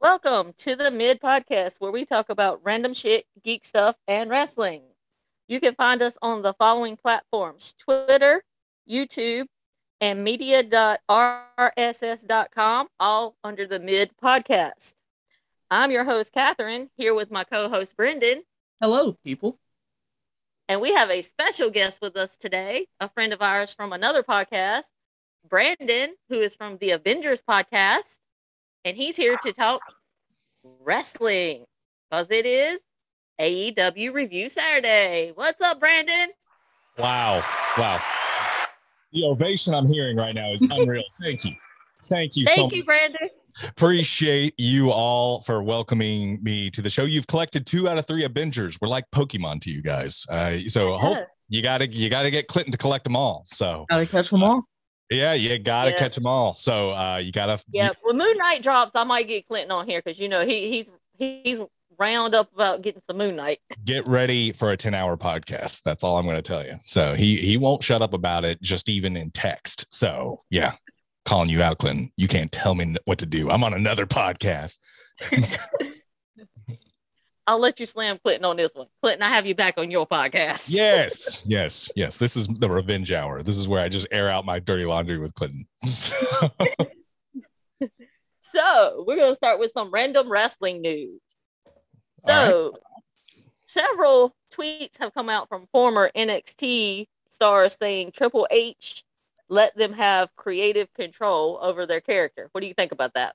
Welcome to the Mid Podcast, where we talk about random shit, geek stuff, and wrestling. You can find us on the following platforms Twitter, YouTube, and media.rss.com, all under the Mid Podcast. I'm your host, Catherine, here with my co host, Brendan. Hello, people. And we have a special guest with us today, a friend of ours from another podcast, Brandon, who is from the Avengers podcast. And he's here to talk wrestling because it is AEW Review Saturday. What's up, Brandon? Wow. Wow. The ovation I'm hearing right now is unreal. Thank you. Thank you Thank so you, much. Brandon. Appreciate you all for welcoming me to the show. You've collected two out of three Avengers. We're like Pokemon to you guys. Uh, so hope you gotta you gotta get Clinton to collect them all. So Gotta catch them all. Yeah, you gotta Yeah. catch them all. So uh, you gotta Yeah, when Moon Knight drops, I might get Clinton on here because you know he he's he's round up about getting some Moon Knight. get ready for a 10 hour podcast. That's all I'm going to tell you. So he he won't shut up about it, just even in text. So yeah, calling you out, Clinton. You can't tell me what to do. I'm on another podcast. I'll let you slam Clinton on this one. Clinton, I have you back on your podcast. yes, yes, yes. This is the revenge hour. This is where I just air out my dirty laundry with Clinton. So we're gonna start with some random wrestling news. All right. So several tweets have come out from former NXT stars saying Triple H let them have creative control over their character. What do you think about that?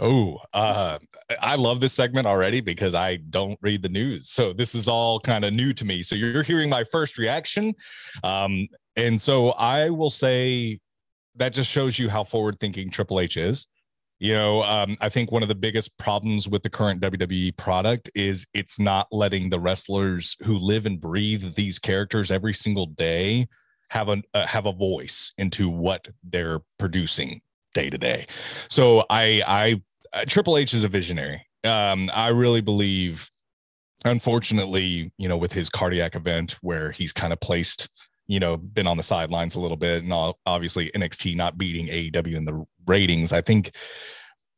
Oh, uh, I love this segment already because I don't read the news. So this is all kind of new to me. So you're hearing my first reaction. Um, and so I will say that just shows you how forward thinking Triple H is. You know, um, I think one of the biggest problems with the current WWE product is it's not letting the wrestlers who live and breathe these characters every single day have a uh, have a voice into what they're producing day to day. So I I uh, Triple H is a visionary. Um, I really believe, unfortunately, you know, with his cardiac event where he's kind of placed, you know, been on the sidelines a little bit, and all, obviously NXT not beating AEW in the ratings. I think,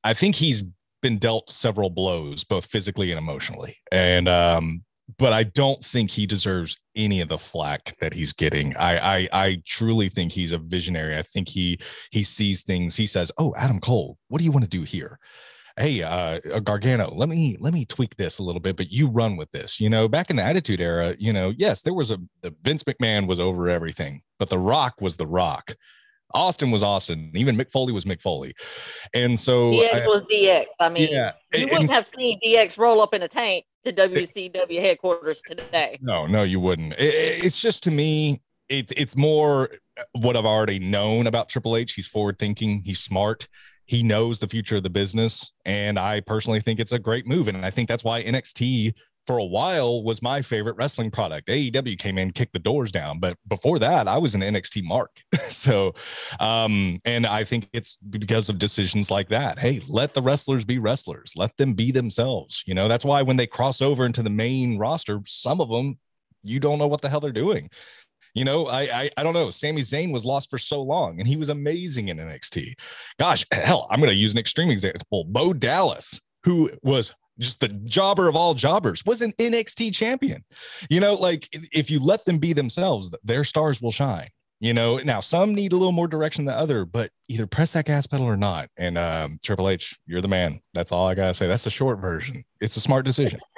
I think he's been dealt several blows, both physically and emotionally, and um, but I don't think he deserves any of the flack that he's getting. I, I I truly think he's a visionary. I think he he sees things. He says, "Oh, Adam Cole, what do you want to do here?" Hey, uh, Gargano, let me let me tweak this a little bit, but you run with this. You know, back in the Attitude Era, you know, yes, there was a the Vince McMahon was over everything, but The Rock was The Rock. Austin was Austin. Even Mick Foley was Mick Foley, and so DX I- was DX. I mean, yeah, you and- wouldn't have seen DX roll up in a tank to WCW headquarters today. No, no, you wouldn't. It- it- it's just to me, it's it's more what I've already known about Triple H. He's forward thinking. He's smart. He knows the future of the business, and I personally think it's a great move. And I think that's why NXT for a while was my favorite wrestling product. AEW came in, kicked the doors down, but before that, I was an NXT mark. so, um, and I think it's because of decisions like that. Hey, let the wrestlers be wrestlers. Let them be themselves. You know, that's why when they cross over into the main roster, some of them you don't know what the hell they're doing. You know, I, I I don't know. Sami Zayn was lost for so long, and he was amazing in NXT. Gosh, hell, I'm going to use an extreme example. Bo Dallas, who was just the jobber of all jobbers, was an NXT champion. You know, like if- you let them be themselves, their stars will shine. You know, now some need a little more direction than other, but either press that gas pedal or not. And um, Triple H, you're the man. That's all I gotta say. That's the short version. It's a smart decision.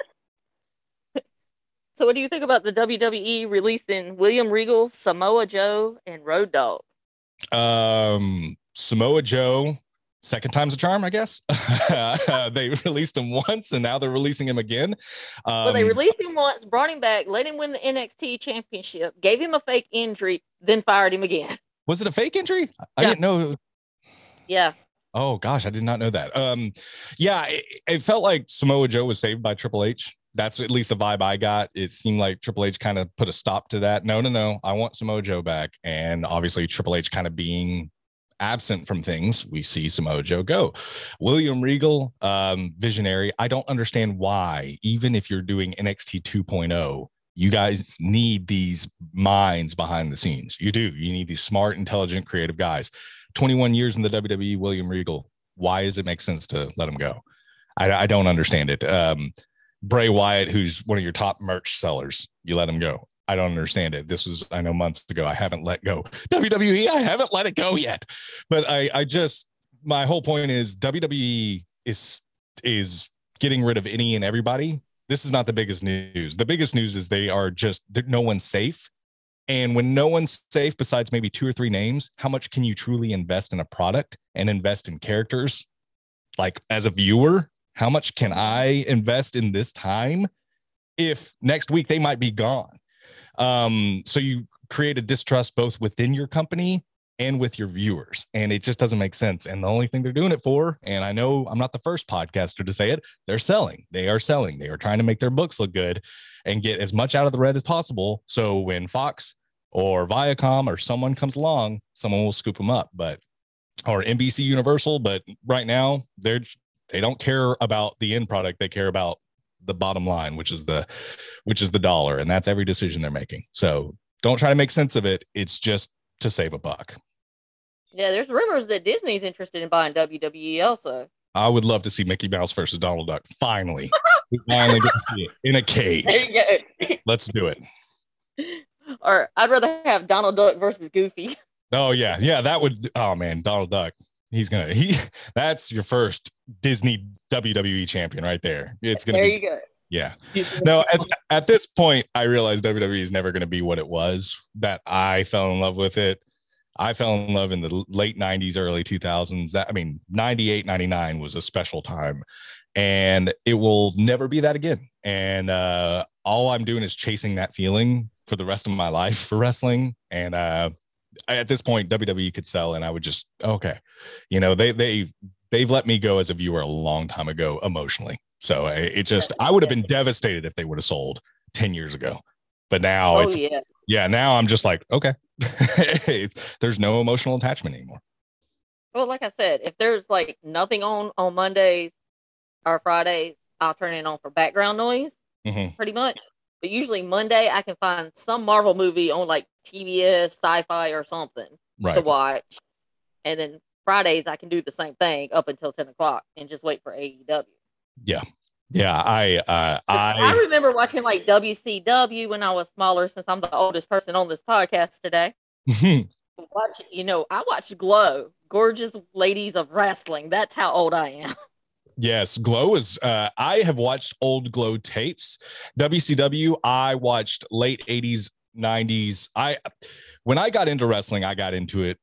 So, what do you think about the WWE releasing William Regal, Samoa Joe, and Road Dog? um Samoa Joe, second time's a charm, I guess. they released him once and now they're releasing him again. Um, well, they released him once, brought him back, let him win the NXT championship, gave him a fake injury, then fired him again. was it a fake injury? I Yeah. didn't know. Yeah. Oh gosh, I did not know that. Um, yeah, it, it felt like Samoa Joe was saved by Triple H. That's at least the vibe I got. It seemed like Triple H kind of put a stop to that. No, no, no. I want Samoa Joe back. And obviously, Triple H kind of being absent from things, we see Samoa Joe go. William Regal, um, visionary. I don't understand why, even if you're doing NXT 2.0, you guys need these minds behind the scenes. You do. You need these smart, intelligent, creative guys. 21 years in the WWE, William Regal. why does it make sense to let him go? I, I don't understand it. Um, Bray Wyatt, who's one of your top merch sellers, you let him go. I don't understand it. This was I know months ago. I haven't let go. WWE, I haven't let it go yet. But I I just my whole point is WWE is is getting rid of any and everybody. This is not the biggest news. The biggest news is they are just no one's safe. And when no one's safe besides maybe two or three names, how much can you truly invest in a product and invest in characters? Like as a viewer, how much can I invest in this time if next week they might be gone? Um, so you create a distrust both within your company and with your viewers. And it just doesn't make sense. And the only thing they're doing it for, and I know I'm not the first podcaster to say it, they're selling. They are selling. They are trying to make their books look good and get as much out of the red as possible. So when Fox or Viacom or someone comes along, someone will scoop them up. But or NBC Universal, but right now they're they don't care about the end product. They care about the bottom line, which is the which is the dollar, and that's every decision they're making. So don't try to make sense of it. It's just to save a buck. Yeah, there's rumors that Disney's interested in buying WWE also. I would love to see Mickey Mouse versus Donald Duck. Finally, we finally get to see it in a cage. There you go. Let's do it. or I'd rather have Donald Duck versus Goofy. Oh yeah, yeah. That would. Oh man, Donald Duck. He's gonna. He. That's your first Disney WWE champion right there. It's gonna. Be there be, you go. Yeah. No, at, at this point, I realized WWE is never going to be what it was. That I fell in love with it. I fell in love in the late 90s, early 2000s. That I mean, 98, 99 was a special time. And it will never be that again. And uh, all I'm doing is chasing that feeling for the rest of my life for wrestling. And uh, at this point, WWE could sell, and I would just okay, you know, they they they've let me go as a viewer a long time ago emotionally. So it just, I would have been devastated if they would have sold 10 years ago. But now Oh it's, yeah. yeah, now I'm just like, okay, It's- there's no emotional attachment anymore. Well, like I said, if there's like nothing on on Mondays or Fridays, I'll turn it on for background noise, Mhm. pretty much. But usually Monday, I can find some Marvel movie on like TBS, Sci-Fi, or something to watch, and then Fridays I can do the same thing up until ten o'clock and just wait for AEW. Yeah. Yeah, I, uh, I, I, remember watching like WCW when I was smaller, since I'm the oldest person on this podcast today. Watch, you know, I watched Glow, gorgeous ladies of wrestling. That's how old I am. Yes, Glow is. Uh, I have watched old Glow tapes. WCW. I watched late '80s, '90s. I when I got into wrestling, I got into it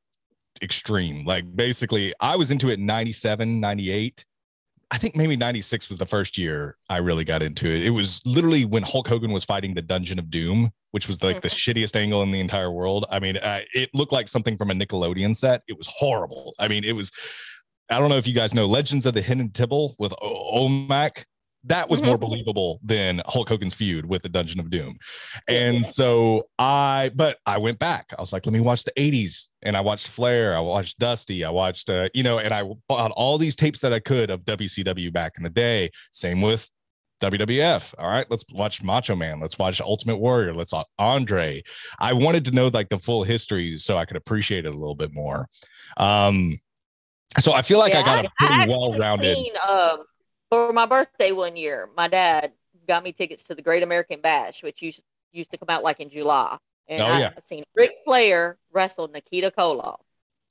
extreme. Like basically, I was into it in '97, '98. I think maybe '96 was the first year I really got into it. It was literally when Hulk Hogan was fighting the Dungeon of Doom, which was like the shittiest angle in the entire world. I mean, uh, it looked like something from a Nickelodeon set. It was horrible. I mean, it was. I don't know if you guys know Legends of the Hidden Temple with o- Olmec. That was Mhm. more believable than Hulk Hogan's feud with the Dungeon of Doom. And so I, but I went back. I was like, let me watch the 80s. And I watched Flair. I watched Dusty. I watched, uh, you know, and I bought all these tapes that I could of WCW back in the day. Same with WWF. All right, let's watch Macho Man. Let's watch Ultimate Warrior. Let's watch Andre. I wanted to know like the full history so I could appreciate it a little bit more. Um, so I feel like I got a pretty well-rounded. um, for my birthday one year, my dad got me tickets to the Great American Bash, which used used to come out like in July. And Oh, I yeah. seen Ric Flair wrestle Nikita Koloff.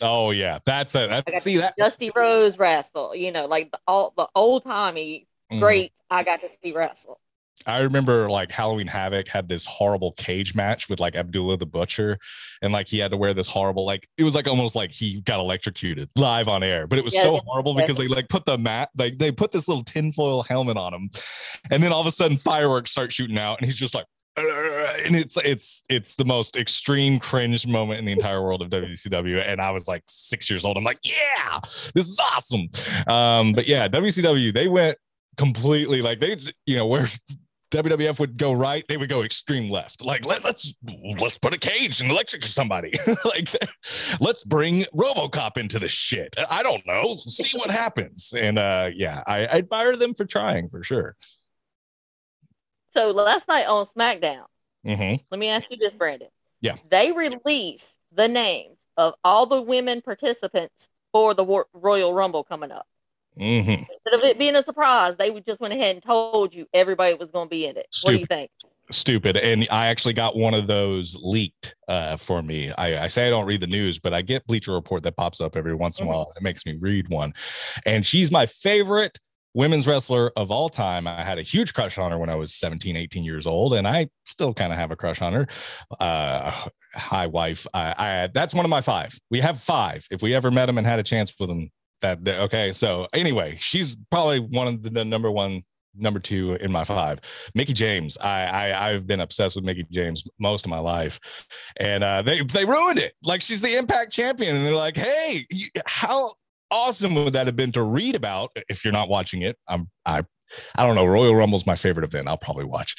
Oh yeah, that's a I that, see that Dusty Rhodes wrestle, you know, like the all the old timey Mhm. great I got to see wrestle. I remember like Halloween Havoc had this horrible cage match with like Abdullah the Butcher, and like he had to wear this horrible like it was like almost like he got electrocuted live on air, but it was so Yes, horrible yes. because they like put the mat like they put this little tinfoil helmet on him, and then all of a sudden fireworks start shooting out, and he's just like. And it's it's it's the most extreme cringe moment in the entire world of WCW, and I was like six years old. I'm like, yeah, this is awesome. Um, but yeah, WCW they went completely like they you know where WWF would go right, they would go extreme left. Like let, let's let's put a cage and electrocute somebody. like let's bring RoboCop into this shit. I don't know. See what happens. And uh yeah, I, I admire them for trying for sure. So last night on SmackDown, hmm let me ask you this, Brandon. Yeah. They released the names of all the women participants for the War- Royal Rumble coming up. Hmm Instead of it being a surprise, they would just went ahead and told you everybody was going to be in it. What do you think? Stupid. And I actually got one of those leaked uh, for me. I, I say I don't read the news, but I get Bleacher Report that pops up every once in a Mhm. while. It makes me read one. And she's my favorite women's wrestler of all time. I had a huge crush on her when I was 17, 18 years old, and I still kind of have a crush on her. Uh, hi, wife. I, I that's one of my five. We have five. If we ever met him and had a chance with him, that that- okay. So anyway, she's probably one of the, the number one, number two in my five. Mickie James. I, I I've been obsessed with Mickie James most of my life, and uh, they they ruined it. Like she's the Impact champion, and they're like, hey, you, how awesome would that have been to read about if you're not watching it? I'm I I don't know. Royal Rumble's my favorite event. I'll probably watch,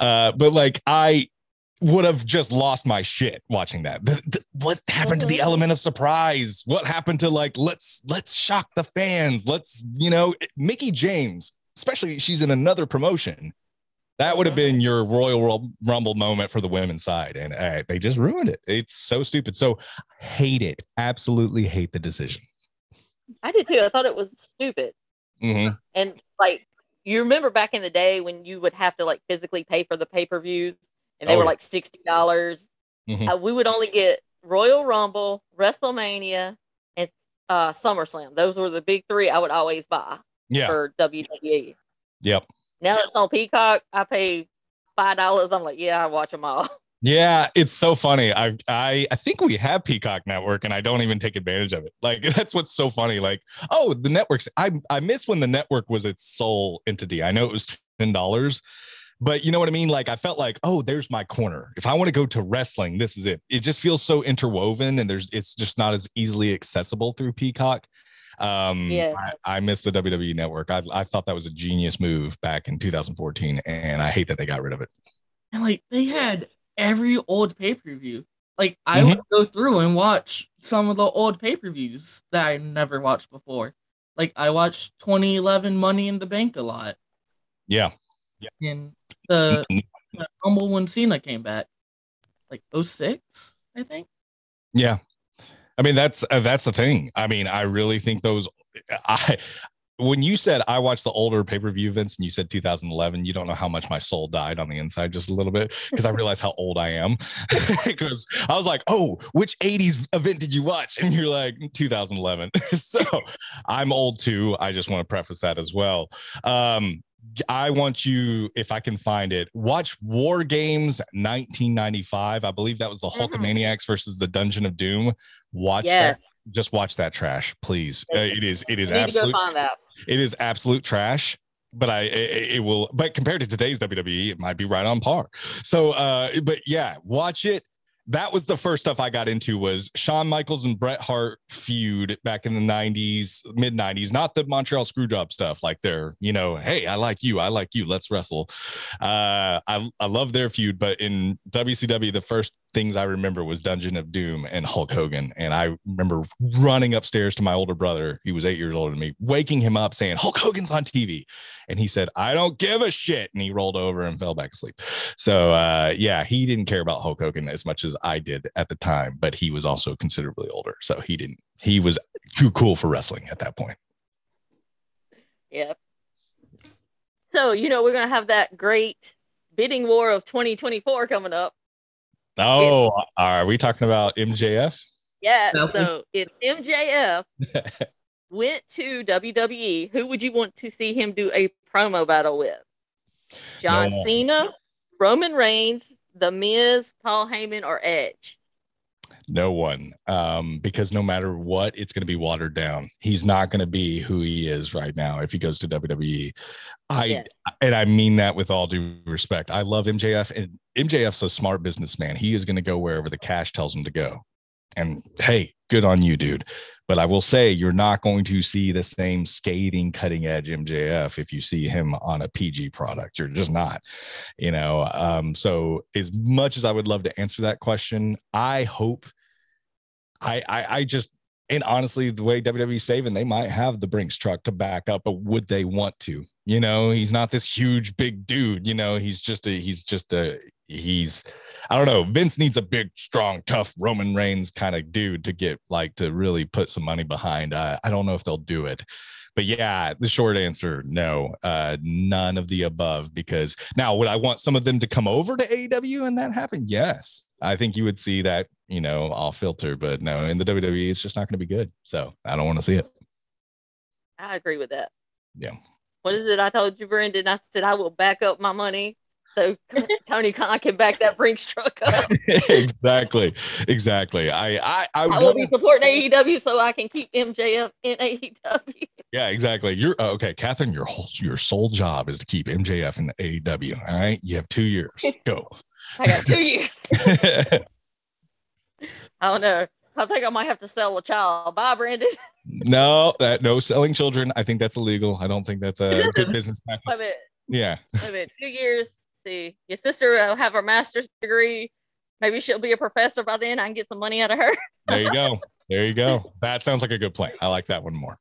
uh, but like I would have just lost my shit watching that. The- the- what happened to the Mhm. element of surprise? What happened to like let's let's shock the fans? Let's you know Mickie James, especially she's in another promotion. That would have Mhm. been your Royal Rumble moment for the women's side, and uh, they just ruined it. It's so stupid. So hate it. Absolutely hate the decision. I did too. I thought it was stupid. Mhm. And like, you remember back in the day when you would have to like physically pay for the pay per views and they Oh, were like $60. dollars Mhm. Uh, we would only get Royal Rumble, WrestleMania, and uh, SummerSlam. Those were the big three I would always buy Yeah. for WWE. Yep. Now it's on Peacock. I pay five dollars. I'm like, yeah, I watch them all. Yeah, it's so funny. I I I think we have Peacock Network and I don't even take advantage of it. Like that's what's so funny. Like, oh, the networks. I I miss when the network was its sole entity. I know it was ten dollars, but you know what I mean? Like I felt like, oh, there's my corner. If I want to go to wrestling, this is it. It just feels so interwoven and there's it's just not as easily accessible through Peacock. Um Yeah. I, I miss the WWE network. I I thought that was a genius move back in 2014 and I hate that they got rid of it. And like they had every old pay per view. Like I Mhm. would go through and watch some of the old pay per views that I never watched before. Like I watched 2011 Money in the Bank a lot, Yeah. And the, the Rumble when Cena came back, like 06, I think. Yeah. I mean that's uh, that's the thing. I mean, I really think those I when you said I watched the older pay-per-view events and you said 2011, you don't know how much my soul died on the inside just a little bit because I realized how old I am. Because I was like, "Oh, which 80s event did you watch?" And you're like, "2011." so, I'm old too. I just want to preface that as well. Um I want you, if I can find it, watch War Games 1995. I believe that was the Mhm. Hulkamaniacs versus the Dungeon of Doom. Watch Yes. that. Just watch that trash, please. Uh, it is. It is I need to go absolute. It is absolute trash. But I, it, it will. But compared to today's WWE, it might be right on par. So, uh, but yeah, watch it. That was the first stuff I got into was Shawn Michaels and Bret Hart feud back in the 90s, mid 90s, not the Montreal Screwjob stuff. Like they're, you know, hey, I like you, I like you, let's wrestle. Uh, I I love their feud, but in WCW, the first things I remember was Dungeon of Doom and Hulk Hogan, and I remember running upstairs to my older brother. He was eight years older than me, waking him up saying Hulk Hogan's on TV, and he said, "I don't give a shit," and he rolled over and fell back asleep. So uh, yeah, he didn't care about Hulk Hogan as much as I did at the time, but he was also considerably older, so he didn't. He was too cool for wrestling at that point. Yep. So, you know, we're going to have that great bidding war of 2024 coming up. Oh, are we talking about MJF? Yeah. No. So, if MJF went to WWE, who would you want to see him do a promo battle with? John No. Cena, Roman Reigns, The Miz, Paul Heyman, or Edge? No one, um, because no matter what, it's going to be watered down. He's not going to be who he is right now if he goes to WWE. I Yes. and I mean that with all due respect. I love MJF, and MJF's a smart businessman. He is going to go wherever the cash tells him to go. And hey, good on you, dude. But I will say you're not going to see the same skating, cutting edge MJF if you see him on a PG product. You're just not, you know. Um, so as much as I would love to answer that question, I hope I I, I just and honestly, the way WWE's saving, they might have the Brinks truck to back up, but would they want to? You know, he's not this huge big dude. You know, he's just a he's just a he's I don't know. Vince needs a big, strong, tough Roman Reigns kind of dude to get like to really put some money behind. Uh, I don't know if they'll do it. But yeah, the short answer, no, uh, none of the above. Because now, would I want some of them to come over to AEW and that happen? Yes, I think you would see that, you know, all filter. But no, in the WWE, it's just not going to be good. So I don't want to see it. I agree with that. Yeah. What is it I told you, Brendan? I said I will back up my money so Tony Khan can back that Brinks truck up. exactly, exactly. I I I, I will be supporting AEW so I can keep MJF in AEW. Yeah, exactly. You're uh, okay, Catherine. Your whole your sole job is to keep MJF in AEW. All right, you have two years. Go. I got two years. I don't know. I think I might have to sell a child. Bye, Brandon. No, that no selling children. I think that's illegal. I don't think that's a good business practice. Wait Yeah. Wait a minute. Two years. See, your sister will have her master's degree. Maybe she'll be a professor by then. I can get some money out of her. There you go. There you go. That sounds like a good plan. I like that one more.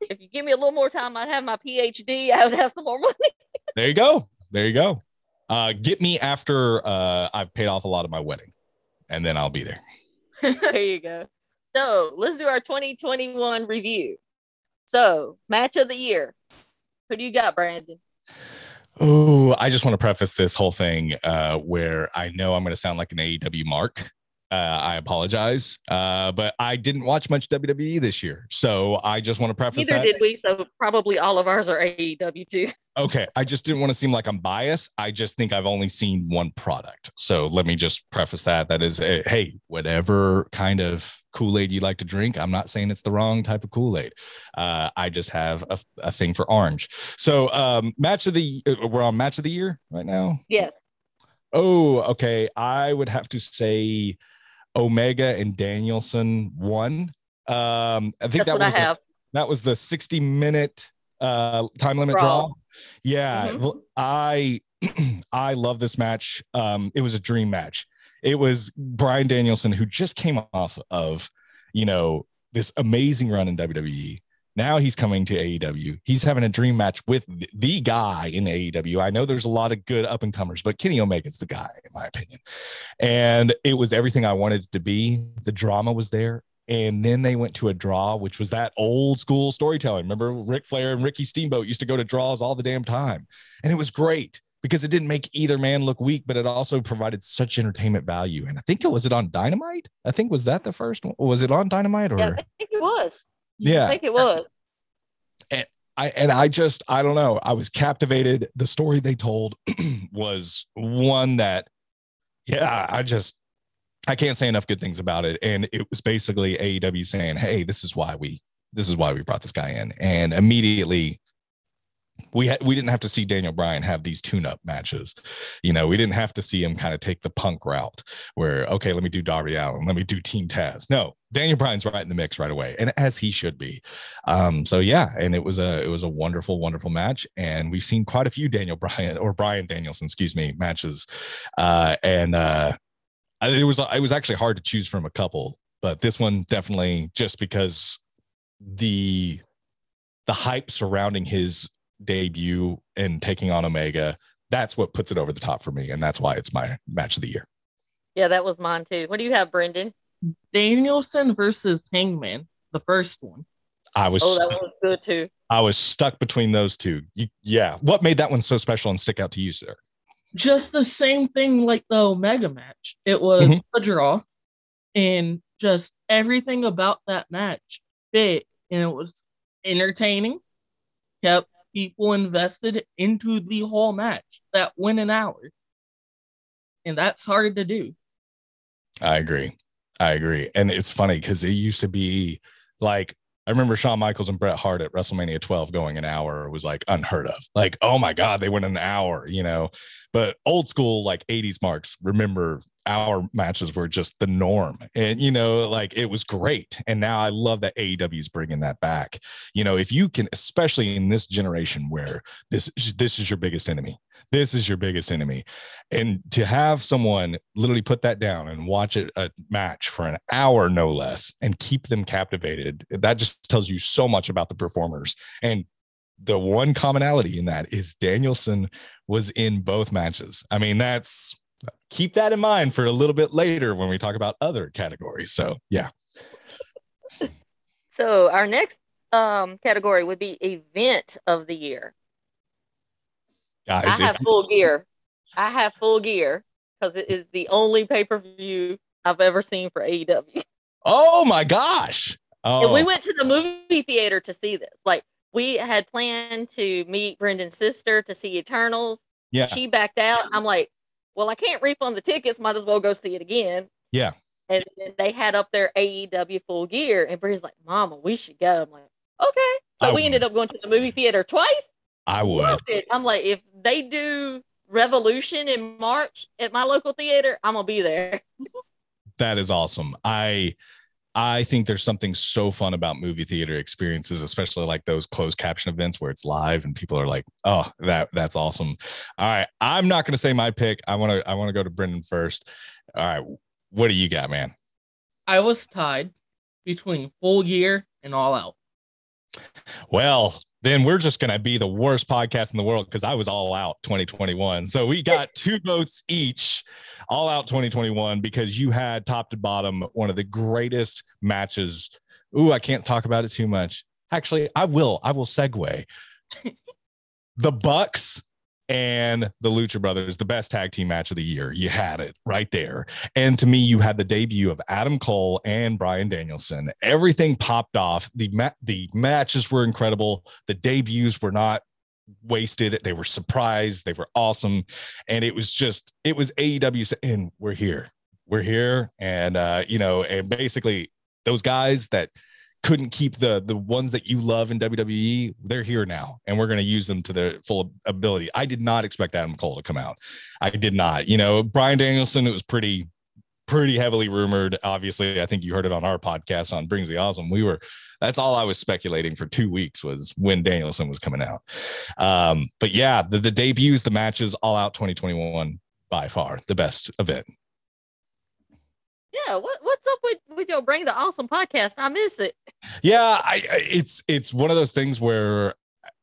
if you give me a little more time, I'd have my PhD. I would have some more money. There you go. There you go. Uh, get me after uh, I've paid off a lot of my wedding, and then I'll be there. there you go. So let's do our 2021 review. So, match of the year. Who do you got, Brandon? Oh, I just want to preface this whole thing uh, where I know I'm going to sound like an AEW mark. Uh, I apologize, uh, but I didn't watch much WWE this year, so I just want to preface Neither that. did we. So probably all of ours are AEW too. Okay, I just didn't want to seem like I'm biased. I just think I've only seen one product, so let me just preface that. That is, a, hey, whatever kind of Kool Aid you like to drink, I'm not saying it's the wrong type of Kool Aid. Uh, I just have a, a thing for orange. So, um, match of the uh, we're on match of the year right now. Yes. Oh, okay. I would have to say Omega and Danielson won. Um, I think That's that was a- that was the 60 minute uh time limit Brawl. draw. Yeah, Mhm. I I love this match. Um, it was a dream match. It was Bryan Danielson who just came off of, you know, this amazing run in WWE. Now he's coming to AEW. He's having a dream match with the guy in AEW. I know there's a lot of good up and comers, but Kenny Omega's the guy, in my opinion. And it was everything I wanted it to be. The drama was there. And then they went to a draw, which was that old school storytelling. Remember, Ric Flair and Ricky Steamboat used to go to draws all the damn time. And it was great because it didn't make either man look weak, but it also provided such entertainment value. And I think it was it on Dynamite. I think was that the first one? Was it on Dynamite or Yeah, I think it was. I yeah? think it was. and I and I just I don't know. I was captivated. The story they told was one that, yeah, I just I can't say enough good things about it. And it was basically AEW saying, "Hey, this is why we this is why we brought this guy in." And immediately, we had we didn't have to see Daniel Bryan have these tune-up matches. You know, we didn't have to see him kind of take the punk route where okay, let me do Darby Allin, let me do Team Taz. No, Daniel Bryan's right in the mix right away, and as he should be. Um, so yeah, and it was a it was a wonderful, wonderful match, and we've seen quite a few Daniel Bryan or Bryan Danielson, excuse me, matches, uh, and uh, it was it was actually hard to choose from a couple, but this one definitely just because the the hype surrounding his debut and taking on Omega, that's what puts it over the top for me, and that's why it's my match of the year. Yeah, that was mine too. What do you have, Brendan? Danielson versus Hangman, the first one. I was Oh, that one was good too. I was stuck between those two. You, yeah, what made that one so special and stick out to you, sir? Just the same thing like the Omega match. It was Mhm. a draw, and just everything about that match fit, and it was entertaining. Kept people invested into the whole match that went an hour, and that's hard to do. I agree. I agree. And it's funny because it used to be like I remember Shawn Michaels and Bret Hart at WrestleMania 12 going an hour was like unheard of. Like, oh my God, they went an hour, you know. But old school, like 80s marks, remember our matches were just the norm. And, you know, like it was great. And now I love that AEW is bringing that back. You know, if you can, especially in this generation where this, this is your biggest enemy, this is your biggest enemy. And to have someone literally put that down and watch it a match for an hour, no less, and keep them captivated, that just tells you so much about the performers. And the one commonality in that is Danielson was in both matches. I mean, that's keep that in mind for a little bit later when we talk about other categories. So yeah. So our next um, category would be event of the year. Guys, I have full gear. I have full gear because it is the only pay per view I've ever seen for AEW. Oh my gosh. Oh. And we went to the movie theater to see this. Like we had planned to meet Brendan's sister to see Eternals. Yeah. She backed out. I'm like, well, I can't refund the tickets. Might as well go see it again. Yeah. And they had up their AEW full gear. And Brendan's like, Mama, we should go. I'm like, okay. So I we ended up going to the movie theater twice. I would. I'm like, if they do Revolution in March at my local theater, I'm gonna be there. That is awesome. I I think there's something so fun about movie theater experiences, especially like those closed caption events where it's live and people are like, "Oh, that that's awesome." All right, I'm not going to say my pick. I want to I want to go to Brendan first. All right, what do you got, man? I was tied between Full Gear and All Out. Well, then we're just going to be the worst podcast in the world because I was all out 2021. So we got two votes each, all out 2021, because you had top to bottom one of the greatest matches. Ooh, I can't talk about it too much. Actually, I will. I will segue. the Bucks and the Lucha Brothers, the best tag team match of the year. You had it right there. And to me, you had the debut of Adam Cole and Bryan Danielson. Everything popped off. The ma- the matches were incredible. The debuts were not wasted. They were surprised. They were awesome. And it was just, it was AEW and we're here. We're here. And uh, you know, and basically those guys that couldn't keep the the ones that you love in WWE, they're here now, and we're going to use them to their full ability. I did not expect Adam Cole to come out. I did not. You know, Bryan Danielson, it was pretty pretty heavily rumored. Obviously, I think you heard it on our podcast on Brings the Awesome. We were that's all I was speculating for two weeks was when Danielson was coming out. Um, but yeah, the, the debuts, the matches, all out 2021 by far the best event. Yeah, what, what's up with with your Bring the Awesome podcast? I miss it. Yeah, I, I it's it's one of those things where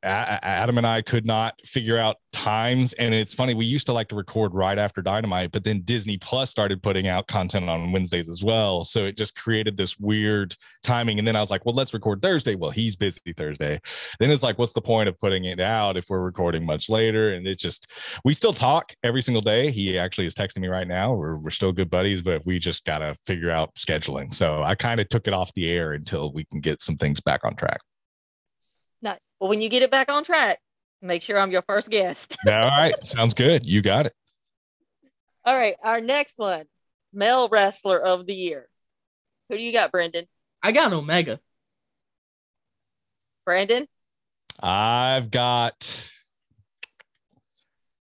Adam and I could not figure out times, and it's funny. We used to like to record right after Dynamite, but then Disney Plus started putting out content on Wednesdays as well, so it just created this weird timing. And then I was like, well, let's record Thursday. Well, he's busy Thursday. Then it's like, what's the point of putting it out if we're recording much later? And it just we still talk every single day. He actually is texting me right now. We're we're still good buddies, but we just gotta figure out scheduling. So I kind of took it off the air until we can get some things back on track. No, well, when you get it back on track, make sure I'm your first guest. All right. Sounds good. You got it. All right, our next one, male wrestler of the year. Who do you got, Brendan? I got Omega. Brandon? I've got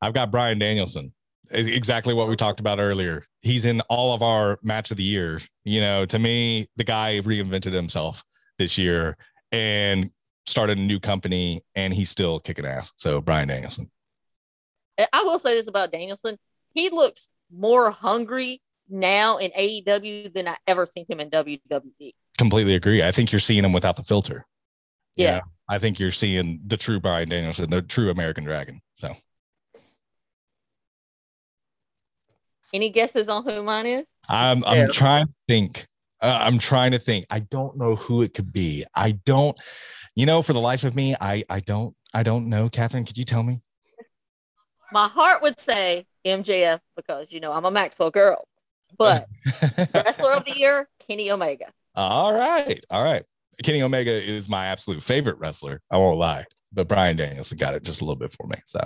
I've got Bryan Danielson. Is Exactly what we talked about earlier. He's in all of our match of the year. You know, to me, the guy reinvented himself this year and started a new company and he's still kicking ass. So Bryan Danielson. I will say this about Danielson. He looks more hungry now in AEW than I ever seen him in. WWE. Completely agree. I think you're seeing him without the filter. You Yeah. I think you're seeing the true Bryan Danielson, the true American Dragon. So Any guesses on who mine is? I'm I'm Yeah. trying to think. Uh, I'm trying to think. I don't know who it could be. I don't. You know, for the life of me, I I don't I don't know. Catherine, could you tell me? My heart would say MJF because you know I'm a Maxwell girl. But wrestler of the year, Kenny Omega. all right, all right. Kenny Omega is my absolute favorite wrestler. I won't lie, but Bryan Danielson got it just a little bit for me. So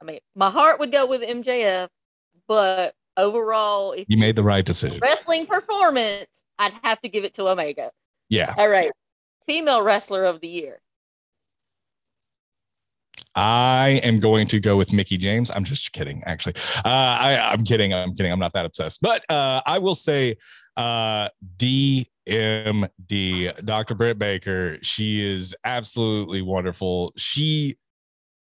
I mean, my heart would go with MJF, but overall, you made the right decision. wrestling performance, I'd have to give it to Omega. Yeah, All right. Female wrestler of the year. I am going to go with Mickie James. I'm just kidding, actually. Uh, I, I'm kidding. I'm kidding. I'm not that obsessed. But uh, I will say uh, DMD, Dr. Britt Baker. She is absolutely wonderful. She,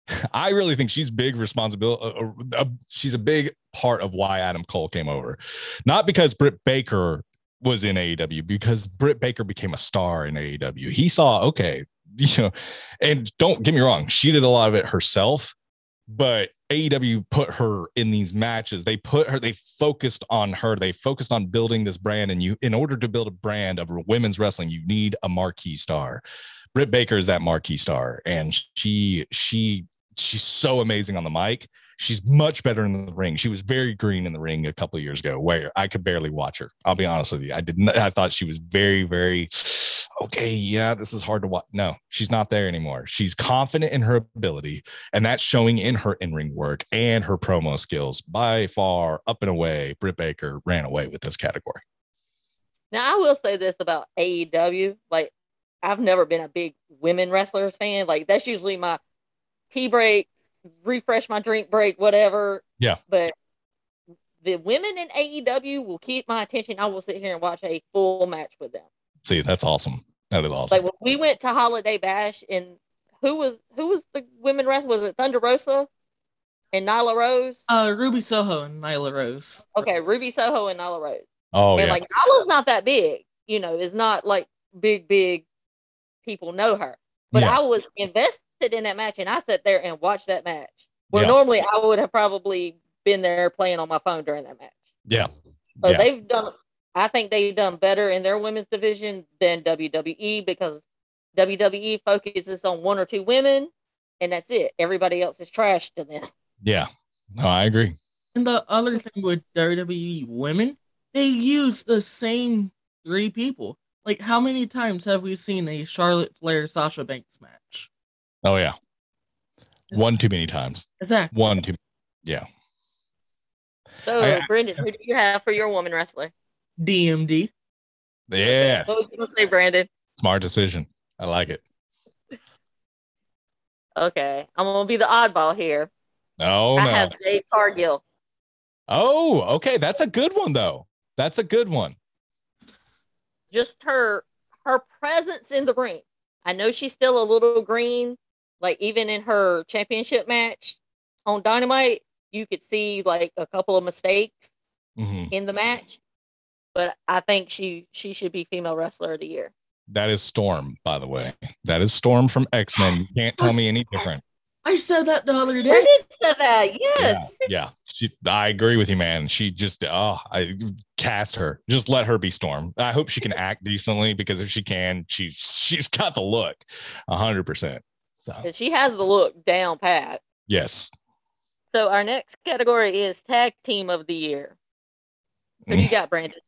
I really think she's big responsibility. Uh, uh, she's a big part of why Adam Cole came over, not because Britt Baker was in AEW, because Britt Baker became a star in AEW. He saw, okay, you know, and don't get me wrong, she did a lot of it herself, but AEW put her in these matches. They put her, they focused on her. They focused on building this brand. And you, in order to build a brand of women's wrestling, you need a marquee star. Britt Baker is that marquee star, and she she she's so amazing on the mic. She's much better in the ring. She was very green in the ring a couple years ago, where I could barely watch her. I'll be honest with you. I didn't. I thought she was very, very okay. Yeah, this is hard to watch. No, she's not there anymore. She's confident in her ability, and that's showing in her in ring work and her promo skills. By far, up and away, Britt Baker ran away with this category. Now, I will say this about AEW. Like, I've never been a big women wrestlers fan. Like, that's usually my pee break, refresh my drink break, whatever. Yeah. But the women in AEW will keep my attention. I will sit here and watch a full match with them. See, that's awesome. That is awesome. Like when we went to Holiday Bash and who was who was the women wrestler? Was it Thunder Rosa and Nyla Rose? Uh, Ruby Soho and Nyla Rose. Okay, Ruby Soho and Nyla Rose. oh and yeah, like Nyla's not that big, you know, it's not like big, big people know her. But Yeah. I was invested in that match and I sat there and watched that match. Where Yeah. normally I would have probably been there playing on my phone during that match. yeah, So Yeah. they've done I think they've done better in their women's division than WWE because WWE focuses on one or two women and that's it. Everybody else is trash to them. yeah. No, I agree. And the other thing with WWE women, they use the same three people. Like, how many times have we seen a Charlotte Flair Sasha Banks match? Oh yeah, one too many times. Exactly. One too. Yeah. So I- Brendan, who do you have for your woman wrestler? DMD. Yes. What was you say, Brandon? Smart decision. I like it. Okay. I'm gonna be the oddball here. Oh I no. have Jade Cargill. Oh, okay. That's a good one though. That's a good one. just her her presence in the ring. I know she's still a little green, like even in her championship match on Dynamite, you could see like a couple of mistakes Mhm. in the match. But I think she she should be female wrestler of the year. That is Storm, by the way. That is Storm from X Men. You can't tell me any different. I said that the other day. Brendan said that, yes. Yeah, yeah. She, I agree with you, man. She just, oh, I cast her. Just let her be Storm. I hope she can act decently because if she can, she's she's got the look, a hundred percent. So She has the look down pat. yes, So our next category is tag team of the year. Who you got, Brandon?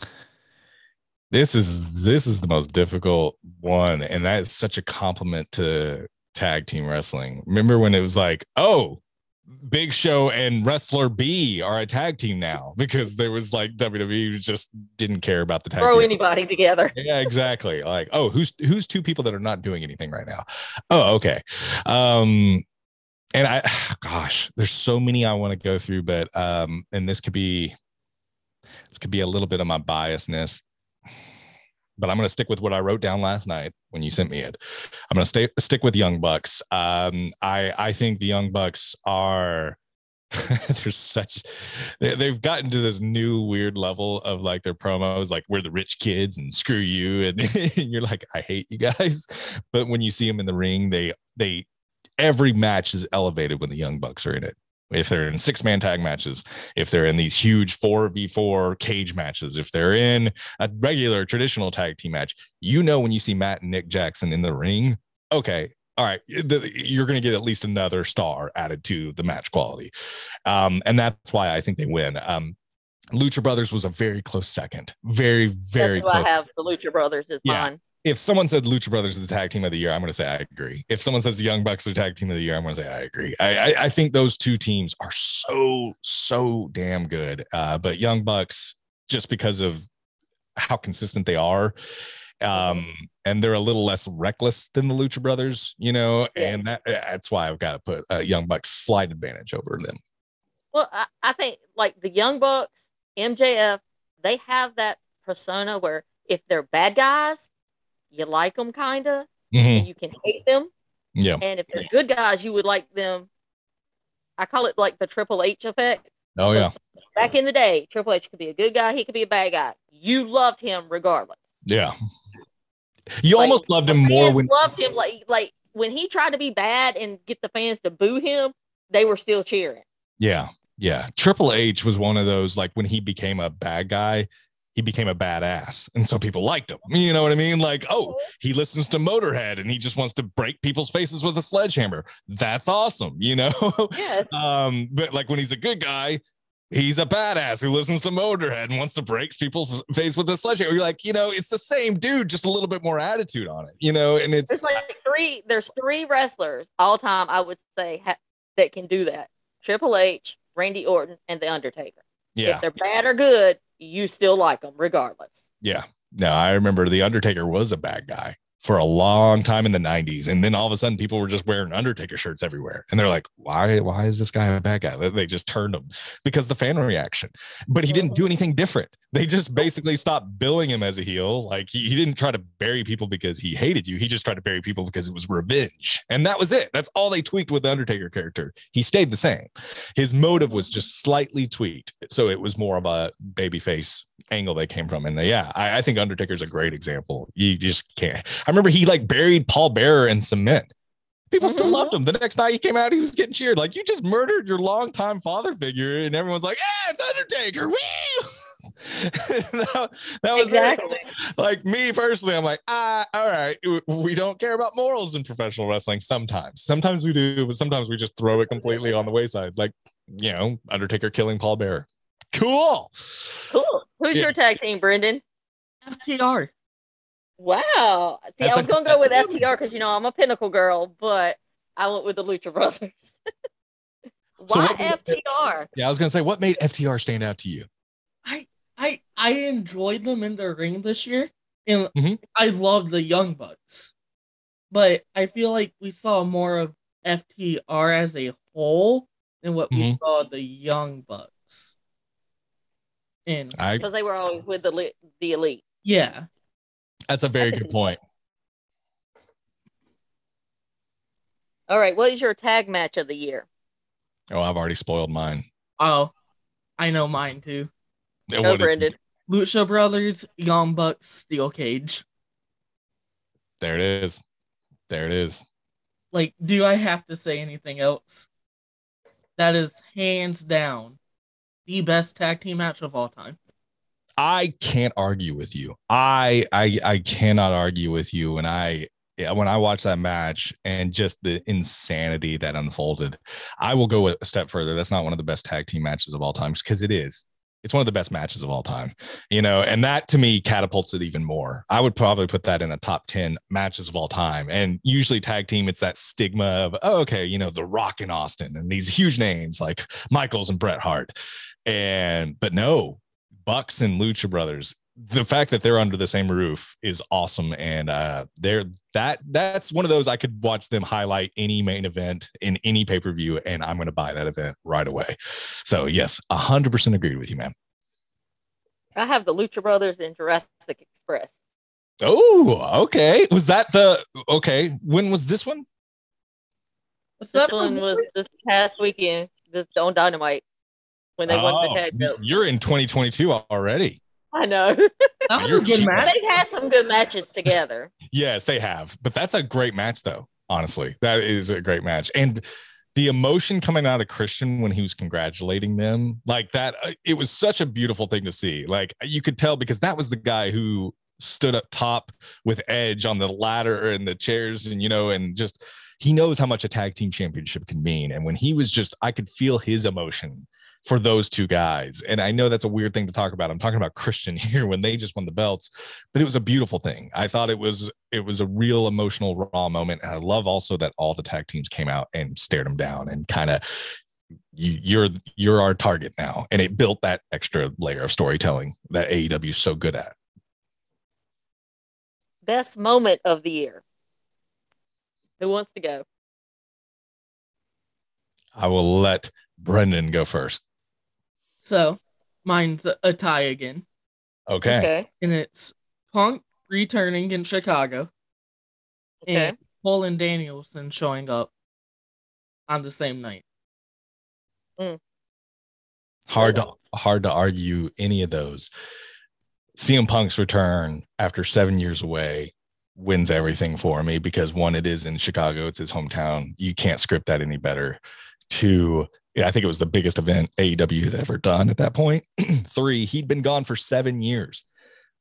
this is this is the most difficult one, and that is such a compliment to tag team wrestling. Remember when it was like, oh. Big Show and Wrestler B are a tag team now because there was like WWE just didn't care about the tag Throw team. anybody together. yeah exactly like oh who's who's two people that are not doing anything right now oh okay um and i gosh there's so many i want to go through but um and this could be this could be a little bit of my biasness but i'm going to stick with what i wrote down last night when you sent me it. I'm going to stay stick with young bucks. Um i i think the young bucks are there's such they, they've gotten to this new weird level of like their promos like we're the rich kids and screw you and, you're like i hate you guys. But when you see them in the ring they they every match is elevated when the young bucks are in it if they're in six man tag matches if they're in these huge 4v4 cage matches if they're in a regular traditional tag team match you know when you see matt and nick jackson in the ring okay all right, the, you're going to get at least another star added to the match quality. Um, and that's why I think they win. Um, Lucha Brothers was a very close second. Very, very That's close. I have the Lucha Brothers is Yeah. mine. If someone said Lucha Brothers is the tag team of the year, I'm going to say I agree. If someone says the Young Bucks are the tag team of the year, I'm going to say I agree. I, I, I think those two teams are so, so damn good. Uh, but Young Bucks, just because of how consistent they are, um, and they're a little less reckless than the Lucha Brothers, you know, Yeah. and that, that's why I've got to put uh, Young Bucks slight advantage over them. Well, I, I think like the Young Bucks, MJF, they have that persona where if they're bad guys, you like them kind of, Mhm. you can hate them. Yeah. And if they're good guys, you would like them. I call it like the Triple H effect. Oh, yeah. Back in the day, Triple H could be a good guy, he could be a bad guy. You loved him regardless. Yeah. You Like, almost loved him more when loved him like like when he tried to be bad and get the fans to boo him. they were still cheering. Yeah. Yeah. Triple H was one of those, like when he became a bad guy, he became a badass. And so people liked him. You know what I mean? Like, oh, he listens to Motorhead and he just wants to break people's faces with a sledgehammer. That's awesome, you know? Yes. um, but like when he's a good guy, he's a badass who listens to Motorhead and wants to break people's face with a sledgehammer. You're like, you know, it's the same dude, just a little bit more attitude on it, you know? And it's There's like three. There's three wrestlers all time. I would say ha- that can do that. Triple H, Randy Orton, and The Undertaker. yeah. If they're bad or good, you still like them regardless. Yeah. No, I remember the Undertaker was a bad guy for a long time in the 90s. And then all of a sudden people were just wearing Undertaker shirts everywhere. And they're like, why, why is this guy a bad guy? They- just turned him because the fan reaction. But he didn't do oh. anything different. They just basically stopped billing him as a heel. Like he, he didn't try to bury people because he hated you. He just tried to bury people because it was revenge. And that was it. That's all they tweaked with the Undertaker character. He stayed the same. His motive was just slightly tweaked. So it was more of a babyface angle they came from. And uh, yeah, I, I think Undertaker's a great example. You just can't. I remember he like buried Paul Bearer in cement. People still loved him. The next night he came out, he was getting cheered. Like you just murdered your longtime father figure, and everyone's like, "Yeah, it's Undertaker!" Woo! that, that was it. Exactly. like me personally. I'm like, ah, all right. We don't care about morals in professional wrestling. Sometimes, sometimes we do, but sometimes we just throw it completely on the wayside. Like you know, Undertaker killing Paul Bearer. Cool. Cool. Who's Yeah. your tag team, Brendan? FTR. Wow. See, That's I was a- gonna go with FTR because you know I'm a Pinnacle girl, but I went with the Lucha Brothers. So Why what- FTR? Yeah, I was gonna say, what made FTR stand out to you? I I I enjoyed them in the ring this year, and Mhm. I love the Young Bucks. But I feel like we saw more of FTR as a whole than what we Mhm. saw the Young Bucks. And I Because they were always with the the elite. yeah, that's a very good point. All right, what is your tag match of the year? Oh, I've already spoiled mine. oh, I know mine too. It Go, would've- Brendan. Lucha Brothers, Young Bucks, Steel Cage. There it is. There it is. Like, do I have to say anything else? That is hands down the best tag team match of all time. I can't argue with you. I I I cannot argue with you when I when I watch that match and just the insanity that unfolded. I will go a step further. That's not one of the best tag team matches of all time because it is. It's one of the best matches of all time, you know, and that to me catapults it even more. I would probably put that in the top 10 matches of all time. And usually, tag team, it's that stigma of, oh, okay, you know, The Rock and Austin and these huge names like Michaels and Bret Hart. And, but no, Bucks and Lucha Brothers. The fact that they're under the same roof is awesome, and uh, they're that that's one of those I could watch them highlight any main event in any pay per view, and I'm going to buy that event right away. So yes, hundred percent agreed with you, man. I have the Lucha Brothers and Jurassic Express. Oh, okay. Was that the okay? When was this one? This one was this past weekend, this on Dynamite when they won the Oh, tag you're in 2022 already. I know. That was You're a good cheap. match. They've had some good matches together. Yes, they have. But that's a great match, though. Honestly, that is a great match. And the emotion coming out of Christian when he was congratulating them, like that, uh, it was such a beautiful thing to see. Like you could tell because that was the guy who stood up top with Edge on the ladder and the chairs, and you know, and just he knows how much a tag team championship can mean. And when he was just, I could feel his emotion for those two guys. And I know that's a weird thing to talk about. I'm talking about Christian here when they just won the belts, but it was a beautiful thing. I thought it was it was a real emotional raw moment. And I love also that all the tag teams came out and stared them down and kind of you, you're you're our target now. And it built that extra layer of storytelling that AEW is so good at. Best moment of the year. Who wants to go? I will let Brendan go first. So mine's a, a tie again, Okay. Okay. and it's Punk returning in Chicago Okay. and Cole and Danielson showing up on the same night. Mm. hard to hard to argue any of those. CM Punk's return after seven years away wins everything for me because one, it is in Chicago, it's his hometown. You can't script that any better. Two, yeah, I think it was the biggest event AEW had ever done at that point. Three, he'd been gone for seven years.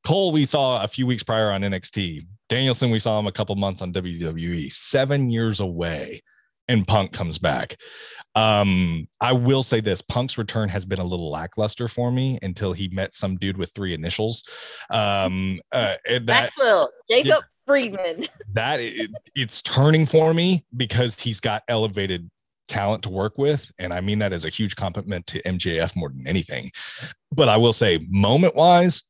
Cole, we saw a few weeks prior on NXT. Danielson, we saw him a couple months on WWE. Seven years away, and Punk comes back. Um, I will say this: Punk's return has been a little lackluster for me until he met some dude with three initials. Um, uh, that Maxwell, Jacob yeah, Friedman. That it, it's turning for me because he's got elevated talent to work with. And I mean that as a huge compliment to MJF more than anything. But I will say, moment wise,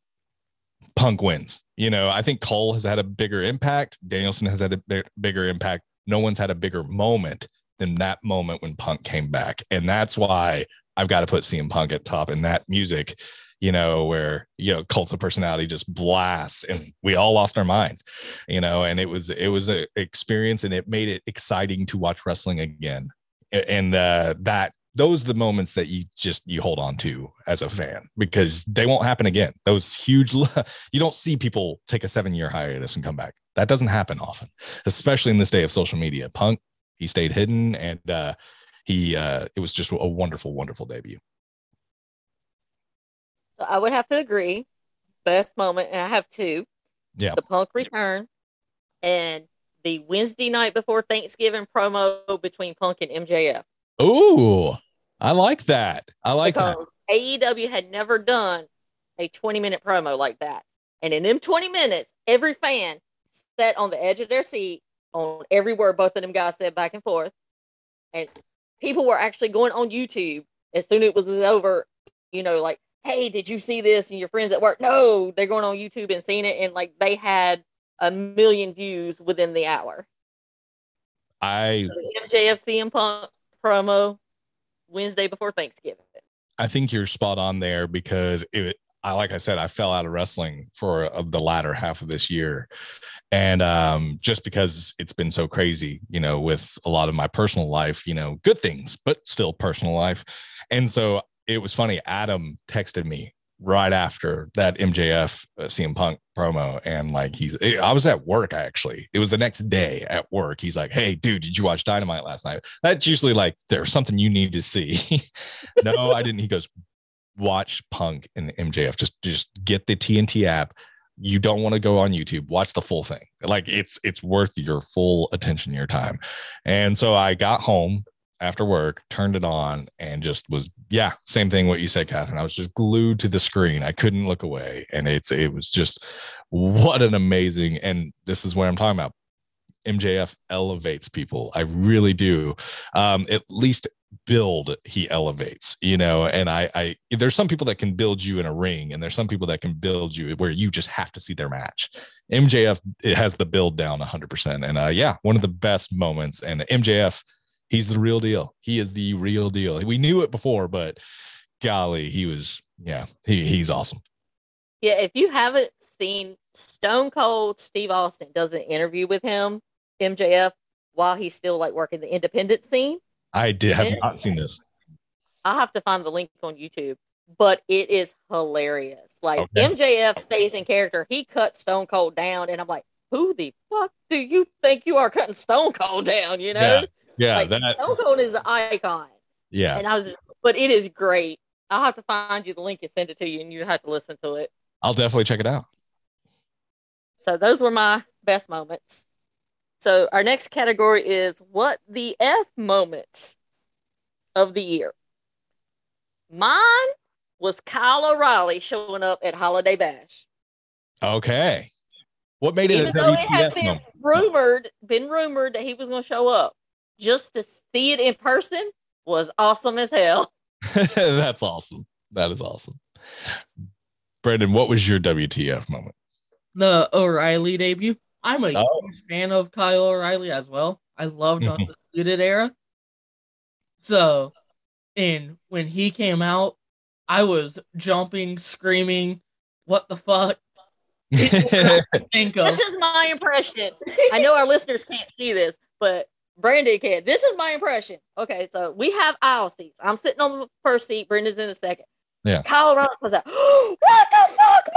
Punk wins. You know, I think Cole has had a bigger impact. Danielson has had a b- bigger impact. No one's had a bigger moment than that moment when Punk came back. And that's why I've got to put CM Punk at top in that music, you know, where, you know, cult of personality just blasts and we all lost our minds, you know, and it was, it was an experience and it made it exciting to watch wrestling again and uh, that those are the moments that you just you hold on to as a fan because they won't happen again. Those huge you don't see people take a seven year hiatus and come back. That doesn't happen often especially in this day of social media. Punk he stayed hidden and uh he uh it was just a wonderful wonderful debut. So i would have to agree best moment and i have two. Yeah. The punk return and the Wednesday night before Thanksgiving promo between Punk and MJF. Ooh, I like that. I like because that. AEW had never done a 20 minute promo like that. And in them 20 minutes, every fan sat on the edge of their seat on every word both of them guys said back and forth. And people were actually going on YouTube as soon as it was over, you know, like, hey, did you see this? And your friends at work, no, they're going on YouTube and seeing it. And like they had a million views within the hour. I so MJF CM Punk promo Wednesday before Thanksgiving. I think you're spot on there because it. I like I said, I fell out of wrestling for uh, the latter half of this year, and um, just because it's been so crazy, you know, with a lot of my personal life, you know, good things, but still personal life, and so it was funny. Adam texted me right after that MJF uh, CM Punk promo. And like, he's, eh, I was at work actually. It was the next day at work. He's like, Hey, dude, did you watch Dynamite last night? That's usually like, there's something you need to see. no, I didn't. He goes, Watch Punk and MJF. Just, just get the TNT app. You don't want to go on YouTube. Watch the full thing. Like it's it's worth your full attention, your time. And so I got home after work, turned it on, and just was yeah, same thing what you said, Catherine. I was just glued to the screen. I couldn't look away, and it's it was just what an amazing. And this is what I'm talking about. MJF elevates people. I really do. Um, at least build he elevates you know and I, I there's some people that can build you in a ring and there's some people that can build you where you just have to see their match mjf it has the build down 100% and uh yeah one of the best moments and mjf he's the real deal. He is the real deal. We knew it before, but golly, he was yeah, he, he's awesome. Yeah, if you haven't seen Stone Cold Steve Austin does an interview with him, MJF, while he's still like working the independent scene. I did have you not seen this. I'll have to find the link on YouTube, but it is hilarious. Like okay. MJF stays in character. He cuts Stone Cold down, and I'm like, who the fuck do you think you are cutting Stone Cold down? You know? Yeah. Like, that Cold is an icon. Yeah, and I was, just, but it is great. I'll have to find you the link and send it to you, and you have to listen to it. I'll definitely check it out. So those were my best moments. So our next category is what the F moments of the year. Mine was Kyle O'Reilly showing up at Holiday Bash. Okay. What made it Even a though WTF it had been moment? rumored, been rumored that he was going to show up just to see it in person was awesome as hell. That's awesome. That is awesome. Brandon, what was your WTF moment? The O'Reilly debut. I'm a oh. huge fan of Kyle O'Reilly as well. I loved on mm-hmm. the suited era. So, and when he came out, I was jumping, screaming, "What the fuck!" this is my impression. I know our listeners can't see this, but Brandon can. This is my impression. Okay, so we have aisle seats. I'm sitting on the first seat. Brendan's in the second. Yeah. Colorado was like, what the fuck?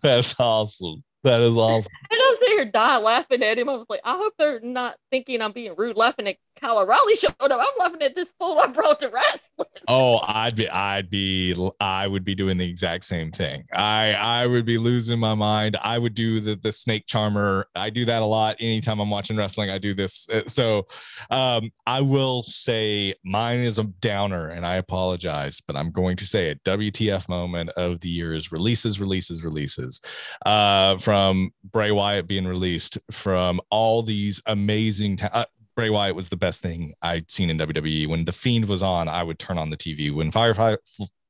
That's awesome. That is awesome. And I'm sitting here dying laughing at him. I was like, I hope they're not thinking I'm being rude laughing at O'Reilly showed up, I'm laughing at this fool I brought to wrestling. Oh, I'd be, I'd be, I would be doing the exact same thing. I, I would be losing my mind. I would do the the snake charmer. I do that a lot. Anytime I'm watching wrestling, I do this. Uh, So, um, I will say mine is a downer, and I apologize, but I'm going to say it. WTF moment of the year is releases, releases, releases. Uh, from Bray Wyatt being released, from all these amazing. Ta- uh, Bray Wyatt was the best thing I'd seen in WWE. When The Fiend was on, I would turn on the TV. When Firefly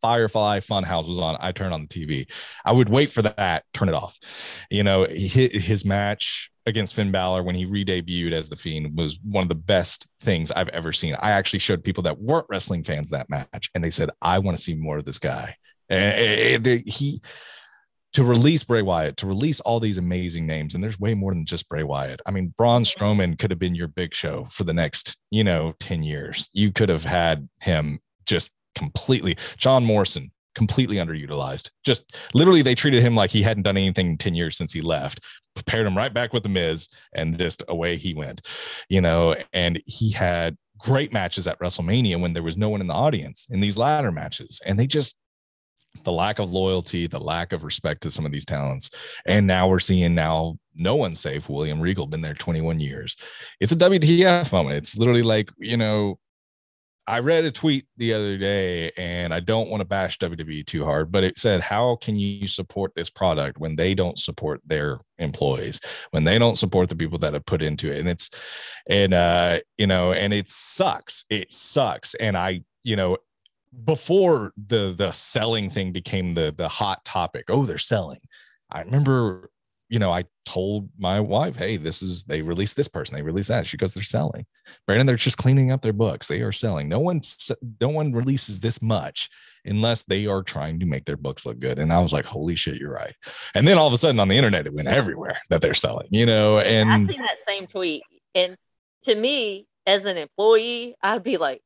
Firefly Funhouse was on, I turn on the TV. I would wait for that, turn it off. You know, his, match against Finn Balor when he re-debuted as the Fiend was one of the best things I've ever seen. I actually showed people that weren't wrestling fans that match, and they said, "I want to see more of this guy." Eh, eh, eh, and he to release Bray Wyatt, to release all these amazing names, and there's way more than just Bray Wyatt. I mean, Braun Strowman could have been your big show for the next, you know, 10 years. You could have had him just completely, John Morrison, completely underutilized. Just literally, they treated him like he hadn't done anything in 10 years since he left, prepared him right back with The Miz, and just away he went, you know, and he had great matches at WrestleMania when there was no one in the audience in these ladder matches. And they just, the lack of loyalty, the lack of respect to some of these talents. And now we're seeing now no one's safe. William Regal been there 21 years. It's a WTF moment. It's literally like, you know, I read a tweet the other day and I don't want to bash WWE too hard, but it said, How can you support this product when they don't support their employees, when they don't support the people that have put into it? And it's, and, uh, you know, and it sucks. It sucks. And I, you know, before the the selling thing became the the hot topic. Oh they're selling. I remember you know i told my wife hey this is they released this person they released that. She goes they're selling. Brandon they're just cleaning up their books. They are selling. No one no one releases this much unless they are trying to make their books look good. And i was like holy shit you're right. And then all of a sudden on the internet it went everywhere that they're selling you know and I seen that same tweet, and to me, as an employee, I'd be like,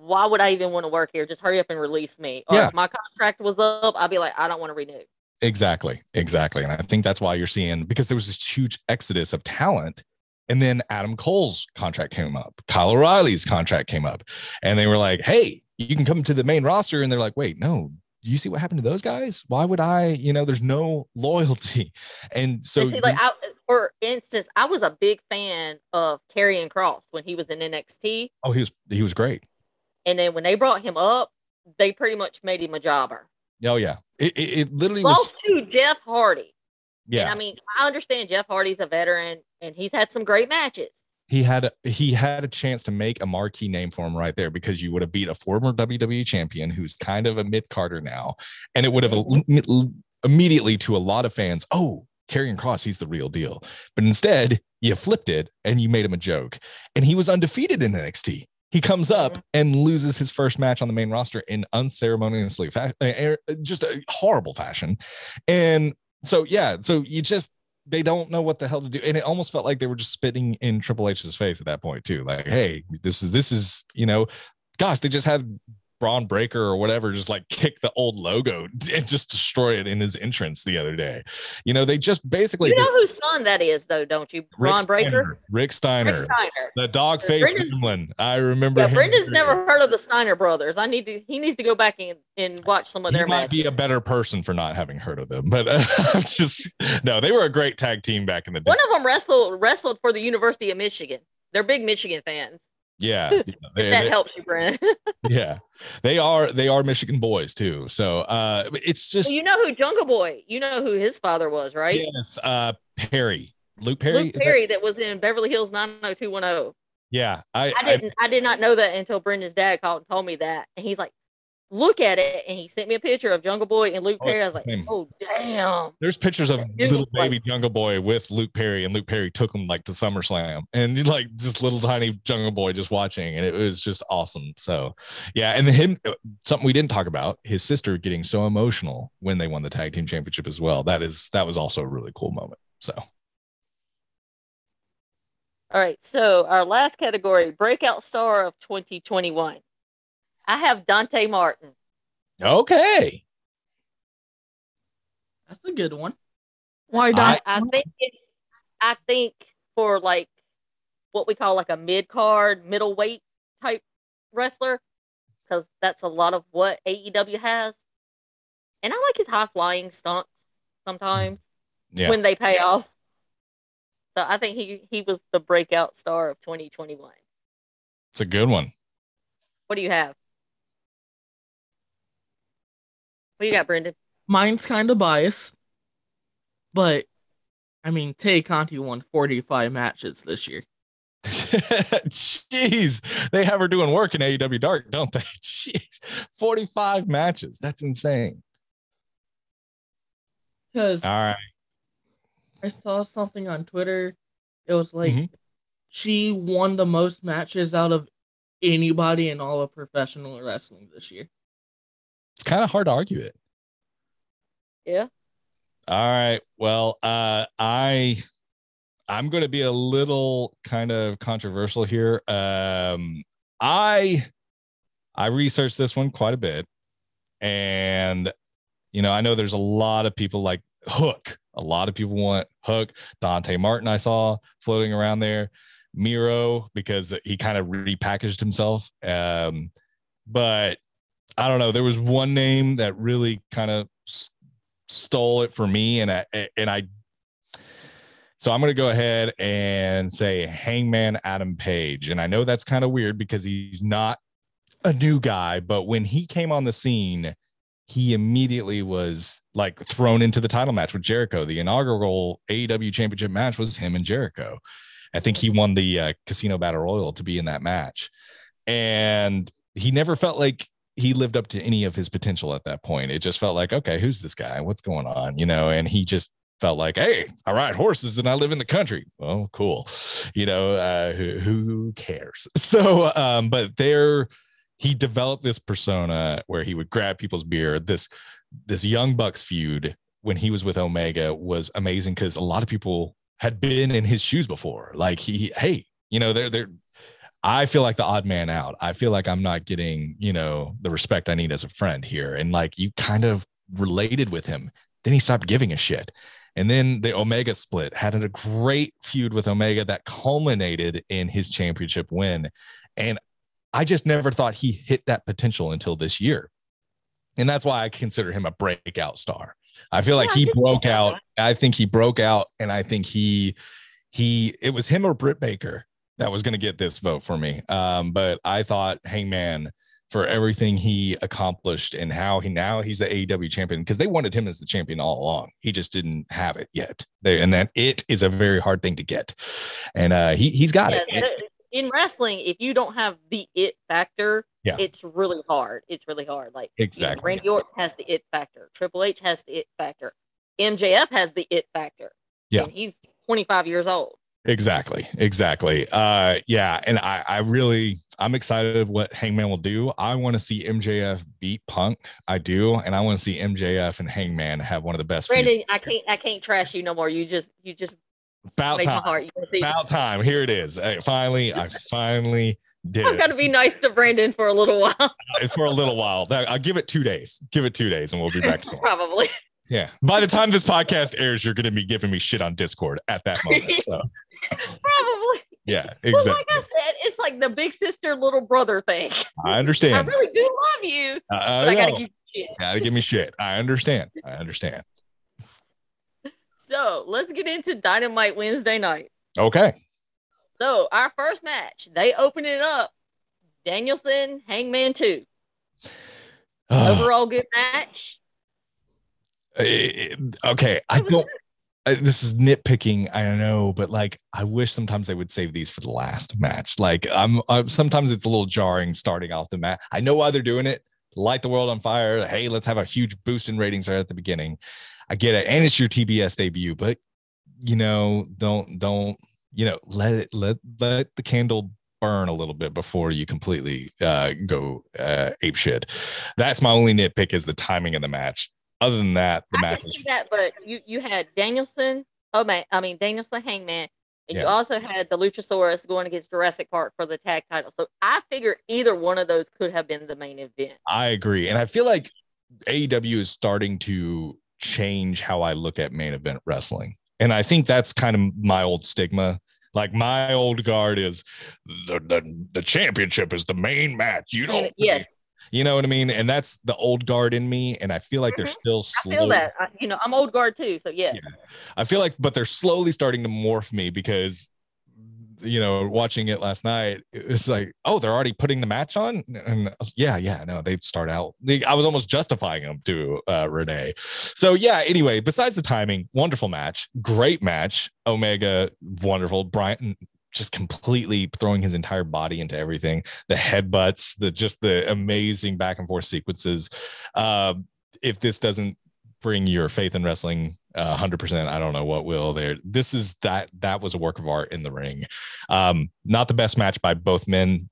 "Why would I even want to work here? Just hurry up and release me." Or Yeah. if my contract was up, I'd be like, "I don't want to renew." Exactly. Exactly. And I think that's why you're seeing because there was this huge exodus of talent. And then Adam Cole's contract came up, Kyle O'Reilly's contract came up, and they were like, hey, you can come to the main roster. And they're like, wait, no, Do you see what happened to those guys? Why would I, you know, there's no loyalty. And so, And see, like, I, for instance, I was a big fan of Karrion Kross when he was in NXT, oh, he was, he was great. And then when they brought him up, they pretty much made him a jobber. Oh, yeah. It, it, it literally was, Lost to Jeff Hardy. yeah. And I mean, I understand Jeff Hardy's a veteran and he's had some great matches. he had a, he had a chance to make a marquee name for him right there because you would have beat a former WWE champion who's kind of a mid carder now, and it would have immediately to a lot of fans, oh, Karrion Kross, he's the real deal. But instead, you flipped it and you made him a joke, and he was undefeated in NXT. He comes up and loses his first match on the main roster in unceremoniously, uh, uh, just a horrible fashion. And so, yeah, so you just they don't know what the hell to do and it almost felt like they were just spitting in triple h's face at that point too like hey this is this is you know gosh they just had Bron Breakker or whatever just like kick the old logo and just destroy it in his entrance the other day you know they just basically You know whose son that is, though, don't you? Rick Bron Breakker? Steiner, rick steiner, Rick Steiner. the dog face gremlin i remember Yeah, Brenda's never heard of the Steiner brothers. I need to. He needs to go back and, and watch some of he their might matches. be a better person for not having heard of them but uh, I'm just no they were a great tag team back in the day One of them wrestled wrestled for the University of Michigan. They're big Michigan fans. Yeah, yeah, they- that they- helps you, Brent. yeah they are they are michigan boys too so uh it's just you know who Jungle Boy? You know who his father was, right? yes uh perry luke perry Luke Is that- Perry, that was in Beverly Hills 90210. yeah i I didn't. I, did not know that until Brendan's dad called and told me that, and he's like, "Look at it," and he sent me a picture of Jungle Boy and Luke Oh, Perry. I was like, same. "Oh damn!" there's pictures of little like- baby jungle boy with luke perry and luke perry took him like to SummerSlam and like just little tiny jungle boy just watching and it was just awesome so yeah and him uh, something we didn't talk about his sister getting so emotional when they won the tag team championship as well that is that was also a really cool moment so All right, so our last category, breakout star of 2021. I have Dante Martin. okay That's a good one. Why I- I think it, I think for like what we call like a mid card, middleweight type wrestler, because that's a lot of what AEW has. And I like his high flying stunts sometimes Yeah. when they pay off. So I think he he was the breakout star of 2021. It's a good one. What do you have? What you got, Brendan? Mine's kind of biased, but I mean, Tay Conti won 45 matches this year. Jeez, they have her doing work in AEW Dark, don't they? Jeez, 45 matches. That's insane. Because All right. I saw something on Twitter. It was like Mhm. she won the most matches out of anybody in all of professional wrestling this year. It's kind of hard to argue it. Yeah. All right. Well, uh, I I'm going to be a little kind of controversial here. Um, I I researched this one quite a bit, and you know I know there's a lot of people like Hook. A lot of people want Hook. Dante Martin I saw floating around there. Miro because he kind of repackaged himself. Um, but I don't know. There was one name that really kind of s- stole it for me, and I and I. So I'm going to go ahead and say Hangman Adam Page, and I know that's kind of weird because he's not a new guy, but when he came on the scene, he immediately was like thrown into the title match with Jericho. The inaugural AEW Championship match was him and Jericho. I think he won the uh, Casino Battle Royal to be in that match, and he never felt like he lived up to any of his potential at that point. It just felt like, okay, who's this guy? What's going on? You know, and he just felt like, hey, I ride horses and I live in the country. Well, cool. You know, uh, who, who cares? So, um, but there, he developed this persona where he would grab people's beer. This this Young Bucks feud when he was with Omega was amazing because a lot of people had been in his shoes before. Like he, hey, you know, they're they're I feel like the odd man out. I feel like I'm not getting, you know, the respect I need as a friend here. And like you kind of related with him. Then he stopped giving a shit. And then the Omega split had a great feud with Omega that culminated in his championship win. And I just never thought he hit that potential until this year. And that's why I consider him a breakout star. I feel like Yeah, I he broke out. I think he broke out and I think he he it was him or Britt Baker that was going to get this vote for me. Um, but I thought Hangman for everything he accomplished and how he now he's the AEW champion because they wanted him as the champion all along. He just didn't have it yet. They, and that it is a very hard thing to get. And uh, he he's got Yeah, it. In wrestling, if you don't have the it factor, Yeah. it's really hard. It's really hard. Like you know, Exactly. Randy Orton has the it factor. Triple H has the it factor. MJF has the it factor. Yeah. And he's 25 years old. Exactly. Exactly. Uh yeah. And I I really I'm excited what Hangman will do. I want to see MJF beat Punk. I do. And I want to see MJF and Hangman have one of the best. Brandon, I can't I can't trash you no more. You just you just about time. heart. You see About time. Here it is. Hey, finally, I finally did I've got to be nice to Brandon for a little while, It's for a little while. That- I'll give it two days. Give it two days and we'll be back to probably. Yeah. By the time this podcast airs, you're going to be giving me shit on Discord at that moment. So, Probably. yeah, exactly. Well, like I said, it's like the big sister, little brother thing. I understand. I really do love you, I, I but I gotta give you shit. Gotta give me shit. I understand. I understand. So let's get into Dynamite Wednesday night. Okay. So our first match, they open it up. Danielson, Hangman 2. Overall good match. Eh, okay. I don't. I- This is nitpicking, I don't know, but like I wish sometimes they would save these for the last match. Like I'm, I'm sometimes it's a little jarring starting off the match. I know why they're doing it. Light the world on fire. Hey, let's have a huge boost in ratings right at the beginning. I get it, and it's your TBS debut, but you know, don't don't you know let it let let the candle burn a little bit before you completely uh, go uh, ape shit. That's my only nitpick is the timing of the match. Other than that, the I match see that, but you you had Danielson, oh man, I mean Danielson Hangman, and you also had the Luchasaurus going against Jurassic Park for the tag title. So I figure either one of those could have been the main event. I agree. And I feel like AEW is starting to change how I look at main event wrestling. And I think that's kind of my old stigma Like my old guard is the the, the championship is the main match. You don't yes, you know what I mean? And that's the old guard in me. And I feel like they're Mhm. still I slow. feel that. I, you know, I'm old guard too, so yes. Yeah. I feel like, but they're slowly starting to morph me because, you know, watching it last night, it's like, oh, they're already putting the match on. And was- yeah, yeah, no, they start out. They, I was almost justifying them to uh, Renee. So yeah. Anyway, besides the timing, wonderful match, great match. Omega, wonderful. Bryan just completely throwing his entire body into everything. The headbutts, the just the amazing back and forth sequences. Uh, if this doesn't bring your faith in wrestling uh, 100% i don't know what will there this is that that was a work of art in the ring um not the best match by both men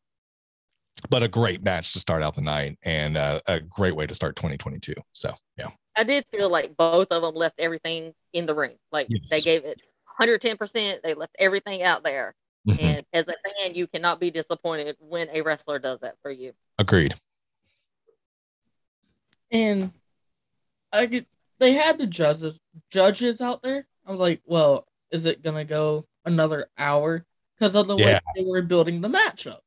but a great match to start out the night and uh, a great way to start 2022 so yeah I did feel like both of them left everything in the ring. Like Yes. they gave it 110%. They left everything out there. Mhm. And as a fan, you cannot be disappointed when a wrestler does that for you. agreed And I could, they had the judges judges out there. I was like, well, is it gonna go another hour? Because of the way they were building the matchup.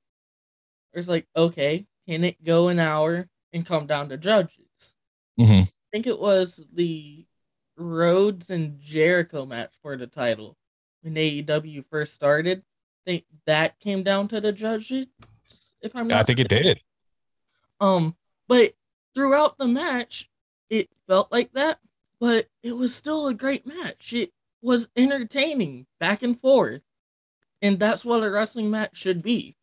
It's like, okay, can it go an hour and come down to judges? Mhm. I think it was the Rhodes and Jericho match for the title when AEW first started. I think that came down to the judges. If I'm not i think it did um, but throughout the match, it felt like that, but it was still a great match. It was entertaining back and forth. And that's what a wrestling match should be.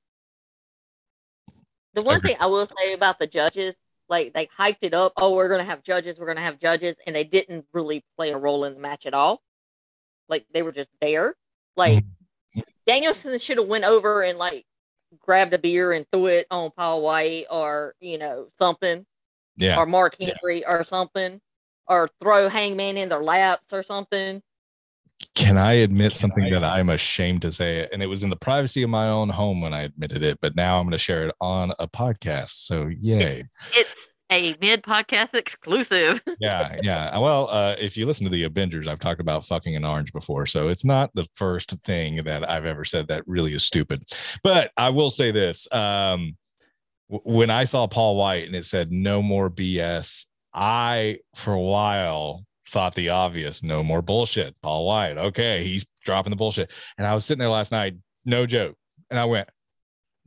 The one Agreed. thing I will say about the judges, like they hyped it up. Oh, we're gonna have judges. We're gonna have judges, and they didn't really play a role in the match at all. Like they were just there. Like Danielson should have went over and like grabbed a beer and threw it on Paul White or you know something, yeah. Or Mark Yeah. Henry or something, or throw Hangman in their laps or something. can i admit something that i'm ashamed to say? And it was in the privacy of my own home when i admitted it but now i'm going to share it on a podcast so yay. It's a mid podcast exclusive. yeah, yeah. Well, uh, if you listen to the Avengers, I've talked about fucking an orange before, so it's not the first thing that I've ever said that really is stupid. But I will say this: um, w- when I saw Paul White and it said "No more BS," I, for a while, thought the obvious: "No more bullshit." Paul White, okay, he's dropping the bullshit. And I was sitting there last night, no joke, and I went,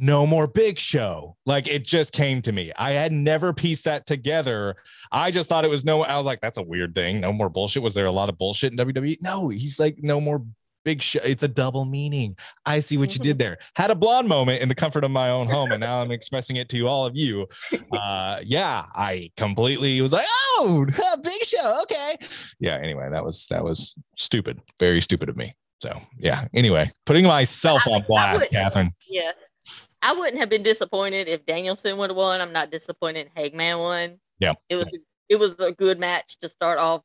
no more big show. Like it just came to me. I had never pieced that together. I just thought it was no, I was like, that's a weird thing. No more bullshit. Was there a lot of bullshit in WWE? No, he's like, no more big show. It's a double meaning. I see what you did there. Had a blonde moment in the comfort of my own home, and now I'm expressing it to all of you. Uh, yeah, I completely was like, oh, big show. Okay. Yeah. Anyway, that was that was stupid. Very stupid of me. So yeah. Anyway, putting myself on blast, Catherine. Yeah. I wouldn't have been disappointed if Danielson would have won. I'm not disappointed Hangman won. Yeah. It was it was a good match to start off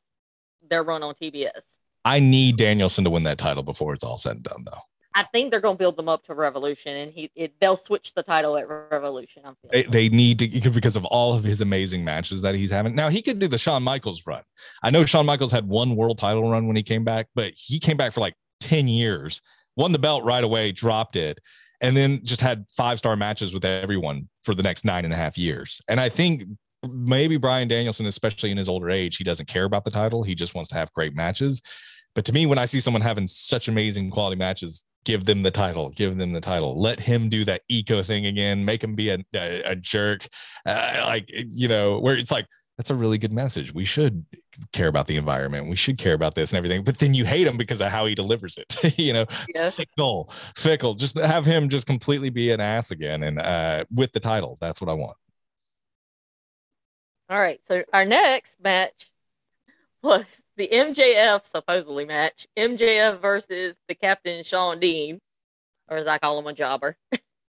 their run on TBS. I need Danielson to win that title before it's all said and done, though. I think they're gonna build them up to Revolution and he it, they'll switch the title at Revolution. I'm They, feeling. they need to because of all of his amazing matches that he's having. Now he could do the Shawn Michaels run. I know Shawn Michaels had one world title run when he came back, but he came back for like 10 years, won the belt right away, dropped it, and then just had five star matches with everyone for the next nine and a half years. And I think maybe Bryan Danielson, especially in his older age, he doesn't care about the title. He just wants to have great matches. But to me, when I see someone having such amazing quality matches, give them the title, give them the title. Let him do that eco thing again. Make him be a, a, a jerk. Uh, like, you know, where it's like, that's a really good message. We should care about the environment. We should care about this and everything. But then you hate him because of how he delivers it. you know, Yeah. fickle, fickle. Just have him just completely be an ass again and uh, with the title. That's what I want. All right. So our next match was the MJF supposedly match. MJF versus the Captain Shawn Dean, or as I call him, a jobber.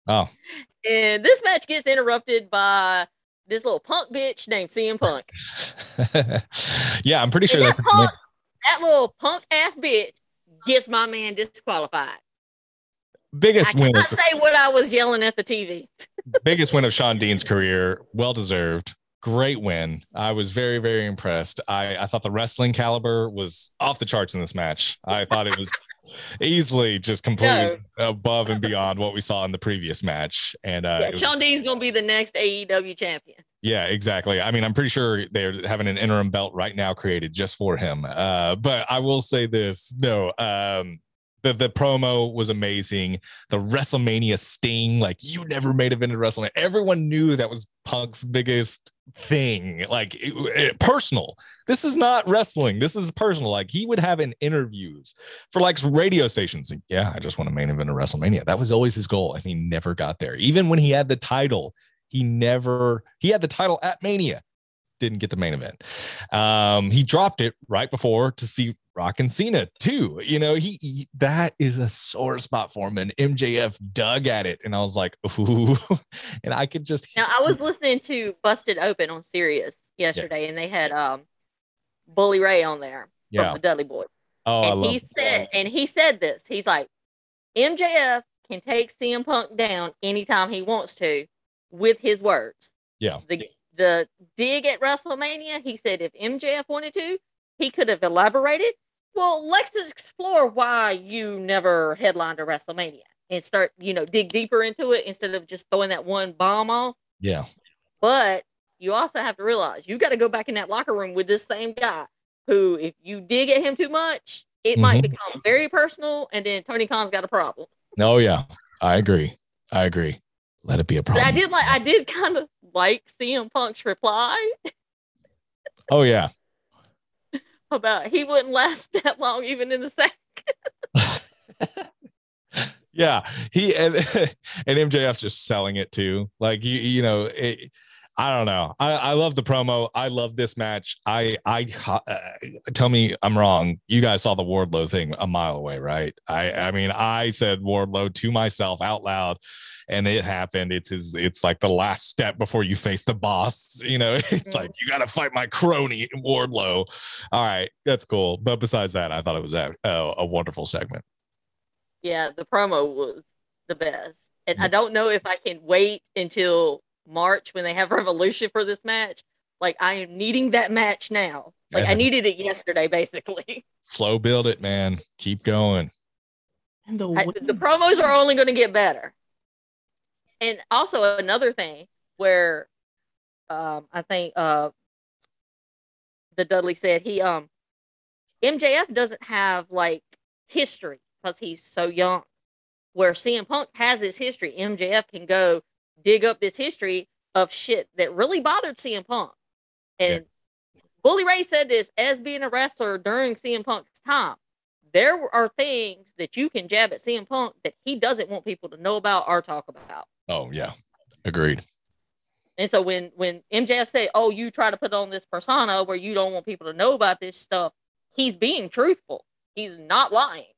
Oh, And this match gets interrupted by this little punk bitch named CM Punk. yeah, I'm pretty sure And that's that punk, that little punk ass bitch gets my man disqualified. I biggest win. cannot say what I was yelling at the TV. biggest win of Shawn Dean's career. Well deserved. Great win. I was very, very impressed. I, I thought the wrestling caliber was off the charts in this match. I thought it was easily just completely above and beyond what we saw in the previous match. And uh, Yeah, Shawn Dean's gonna be the next AEW champion. yeah, exactly. I mean, I'm pretty sure they're having an interim belt right now created just for him. Uh, but I will say this: no, um, the the promo was amazing. The WrestleMania sting, like you never made it into WrestleMania. Everyone knew that was Punk's biggest thing. Like it, it- personal. This is not wrestling. This is personal. Like he would have in interviews for like radio stations. Yeah, I just want to main event a WrestleMania. That was always his goal, and he never got there. Even when he had the title, he never he had the title at Mania, didn't get the main event. Um, he dropped it right before to see Rock and Cena too. You know, he, he- that is a sore spot for him, and MJF dug at it, and I was like, ooh, and I could just Now I was listening to Busted Open on Sirius yesterday, and they had um Bully Ray on there yeah. from the Dudley Boy. Oh, and he said and he said this. He's like, MJF can take CM Punk down anytime he wants to with his words. Yeah. The the dig at WrestleMania, he said if MJF wanted to, he could have elaborated. Well, let's explore why you never headlined a WrestleMania and start, you know, dig deeper into it instead of just throwing that one bomb off. yeah. But you also have to realize you got to go back in that locker room with this same guy who, if you dig at him too much, it might Mhm. become very personal. And then Tony Khan's got a problem. Oh yeah. I agree. I agree. Let it be a But problem. I did like, I did kind of like CM Punk's reply Oh yeah. About he wouldn't last that long, even in the sack. yeah he and, and mjf's just selling it too like you you know it, i don't know. I, I love the promo. I love this match. I i uh, tell me i'm wrong. You guys saw the wardlow thing a mile away right? I i mean i said wardlow to myself out loud and it happened. It's his it's like the last step before you face the boss you know? It's like you gotta fight my crony wardlow. All right that's cool. But besides that i thought it was a, a, a wonderful segment. Yeah, the promo was the best. And I don't know if I can wait until March when they have Revolution for this match. Like I am needing that match now. Like I needed it yesterday, basically. slow build it, man. Keep going. And the I, the promos are only going to get better. And also another thing where um, I think uh, the Dudley said he um MJF doesn't have like history because he's so young. Where CM Punk has his history, MJF can go dig up this history of shit that really bothered CM Punk. And Bully Ray said this as being a wrestler during CM Punk's time there are things that you can jab at CM Punk that he doesn't want people to know about or talk about. Oh yeah, agreed. And so when when MJF say, "Oh, you try to put on this persona where you don't want people to know about this stuff," he's being truthful. He's not lying.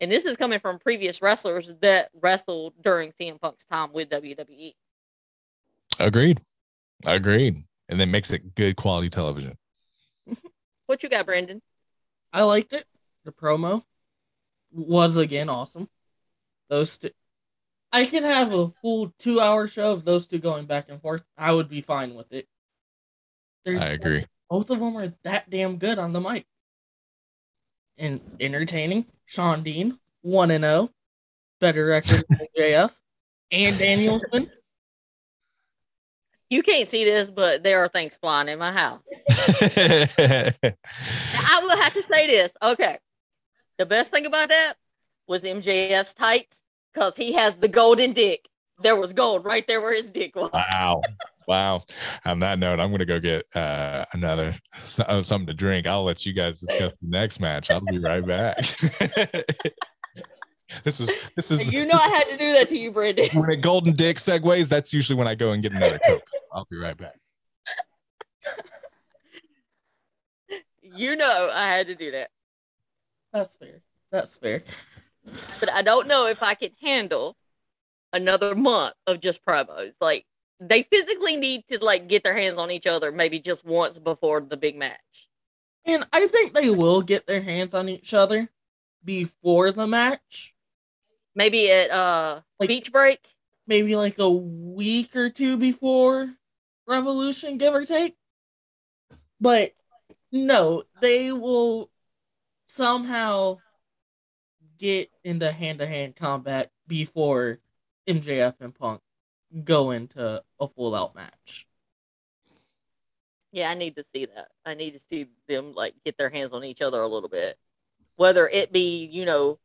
And this is coming from previous wrestlers that wrestled during CM Punk's time with. WWE. Agreed. Agreed. And then makes it good quality television. What you got, Brandon? I liked it. The promo was again awesome. Those two, I can have a full two hour show of those two going back and forth. I would be fine with it. There's- I agree. Both of them are that damn good on the mic. And entertaining. Shawn Dean, 1 and 0. Better record than JF. And Danielson. You can't see this, but there are things flying in my house. I will have to say this. Okay. The best thing about that was MJF's tights because he has the golden dick. There was gold right there where his dick was. wow. Wow. On that note, I'm going to go get uh, another uh, something to drink. I'll let you guys discuss the next match. I'll be right back. this is this is You know I had to do that to you, Brendan. when a golden dick segues. That's usually when I go and get another coke. I'll be right back. You know I had to do that. That's fair. That's fair. But I don't know if I can handle another month of just promos. Like they physically need to like get their hands on each other maybe just once before the big match. And I think they will get their hands on each other before the match. Maybe at uh Like- beach break. Maybe like a week or two before Revolution, give or take. But no, they will somehow get into hand to hand combat before MJF and Punk go into a full out match. Yeah, I need to see that. I need to see them like get their hands on each other a little bit. Whether it be, you know,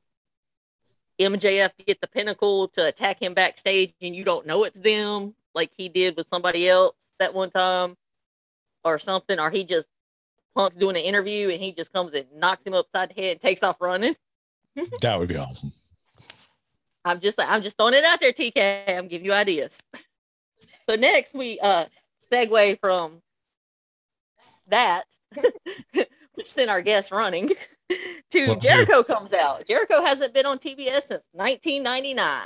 MJF get the pinnacle to attack him backstage and you don't know it's them, like he did with somebody else that one time, or something, or he just Punk's doing an interview and he just comes and knocks him upside the head and takes off running. That would be awesome. I'm just I'm just throwing it out there, TK. I'm giving you ideas. so next we uh segue from that, which sent our guest running, to Well, Jericho comes out. Jericho hasn't been on TBS since 1999.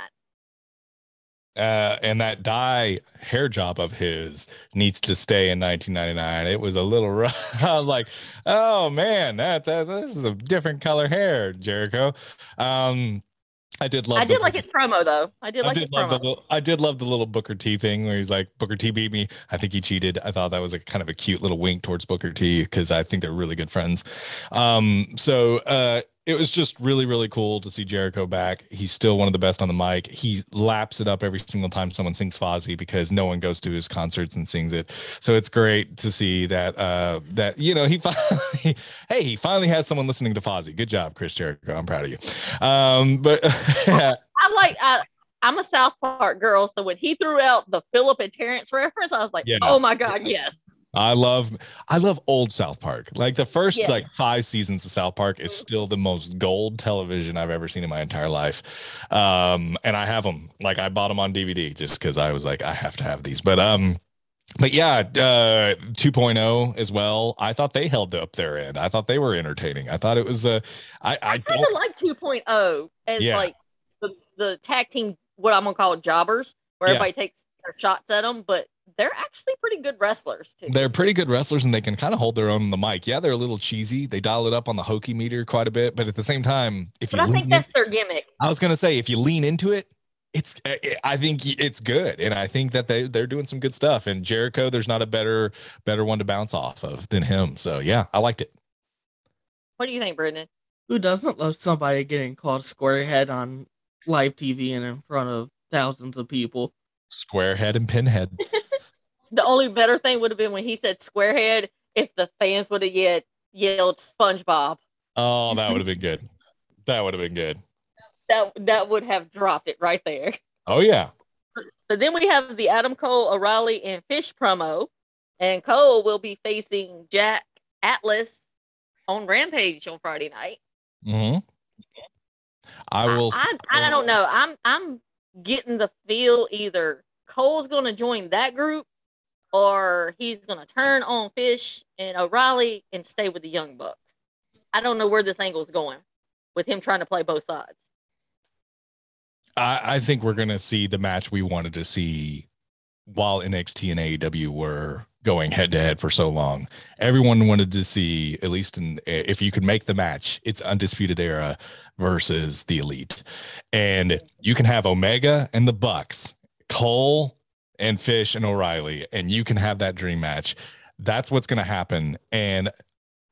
Uh, and that dye hair job of his needs to stay in 1999. It was a little rough. I was like, oh man, that, that this is a different color hair, Jericho. Um, I did love. I did like his promo though. I did I like did his love the promo. little, I did love the little Booker T thing where he's like Booker T beat me. I think he cheated. I thought that was a kind of a cute little wink towards Booker T because I think they're really good friends. Um, so uh, it was just really really cool to see Jericho back. He's still one of the best on the mic. He laps it up every single time someone sings Fozzy because no one goes to his concerts and sings it. So it's great to see that uh, that you know he finally hey he finally has someone listening to Fozzy. Good job, Chris Jericho. I'm proud of you. Um, but I like I I'm a South Park girl, so when he threw out the Phillip and Terrance reference, I was like, Yeah. oh my god, yes. I love I love old South Park. Like the first Yeah. like five seasons of South Park is still the most gold television I've ever seen in my entire life. Um and I have them. Like I bought them on DVD just cuz I was like I have to have these. But um but yeah, uh 2.0 as well. I thought they held up their end. I thought they were entertaining. I thought it was uh I I I kind don't of like 2.0 as Yeah. like the, the tag team, what I'm gonna call jobbers, where Yeah. everybody takes their shots at them, but they're actually pretty good wrestlers too. they're pretty good wrestlers and they can kind of hold their own on the mic. Yeah, they're a little cheesy. They dial it up on the hokey meter quite a bit, but at the same time, if but you I think that's in- their gimmick. I was gonna say if you lean into it, it's I- I think it's good, and I think that they they're doing some good stuff. And Jericho, there's not a better better one to bounce off of than him. So yeah, I liked it. What do you think, Brendan? Who doesn't love somebody getting called squarehead on live TV and in front of thousands of people? Squarehead and Pinhead. The only better thing would have been when he said squarehead if the fans would have yet yelled SpongeBob. Oh, that would have been good. That would have been good. That that would have dropped it right there. Oh yeah, So then we have the Adam Cole, O'Reilly, and Fish promo, and Cole will be facing Jack Atlas on Rampage on Friday night. hmm I will. I, I, I don't know. I'm I'm getting the feel either Cole's going to join that group, or he's going to turn on Fish and O'Reilly and stay with the Young Bucks. I don't know where this angle is going with him trying to play both sides. I, I think we're gonna see the match we wanted to see while NXT and AEW were going head to head for so long. Everyone wanted to see, at least in if you could make the match, it's undisputed era versus the elite. And you can have Omega and the Bucks, Cole and Fish and O'Reilly, and you can have that dream match. That's what's gonna happen. And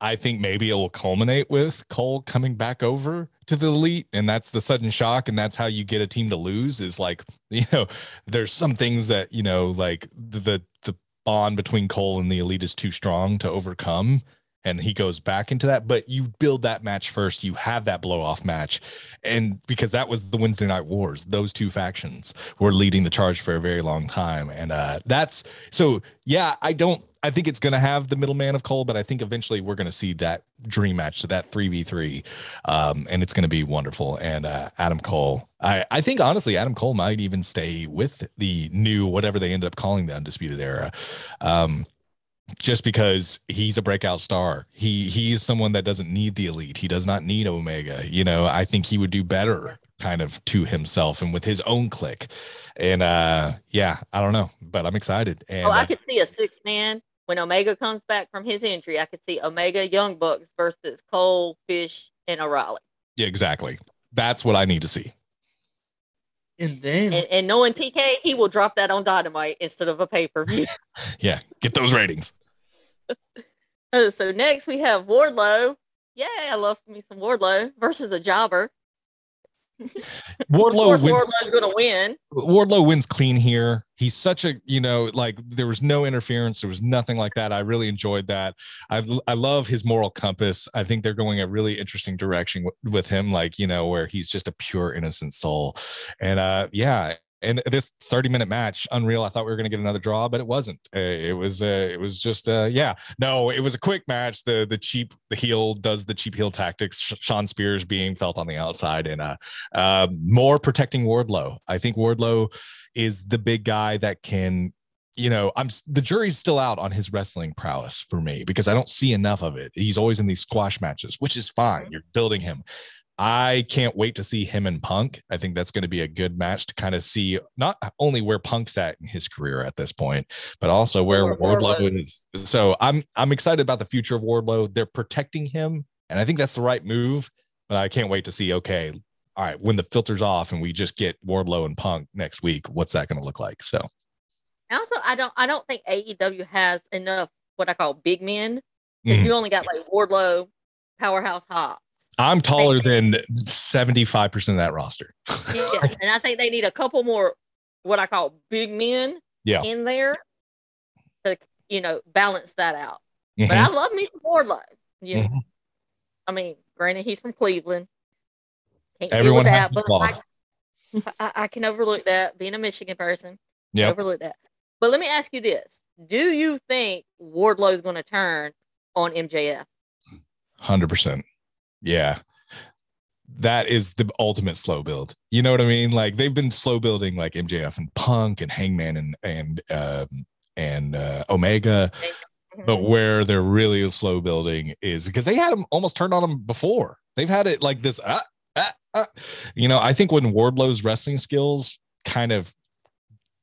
I think maybe it will culminate with Cole coming back over to the elite, and that's the sudden shock, and that's how you get a team to lose. Is like you know, there's some things that you know, like the, the bond between Cole and the elite is too strong to overcome, and he goes back into that. But you build that match first. You have that blow off match, and because that was the Wednesday Night Wars, those two factions were leading the charge for a very long time, and uh, that's so. Yeah, I don't. I think it's going to have the middleman of Cole, but I think eventually we're going to see that dream match, so that three v three, um, and it's going to be wonderful. And uh, Adam Cole, I I think honestly, Adam Cole might even stay with the new whatever they end up calling the undisputed era. Um, just because he's a breakout star. He he's someone that doesn't need the elite. He does not need Omega. You know, I think he would do better kind of to himself and with his own click. And uh yeah, I don't know, but I'm excited. And oh, I uh, could see a six man when Omega comes back from his injury. I could see Omega Young Bucks versus Cole, Fish, and O'Reilly. yeah, exactly. That's what I need to see. And then And, and knowing TK, he will drop that on Dynamite instead of a pay per view. Yeah, get those ratings. Oh, so next we have Wardlow. Yeah, I love me some Wardlow versus a jobber. Wardlow, of course, win- Wardlow's going to win. Wardlow wins clean here. He's such a, you know, like there was no interference. There was nothing like that. I really enjoyed that. I, I love his moral compass. I think they're going a really interesting direction with, with him, like, you know, where he's just a pure innocent soul. And uh, yeah, and this 30 minute match unreal i thought we were going to get another draw but it wasn't uh, it was uh, it was just uh, yeah no it was a quick match the the cheap the heel does the cheap heel tactics Shawn spears being felt on the outside and uh, uh more protecting wardlow i think wardlow is the big guy that can you know, I'm the jury's still out on his wrestling prowess for me because I don't see enough of it. He's always in these squash matches, which is fine. You're building him. I can't wait to see him and Punk. I think that's going to be a good match to kind of see not only where Punk's at in his career at this point, but also where Wardlow is. So I'm I'm excited about the future of Wardlow. They're protecting him, and I think that's the right move. But I can't wait to see. Okay, all right, when the filter's off and we just get Wardlow and Punk next week, what's that going to look like? So And also, I don't, I don't think AEW has enough what I call big men. Mhm. You only got like Wardlow, Powerhouse Hobbs. I'm taller than 75% of that roster. Yeah, and I think they need a couple more what I call big men Yeah. in there to you know balance that out. But I love me some Wardlow. Yeah. Mhm. I mean, granted he's from Cleveland. Can't Everyone has that, flaws. I, I, can overlook that. Being a Michigan person, Yep. overlook that. But let me ask you this: Do you think Wardlow is going to turn on MJF? Hundred percent. Yeah. That is the ultimate slow build. You know what I mean? Like they've been slow building like MJF and Punk and Hangman and and um and uh, Omega, but where they're really slow building is because they had them almost turned on them before. They've had it like this. Ah, ah, ah. You know, I think when Wardlow's wrestling skills kind of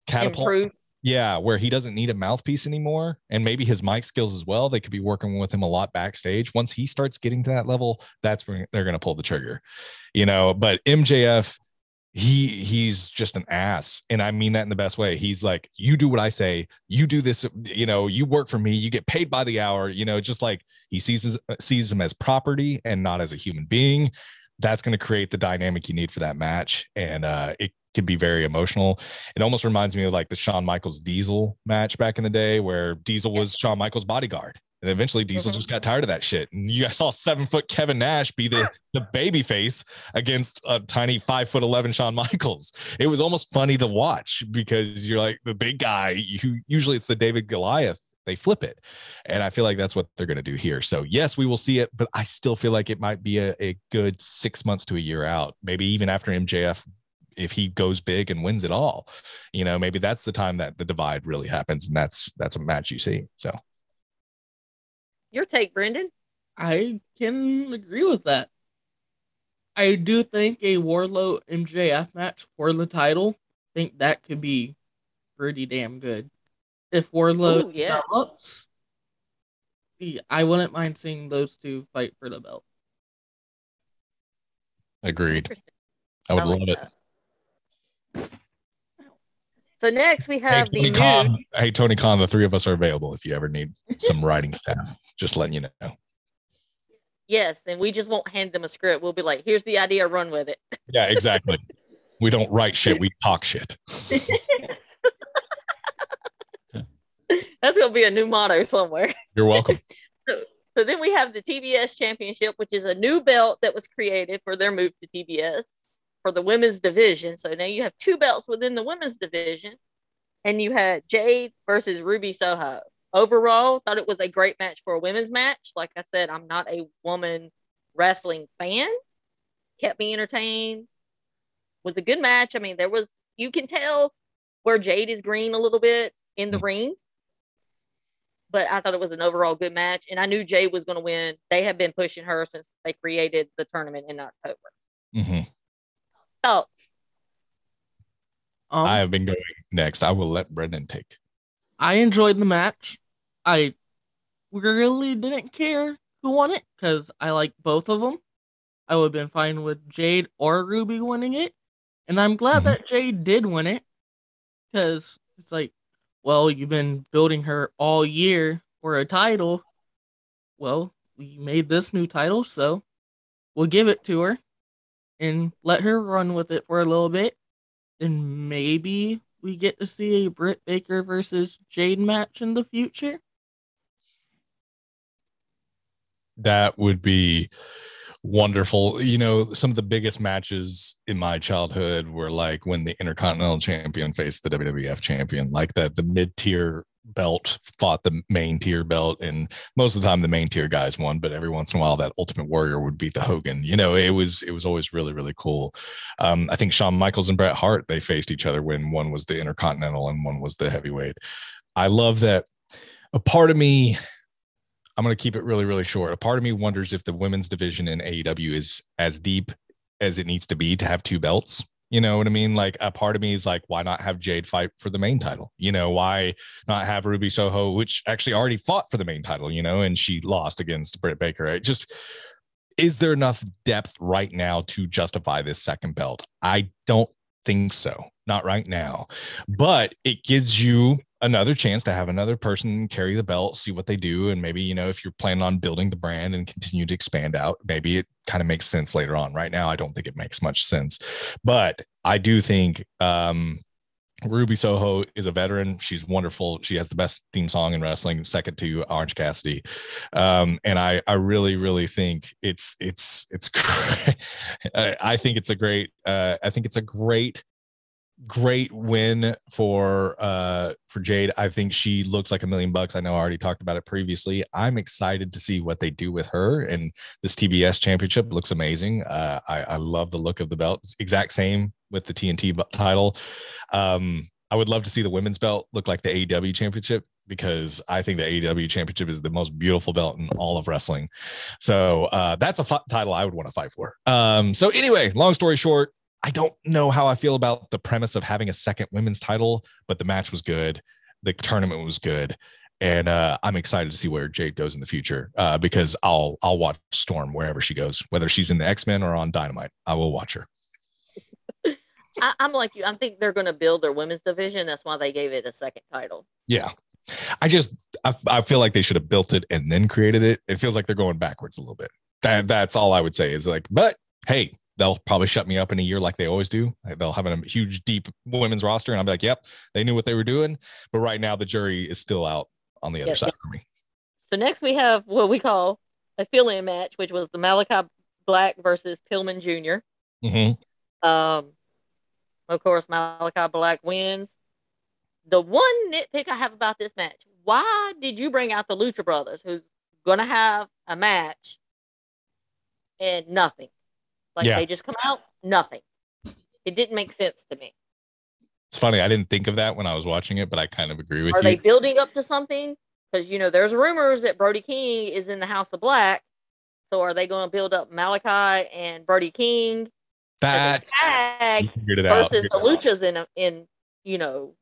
catapult. Yeah, where he doesn't need a mouthpiece anymore, and maybe his mic skills as well. They could be working with him a lot backstage. Once he starts getting to that level, that's when they're going to pull the trigger, you know. But MJF, he he's just an ass, and I mean that in the best way. He's like, you do what I say, you do this, you know, you work for me, you get paid by the hour, you know, just like he sees his, sees him as property and not as a human being. That's going to create the dynamic you need for that match, and uh, it can be very emotional. It almost reminds me of like the Shawn Michaels Diesel match back in the day where Diesel was Shawn Michaels bodyguard. And eventually Diesel Mhm. just got tired of that shit. And you guys saw seven foot Kevin Nash be the, the baby face against a tiny five foot 11 Shawn Michaels. It was almost funny to watch because you're like the big guy who usually it's the David Goliath. They flip it. And I feel like that's what they're going to do here. So, yes, we will see it, but I still feel like it might be a, a good six months to a year out, maybe even after MJF if he goes big and wins it all you know maybe that's the time that the divide really happens and that's that's a match you see so Your take, Brendan? I can agree with that. I do think a Wardlow MJF match for the title, I think that could be pretty damn good. If Wardlow Ooh, yeah. develops, I wouldn't mind seeing those two fight for the belt. agreed i would I like love it. So next we hey have the tony new. hey tony khan the three of us are available if you ever need some writing staff just letting you know Yes, and we just won't hand them a script. We'll be like, "Here's the idea, run with it." yeah exactly we don't write shit we talk shit Yes. That's gonna be a new motto somewhere. you're welcome So then we have the TBS Championship, which is a new belt that was created for their move to TBS for the women's division. So now you have two belts within the women's division, and you had Jade versus Ruby Soho. Overall, thought it was a great match for a women's match. Like I said, I'm not a woman wrestling fan. Kept me entertained. Was a good match. I mean, there was you can tell where Jade is green a little bit in the Mm. ring but I thought it was an overall good match. And I knew Jade was going to win. They have been pushing her since they created the tournament in October. Mhm. Thoughts? Um, i have been going next i will let brendan take I enjoyed the match. I really didn't care who won it because I like both of them. I would have been fine with Jade or Ruby winning it. And I'm glad Mhm. that Jade did win it because it's like, well, you've been building her all year for a title. Well, we made this new title, so we'll give it to her. and let her run with it for a little bit. Then maybe we get to see a Britt Baker versus Jade match in the future. That would be wonderful. You know, some of the biggest matches in my childhood were like when the Intercontinental Champion faced the WWF Champion, like that the mid tier belt fought the main tier belt and most of the time the main tier guys won but every once in a while that ultimate warrior would beat the hogan. You know it was it was always really really cool. Um, i think shawn michaels and bret hart they faced each other when one was the intercontinental and one was the heavyweight. I love that a part of me i'm going to keep it really really short a part of me wonders if the women's division in aew is as deep as it needs to be to have two belts you know what I mean? Like a part of me is like, why not have Jade fight for the main title? You know, why not have Ruby Soho, which actually already fought for the main title, you know, and she lost against Britt Baker. It just is there enough depth right now to justify this second belt? I don't think so. Not right now. But it gives you another chance to have another person carry the belt, see what they do. And maybe, you know, if you're planning on building the brand and continue to expand out, maybe it kind of makes sense later on. Right now, I don't think it makes much sense. But I do think um Ruby Soho is a veteran. She's wonderful. She has the best theme song in wrestling, second to Orange Cassidy. Um, and I, I really, really think it's, it's, it's. I think it's a great. Uh, I think it's a great great win for uh for Jade. I think she looks like a million bucks. I know I already talked about it previously. I'm excited to see what they do with her and this TBS championship looks amazing. Uh I, I love the look of the belt. It's exact same with the TNT title. Um I would love to see the women's belt look like the AEW championship because I think the AEW championship is the most beautiful belt in all of wrestling. So uh, that's a title I would want to fight for. Um, so anyway, long story short, I don't know how I feel about the premise of having a second women's title, but the match was good. The tournament was good. And uh, I'm excited to see where Jade goes in the future uh, because I'll I'll watch Storm wherever she goes, whether she's in the X Men or on Dynamite. I will watch her. I, am like you. I think they're going to build their women's division. That's why they gave it a second title. Yeah, I just I, I feel like they should have built it and then created it. It feels like they're going backwards a little bit. That that's all I would say is like, but hey, they'll probably shut me up in a year like they always do. They'll have a huge, deep women's roster, and I'll be like, "Yep, they knew what they were doing." But right now, the jury is still out on the other side for me. So next, we have what we call a fill-in match, which was the Malachi Black versus Pillman junior mm-hmm. Um, of course, Malachi Black wins. The one nitpick I have about this match: Why did you bring out the Lucha Brothers, who's gonna have a match, and nothing? Like yeah. they just come out, nothing. It didn't make sense to me. It's funny. I didn't think of that when I was watching it, but I kind of agree with Are you. Are they building up to something? Because you know, there's rumors that Brody King is in the House of Black. So are they going to build up Malachi and Brody King? That's tag versus the Luchas in a, in you know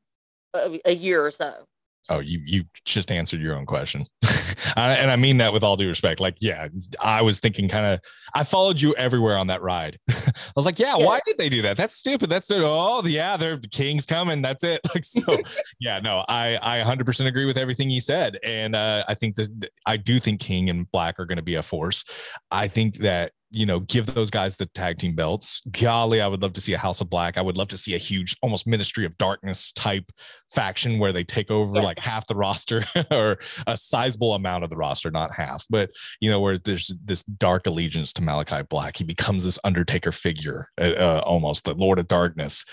a, a year or so. Oh, you you just answered your own question, and I mean that with all due respect. Like, yeah, I was thinking kind of. I followed you everywhere on that ride. I was like, yeah, yeah, why did they do that? That's stupid. That's oh yeah, they're the king's coming. That's it. Like so, yeah, no, I I 100 percent agree with everything you said, and uh, I think that I do think King and Black are going to be a force. I think that you know, give those guys the tag team belts. Golly, I would love to see a House of Black. I would love to see a huge, almost Ministry of Darkness type faction where they take over yeah. like half the roster or a sizable amount of the roster, not half, but you know, where there's this dark allegiance to Malachi Black. He becomes this Undertaker figure, uh, uh, almost the Lord of Darkness.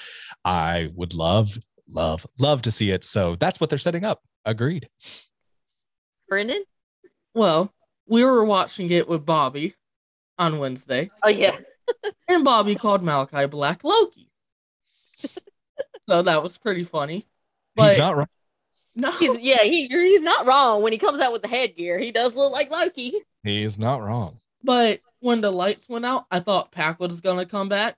I would love, love, love to see it. So that's what they're setting up. Agreed. Brendan? Well, we were watching it with Bobby on Wednesday. Oh yeah. and Bobby called Malachi Black Loki. so that was pretty funny. But he's not wrong. No. He's, yeah, he, he's not wrong. When he comes out with the headgear, he does look like Loki. He is not wrong. But when the lights went out, I thought Pac was gonna come back.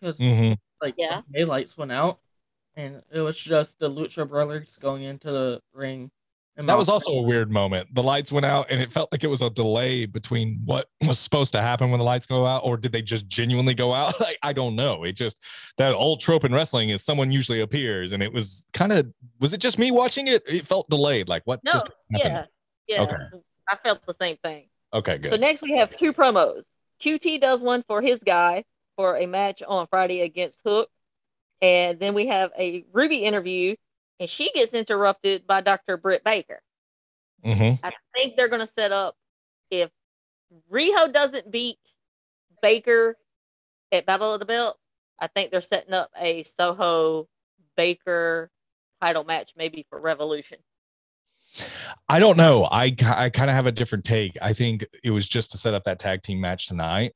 Because mm-hmm. like yeah, the lights went out. And it was just the Lucha Brothers going into the ring and that was also a weird moment. The lights went out, and it felt like it was a delay between what was supposed to happen when the lights go out, or did they just genuinely go out? Like, I don't know. It just that old trope in wrestling is someone usually appears, and it was kind of was it just me watching it? It felt delayed. Like what? No, just yeah, yeah. Okay. I felt the same thing. Okay, good. So next we have two promos. QT does one for his guy for a match on Friday against Hook. And then we have a Ruby interview, and she gets interrupted by Dr. Britt Baker. Mm-hmm. I think they're going to set up if Riho doesn't beat Baker at Battle of the Belt, I think they're setting up a Soho Baker title match maybe for Revolution. I don't know. I I kind of have a different take. I think it was just to set up that tag team match tonight,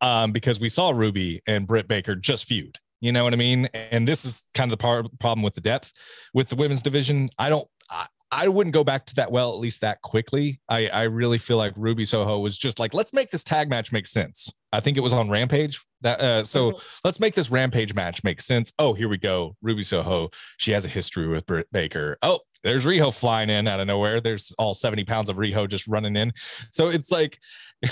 um, because we saw Ruby and Britt Baker just feud. You know what I mean? And this is kind of the part, problem with the depth with the women's division. I don't. I, I wouldn't go back to that well, at least that quickly. I, I really feel like Ruby Soho was just like, let's make this tag match make sense. I think it was on Rampage. That uh, so Mhm. let's make this Rampage match make sense. Oh, here we go. Ruby Soho. She has a history with Britt Baker. Oh, there's Riho flying in out of nowhere. There's all 70 pounds of Riho just running in. So it's like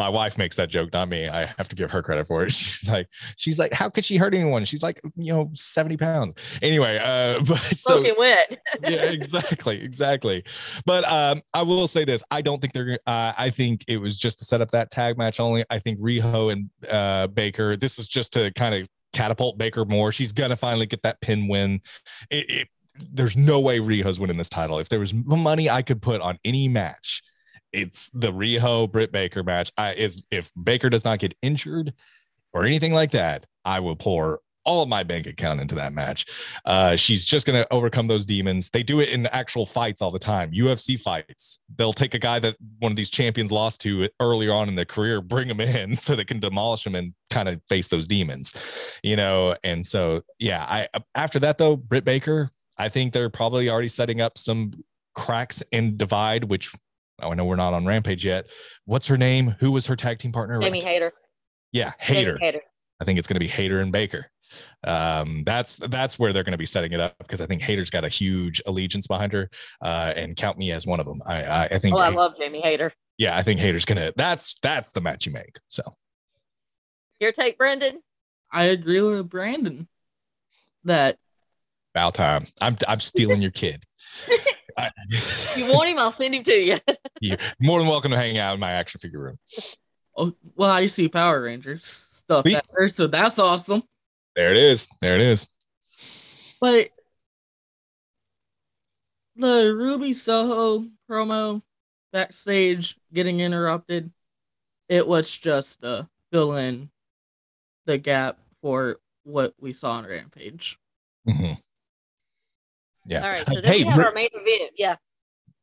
my wife makes that joke, not me. I have to give her credit for it. She's like, she's like, how could she hurt anyone? She's like, you know, 70 pounds. Anyway, uh, but so yeah, exactly, exactly. But um, I will say this: I don't think they're. Uh, I think it was just to set up that tag match only. I think Riho and uh, Baker. This is just to kind of catapult Baker more. She's gonna finally get that pin win. It, it, there's no way Riho's winning this title. If there was money I could put on any match, it's the Riho Britt Baker match. I is if Baker does not get injured or anything like that, I will pour all of my bank account into that match. Uh, she's just going to overcome those demons. They do it in actual fights all the time. UFC fights. They'll take a guy that one of these champions lost to earlier on in their career, bring him in so they can demolish him and kind of face those demons, you know. And so, yeah, I after that though, Britt Baker, I think they're probably already setting up some cracks and divide, which I know we're not on Rampage yet. What's her name? Who was her tag team partner? Jamie Hayter. Yeah, Hayter. Hayter. I think it's going to be Hayter and Baker. Um, that's that's where they're going to be setting it up because I think Hayter's got a huge allegiance behind her, uh, and count me as one of them. I I, I think Oh, I love Jamie Hayter. yeah, I think Hayter's gonna. That's that's the match you make. So Your take, Brendan? I agree with Brandon that about time. I'm I'm stealing your kid. I, You want him? I'll send him to you. you're more than welcome to hang out in my action figure room. oh well I see Power Rangers stuff Sweet. there, so that's awesome. There it is. There it is. But the Ruby Soho promo backstage getting interrupted, it was just to fill in the gap for what we saw on Rampage. Mhm. Yeah. All right. So then hey, we have re- our main event. Yeah.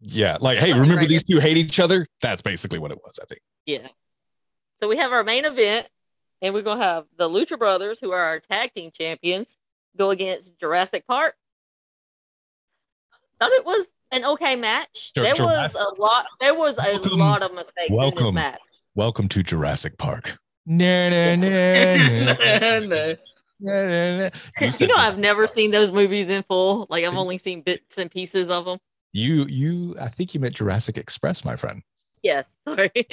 yeah. Like, hey, Right remember here. these two hate each other? That's basically what it was. I think. Yeah. So we have our main event, and we're gonna have the Lucha Brothers, who are our tag team champions, go against Jurassic Park. Thought it was an okay match. Jur- there was a lot. There was a Welcome- lot of mistakes in this welcome. match. Welcome to Jurassic Park. Na. You You know, I've never seen those movies in full. Like I've only seen bits and pieces of them. You you I think you meant Jurassic Express, my friend. Yes, sorry.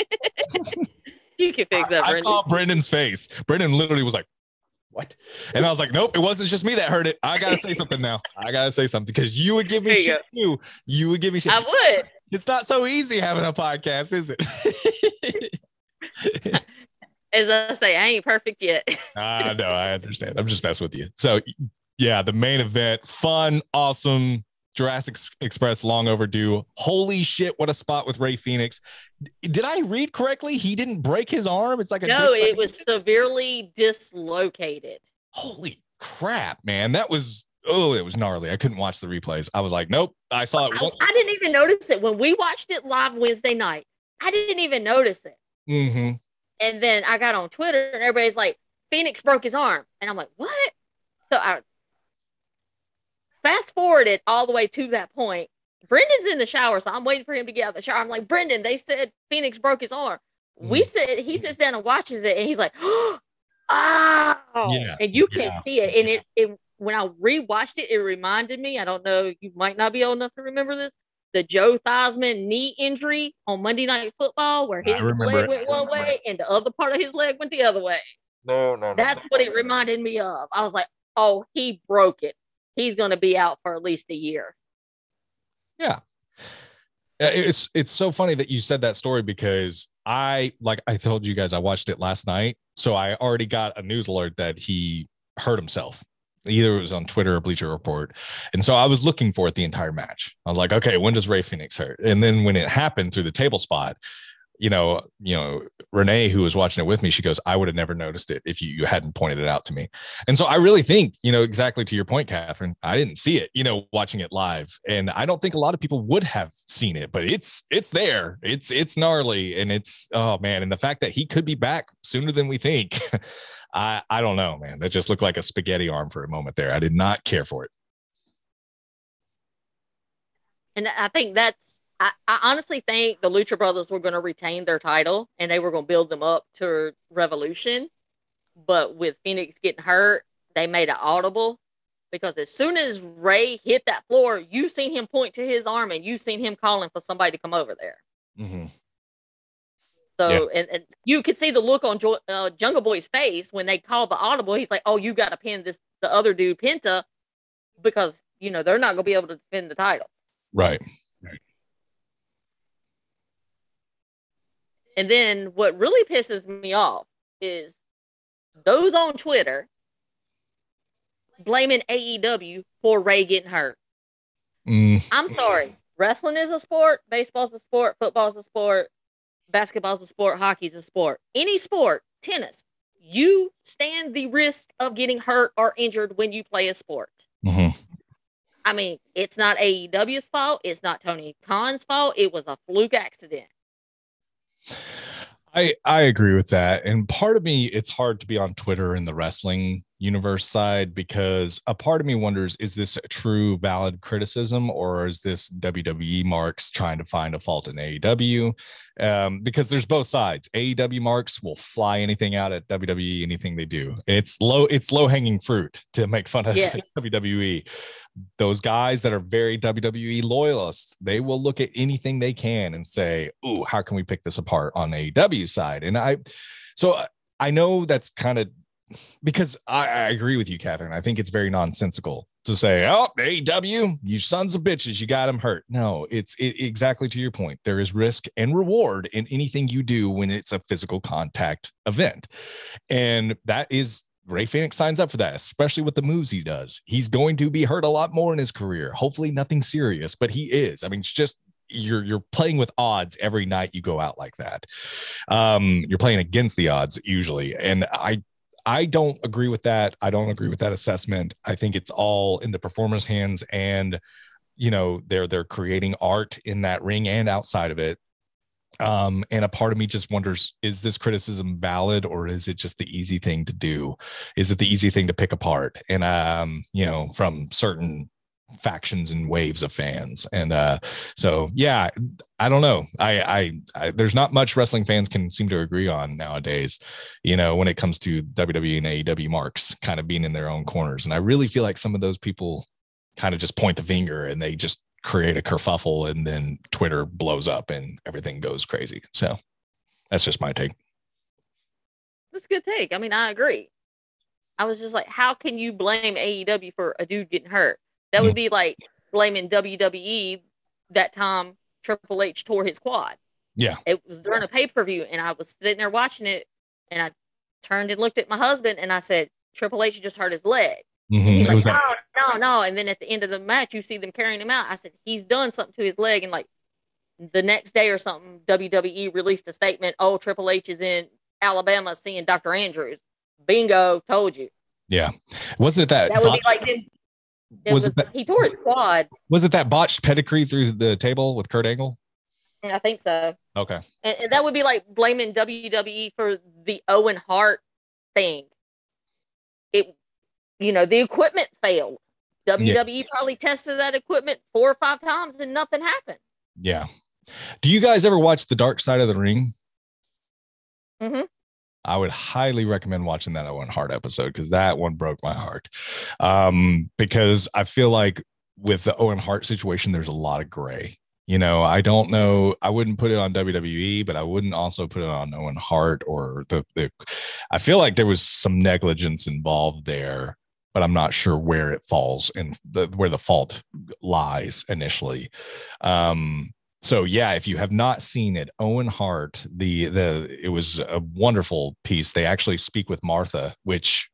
you can fix that, I, I saw Brendan's face. Brendan literally was like, "What?" And I was like, "Nope, it wasn't just me that heard it. I gotta say something now. I gotta say something because you would give me you shit too. You would give me shit. I would. It's not so easy having a podcast, is it? As I say, I ain't perfect yet. I know. I understand. I'm just messing with you. So, yeah, the main event, fun, awesome. Jurassic Express, long overdue. Holy shit, what a spot with Rey Fenix. Did I read correctly? He didn't break his arm. It's like a no, it was severely dislocated. holy crap, man. That was oh, it was gnarly. I couldn't watch the replays. I was like, nope. I saw it. I, I didn't even notice it when we watched it live Wednesday night. I didn't even notice it. hmm And then I got on Twitter and everybody's like, Fenix broke his arm. And I'm like, what? So I fast forwarded all the way to that point. Brendan's in the shower, so I'm waiting for him to get out of the shower. I'm like, Brendan, they said Fenix broke his arm. We Mm. said he sits down and watches it, and he's like, oh, Yeah, and you can yeah, see it. And it, it when I rewatched it, it reminded me. I don't know, you might not be old enough to remember this. The Joe Theismann knee injury on Monday Night Football, where his leg went one way and the other part of his leg went the other way. No, no, no. That's what it reminded me of. I was like, oh, he broke it. He's going to be out for at least a year. Yeah, it's it's so funny that you said that story because I like I told you guys I watched it last night, so I already got a news alert that he hurt himself. Either it was on Twitter or Bleacher Report, and so I was looking for it the entire match. I was like, okay, when does Rey Fenix hurt? And then when it happened through the table spot, you know, you know, Renee, who was watching it with me, she goes, I would have never noticed it if you, you hadn't pointed it out to me. And so I really think, you know, exactly to your point, Catherine, I didn't see it, you know, watching it live. And I don't think a lot of people would have seen it, but it's it's there. It's it's gnarly and it's oh man. And the fact that he could be back sooner than we think. I I don't know, man. That just looked like a spaghetti arm for a moment there. I did not care for it. And I think that's I, I honestly think the Lucha Brothers were going to retain their title and they were going to build them up to Revolution. But with Fenix getting hurt, they made it audible because as soon as Rey hit that floor, you seen him point to his arm and you seen him calling for somebody to come over there. Mm-hmm. So, yeah. and, and, you could see the look on jo- uh, Jungle Boy's face when they called the audible. He's like, "Oh, you got to pin this the other dude Penta because you know they're not going to be able to defend the title." Right. And then what really pisses me off is those on Twitter blaming AEW for Rey getting hurt. Mm. I'm sorry. Wrestling is a sport, baseball's a sport, football's a sport, basketball's a sport, hockey's a sport. Any sport, tennis, you stand the risk of getting hurt or injured when you play a sport. Mm-hmm. I mean, it's not AEW's fault. It's not Tony Khan's fault. It was a fluke accident. I I agree with that. And part of me, it's hard to be on Twitter in the wrestling universe side because a part of me wonders is this a true valid criticism or is this WWE marks trying to find a fault in AEW? Um, because there's both sides. AEW marks will fly anything out at WWE, anything they do. It's low, it's low hanging fruit to make fun of yeah. WWE. Those guys that are very WWE loyalists, they will look at anything they can and say, "Ooh, how can we pick this apart on AEW side?" And I, so I know that's kind of because I, I, agree with you, Catherine. I think it's very nonsensical to say, "Oh, AEW, you sons of bitches, you got him hurt." No, it's it, exactly to your point. There is risk and reward in anything you do when it's a physical contact event, and that is Rey Fenix signs up for that, especially with the moves he does. He's going to be hurt a lot more in his career. Hopefully, nothing serious, but he is. I mean, it's just you're you're playing with odds every night you go out like that. Um, you're playing against the odds usually, and I I don't agree with that. I don't agree with that assessment. I think it's all in the performer's hands and you know they're they're creating art in that ring and outside of it um and a part of me just wonders is this criticism valid or is it just the easy thing to do is it the easy thing to pick apart and um you know from certain factions and waves of fans. And uh so yeah i don't know. I, I, I there's not much wrestling fans can seem to agree on nowadays you know when it comes to wwe and aew marks kind of being in their own corners. And i really feel like some of those people kind of just point the finger and they just create a kerfuffle and then twitter blows up and everything goes crazy. So that's just my take. That's a good take. I mean i agree. I was just like how can you blame aew for a dude getting hurt that would be like blaming WWE that time Triple H tore his quad. Yeah. It was during a pay per view, and I was sitting there watching it, and I turned and looked at my husband, and I said, Triple H just hurt his leg. Mm-hmm. He's like, no, no, no. And then at the end of the match, you see them carrying him out. I said, he's done something to his leg. And like the next day or something, WWE released a statement, oh, Triple H is in Alabama seeing Dr. Andrews. Bingo, told you. Yeah. Wasn't that? That would be like them it was, was it that, he tore his quad. Was it that botched pedigree through the table with Kurt Angle? I think so. Okay. And, and, that would be like blaming WWE for the Owen Hart thing. It, you know, the equipment failed. WWE yeah. probably tested that equipment four or five times and nothing happened. Yeah. Do you guys ever watch The Dark Side of the Ring? Mm-hmm. I would highly recommend watching that Owen Hart episode because that one broke my heart. Um, because I feel like with the Owen Hart situation, there's a lot of gray. You know, I don't know. I wouldn't put it on WWE, but I wouldn't also put it on Owen Hart or the. the I feel like there was some negligence involved there, but I'm not sure where it falls and the where the fault lies initially. Um, so yeah, if you have not seen it, Owen Hart, the the it was a wonderful piece. They actually speak with Martha, which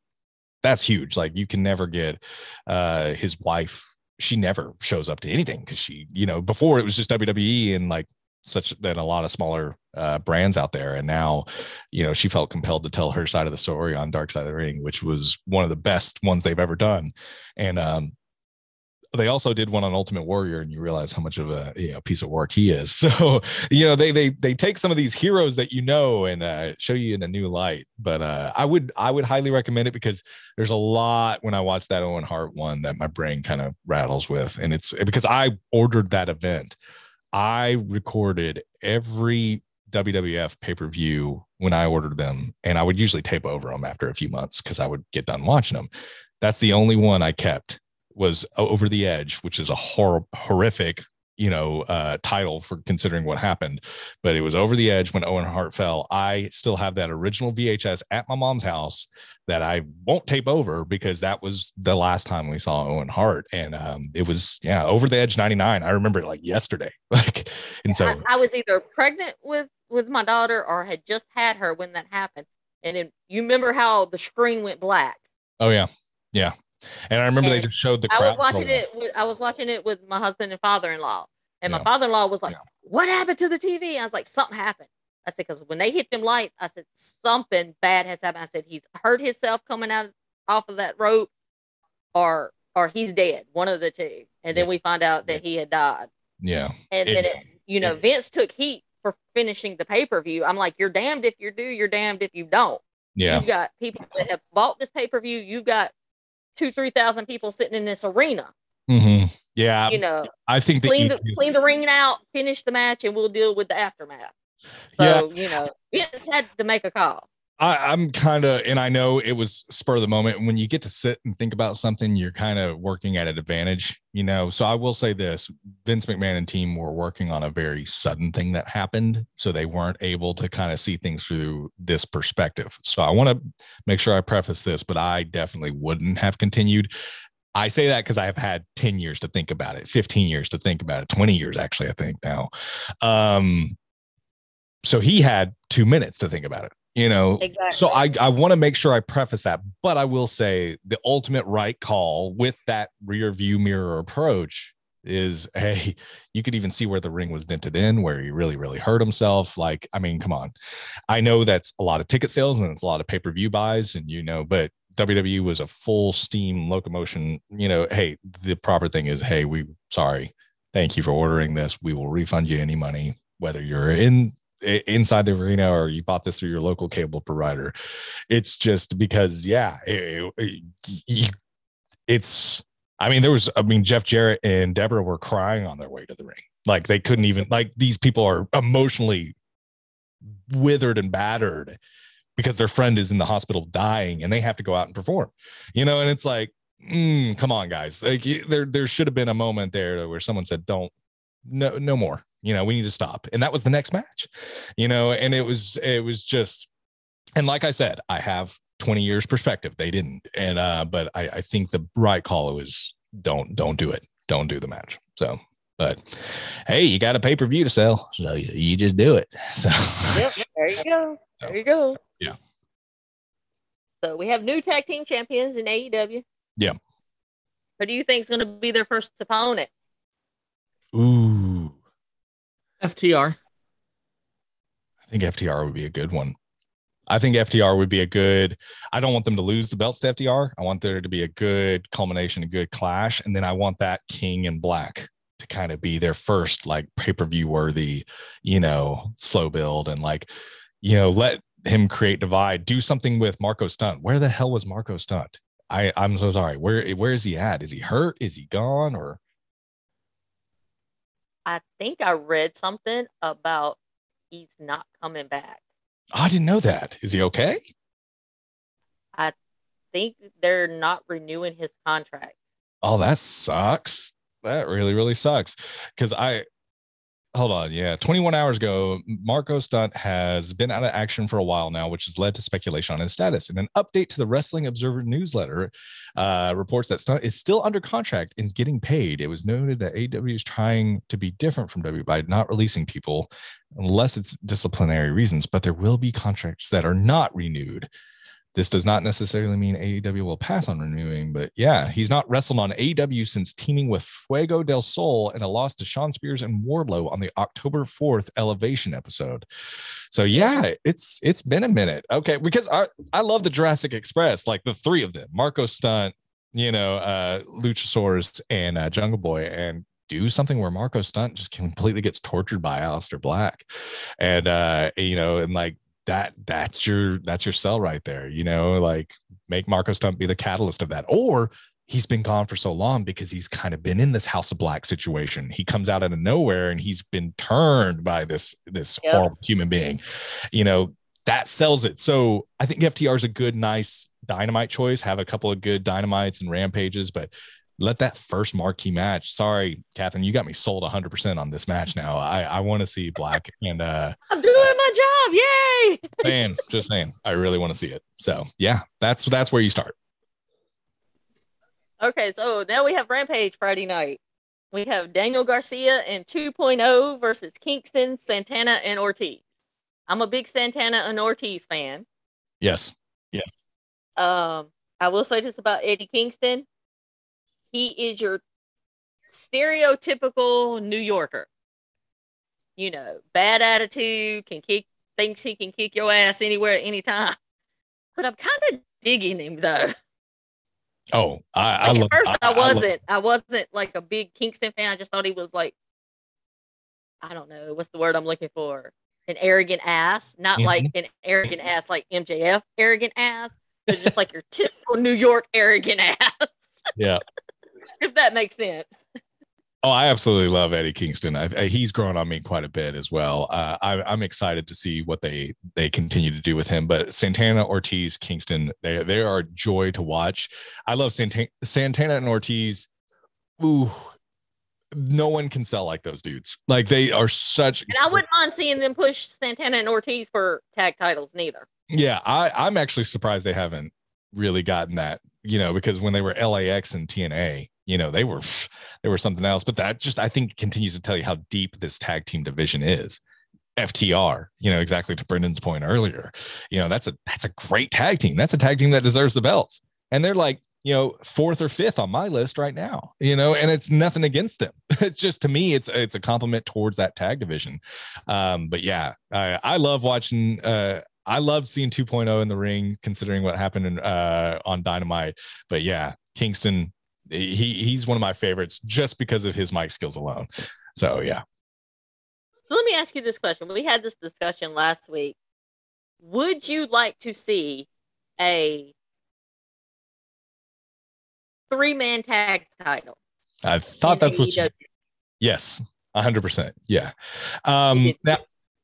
that's huge. Like you can never get uh his wife. She never shows up to anything because she, you know, before it was just WWE and like such that a lot of smaller uh, brands out there. And now, you know, she felt compelled to tell her side of the story on Dark Side of the Ring, which was one of the best ones they've ever done. And um, they also did one on Ultimate Warrior, and you realize how much of a you know, piece of work he is. So you know they they they take some of these heroes that you know and uh, show you in a new light. But uh, I would I would highly recommend it because there's a lot when I watch that Owen Hart one that my brain kind of rattles with, and it's because I ordered that event. I recorded every WWF pay per view when I ordered them, and I would usually tape over them after a few months because I would get done watching them. That's the only one I kept was Over the Edge, which is a hor- horrific, you know, uh, title for considering what happened. But it was Over the Edge when Owen Hart fell. I still have that original VHS at my mom's house that I won't tape over because that was the last time we saw Owen Hart, and um, it was yeah, Over the Edge '99. I remember it like yesterday. Like, and so I, I was either pregnant with with my daughter or had just had her when that happened. And then you remember how the screen went black. Oh yeah, yeah. And I remember and they just showed the. I was watching it. With, I was watching it with my husband and father-in-law, and yeah. my father-in-law was like, yeah. "What happened to the TV?" I was like, "Something happened." I said, "Because when they hit them lights, I said something bad has happened." I said, "He's hurt himself coming out off of that rope, or or he's dead. One of the two. And then we find out that he had died. Yeah. And it, then it, you know, it, Vince took heat for finishing the pay per view. I'm like, you're damned if you do, you're damned if you don't. Yeah. You got people that have bought this pay per view. You've got two, three thousand people sitting in this arena. Mm-hmm. Yeah, you know, I think clean the, clean the ring out, finish the match, and we'll deal with the aftermath. So yeah. you know, it had to make a call. I, am kind of, and I know it was spur of the moment. When you get to sit and think about something, you're kind of working at an advantage, you know. So I will say this: Vince McMahon and team were working on a very sudden thing that happened, so they weren't able to kind of see things through this perspective. So I want to make sure I preface this, but I definitely wouldn't have continued. I say that because I have had 10 years to think about it, 15 years to think about it, 20 years actually, I think now. Um, so he had two minutes to think about it you know exactly. so i i want to make sure i preface that but i will say the ultimate right call with that rear view mirror approach is hey you could even see where the ring was dented in where he really really hurt himself like i mean come on i know that's a lot of ticket sales and it's a lot of pay-per-view buys and you know but wwe was a full steam locomotion you know hey the proper thing is hey we sorry thank you for ordering this we will refund you any money whether you're in inside the arena or you bought this through your local cable provider. It's just because, yeah, it, it, it's, I mean, there was, I mean, Jeff Jarrett and Debra were crying on their way to the ring. Like they couldn't even, like these people are emotionally withered and battered because their friend is in the hospital dying and they have to go out and perform, you know, and it's like, mm, come on, guys. Like there, there should have been a moment there where someone said, don't, no, no more you know we need to stop. And that was the next match you know and it was it was just and like i said i have 20 years perspective. They didn't. And uh but i i think the right call was don't don't do it. Don't do the match. So but hey you got a pay-per-view to sell. So you, you just do it. So yep, there you go. There you go. yeah. So we have new tag team champions in aew yeah. Who do you think is going to be their first opponent? Ooh FTR. I think FTR would be a good one. I think FTR would be a good. I don't want them to lose the belts to FTR. I want there to be a good culmination, a good clash, and then I want that King and Black to kind of be their first like pay per view worthy, you know, slow build and like, you know, let him create divide. Do something with Marco Stunt. Where the hell was Marco Stunt? I I'm so sorry. Where where is he at? Is he hurt? Is he gone? Or I think I read something about he's not coming back. I didn't know that. Is he okay? I think they're not renewing his contract. Oh, that sucks. That really, really sucks. Because I, hold on. Yeah. 21 hours ago, Marco Stunt has been out of action for a while now, which has led to speculation on his status. And an update to the Wrestling Observer newsletter uh, reports that Stunt is still under contract and is getting paid. It was noted that AW is trying to be different from W by not releasing people unless it's disciplinary reasons, but there will be contracts that are not renewed. This does not necessarily mean AEW will pass on renewing, but yeah, he's not wrestled on AEW since teaming with Fuego del Sol in a loss to Shawn Spears and Wardlow on the October 4th Elevation episode. So yeah, it's it's been a minute. Okay, because I I love the Jurassic Express, like the three of them, Marco Stunt, you know, uh Luchasaurus and uh, Jungle Boy and do something where Marco Stunt just completely gets tortured by Aleister Black. And uh, you know, and like that that's your that's your sell right there you know like make Marko Stunt be the catalyst of that. Or he's been gone for so long because he's kind of been in this house of black situation. He comes out of nowhere and he's been turned by this this yep. horrible human being you know that sells it. So i think ftr is a good nice dynamite choice have a couple of good dynamites and rampages but let that first marquee match. Sorry, Catherine, you got me sold 100% on this match now. I, I want to see Black and uh I'm doing my job. Yay. man, just saying. I really want to see it. So, yeah, that's that's where you start. Okay, so now we have Rampage Friday night. We have Daniel Garcia and 2.0 versus Kingston, Santana, and Ortiz. I'm a big Santana and Ortiz fan. Yes. Yes. Um, I will say this about Eddie Kingston he is your stereotypical New Yorker. You know, bad attitude, can kick, thinks he can kick your ass anywhere at any time. But I'm kind of digging him though. Oh, I, like I at first I, I wasn't. I, I wasn't like a big Kingston fan. I just thought he was like, I don't know, what's the word I'm looking for? An arrogant ass, not mm-hmm. like an arrogant ass like MJF arrogant ass, but just like your typical New York arrogant ass. yeah. if that makes sense. Oh, I absolutely love Eddie Kingston. I, I, he's grown on me quite a bit as well. Uh, I, am excited to see what they they continue to do with him. But Santana, Ortiz, Kingston, they they are joy to watch. I love Santana, Santana and Ortiz. Ooh, no one can sell like those dudes. Like they are such. And I wouldn't mind seeing them push Santana and Ortiz for tag titles neither. Yeah, I, I'm actually surprised they haven't really gotten that. You know, because when they were LAX and TNA, you know they were they were something else but that just i think continues to tell you how deep this tag team division is. Ftr you know exactly to brendan's point earlier you know that's a that's a great tag team. That's a tag team that deserves the belts. And they're like you know fourth or fifth on my list right now you know and it's nothing against them. It's just to me it's it's a compliment towards that tag division. Um but yeah i i love watching uh I love seeing 2.0 in the ring, considering what happened in, uh, on Dynamite. But yeah, Kingston he he's one of my favorites just because of his mic skills alone. So yeah. So let me ask you this question. We had this discussion last week. Would you like to see a three man tag title? I thought that's what you, yes, hundred percent. Yeah. Um now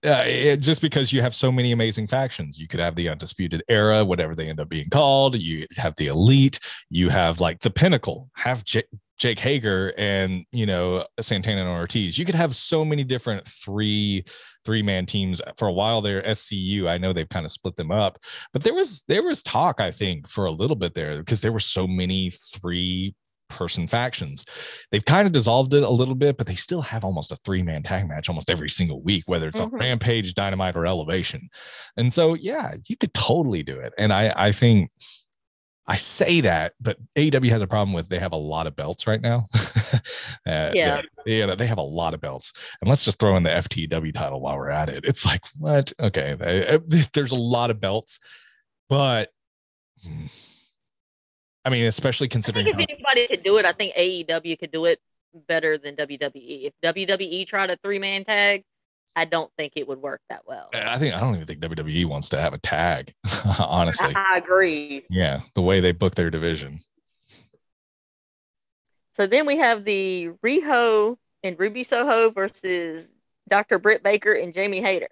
it, just because you have so many amazing factions, you could have the undisputed era, whatever they end up being called. You have the elite. You have like the pinnacle. Have J- Jake Hager and you know Santana and Ortiz. You could have so many different three three man teams for a while there. SCU, I know they've kind of split them up, but there was there was talk I think for a little bit there because there were so many three person factions. They've kind of dissolved it a little bit, but they still have almost a three man tag match almost every single week, whether it's mm-hmm. on Rampage, Dynamite, or Elevation. And so, yeah, you could totally do it. And I, I think I say that, but AEW has a problem with they have a lot of belts right now. uh, yeah, they, you know, they have a lot of belts, and let's just throw in the FTW title while we're at it. It's like what? Okay, they, there's a lot of belts, but. Hmm, I mean, especially considering if how- anybody could do it, I think AEW could do it better than WWE. If WWE tried a three man tag, I don't think it would work that well. I think I don't even think WWE wants to have a tag, honestly. I agree. Yeah, the way they book their division. So then we have the Riho and Ruby Soho versus Dr. Britt Baker and Jamie Hayter.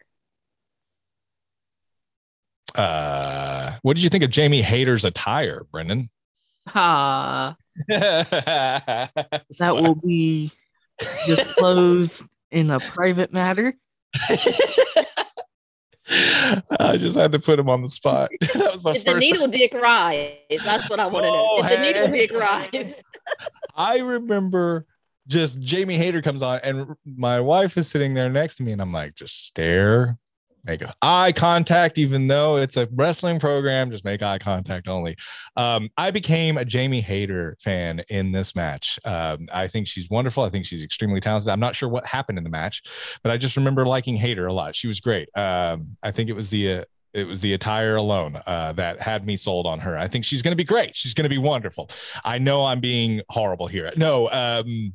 Uh, what did you think of Jamie Hayter's attire, Brendan? Ah. that will be disclosed in a private matter. I just had to put him on the spot. that was the Did the needle dick rise? That's what I want to Oh, know. Did the needle hey. dick rise? I remember just Jamie Hayter comes on, and my wife is sitting there next to me, and I'm like, just stare, make eye contact, even though it's a wrestling program, just make eye contact only. Um, I became a Jamie Hayter fan in this match. Um, I think she's wonderful. I think she's extremely talented. I'm not sure what happened in the match, but I just remember liking Hayter a lot. She was great. Um, I think it was the uh, it was the attire alone uh, that had me sold on her. I think she's going to be great. She's going to be wonderful. I know I'm being horrible here. No, um,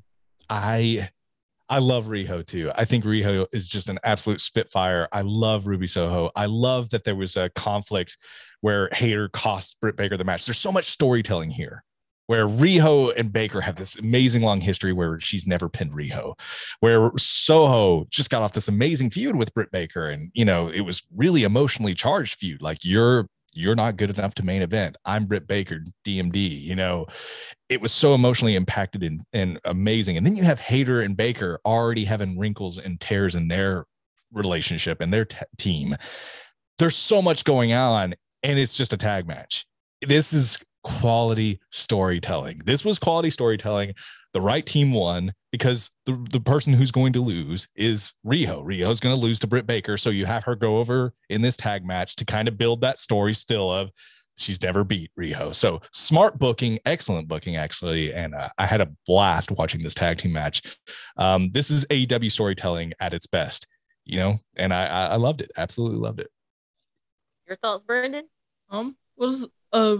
I I love Riho too. I think Riho is just an absolute spitfire. I love Ruby Soho. I love that there was a conflict where Hayter cost Britt Baker the match. There's so much storytelling here. Where Riho and Baker have this amazing long history where she's never pinned Riho, where Soho just got off this amazing feud with Britt Baker, and you know it was really emotionally charged feud. Like you're you're not good enough to main event. I'm Britt Baker, DMD. You know, it was so emotionally impacted and, and amazing. And then you have Hayter and Baker already having wrinkles and tears in their relationship and their t- team. There's so much going on, and it's just a tag match. This is quality storytelling. This was quality storytelling. The right team won because the, the person who's going to lose is Riho. Riho's going to lose to Britt Baker. So you have her go over in this tag match to kind of build that story still of she's never beat Riho. So smart booking, excellent booking, actually. And uh, I had a blast watching this tag team match. Um, this is AEW storytelling at its best, you know, and I, I I loved it. Absolutely loved it. Your thoughts, Brendan? Um, was uh,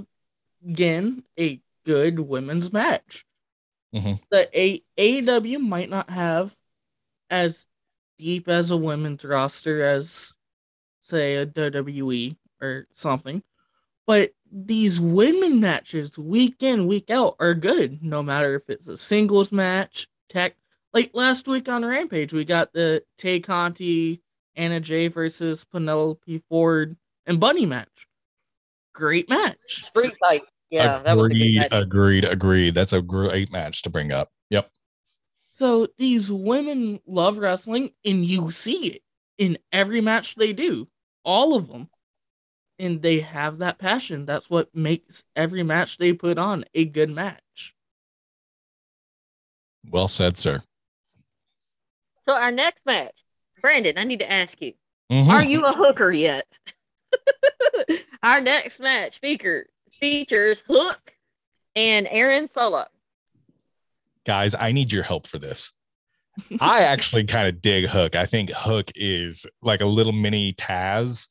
again a good women's match. Mhm. The a- AEW might not have as deep as a women's roster as, say, a WWE or something, but these women matches week in week out are good. No matter if it's a singles match, tech. Like last week on Rampage, we got the Tay Conti, Anna Jay versus Penelope Ford and Bunny match. Great match. Street fight. Yeah, that was a good agreed, match. agreed, agreed. That's a great match to bring up. Yep. So these women love wrestling, and you see it in every match they do, all of them. And they have that passion. That's what makes every match they put on a good match. Well said, sir. So our next match, Brandon, I need to ask you: Mhm. Are you a hooker yet? our next match feature features Hook and Aaron Solo. guys, I need your help for this. I actually kind of dig Hook. I think Hook is like a little mini Taz,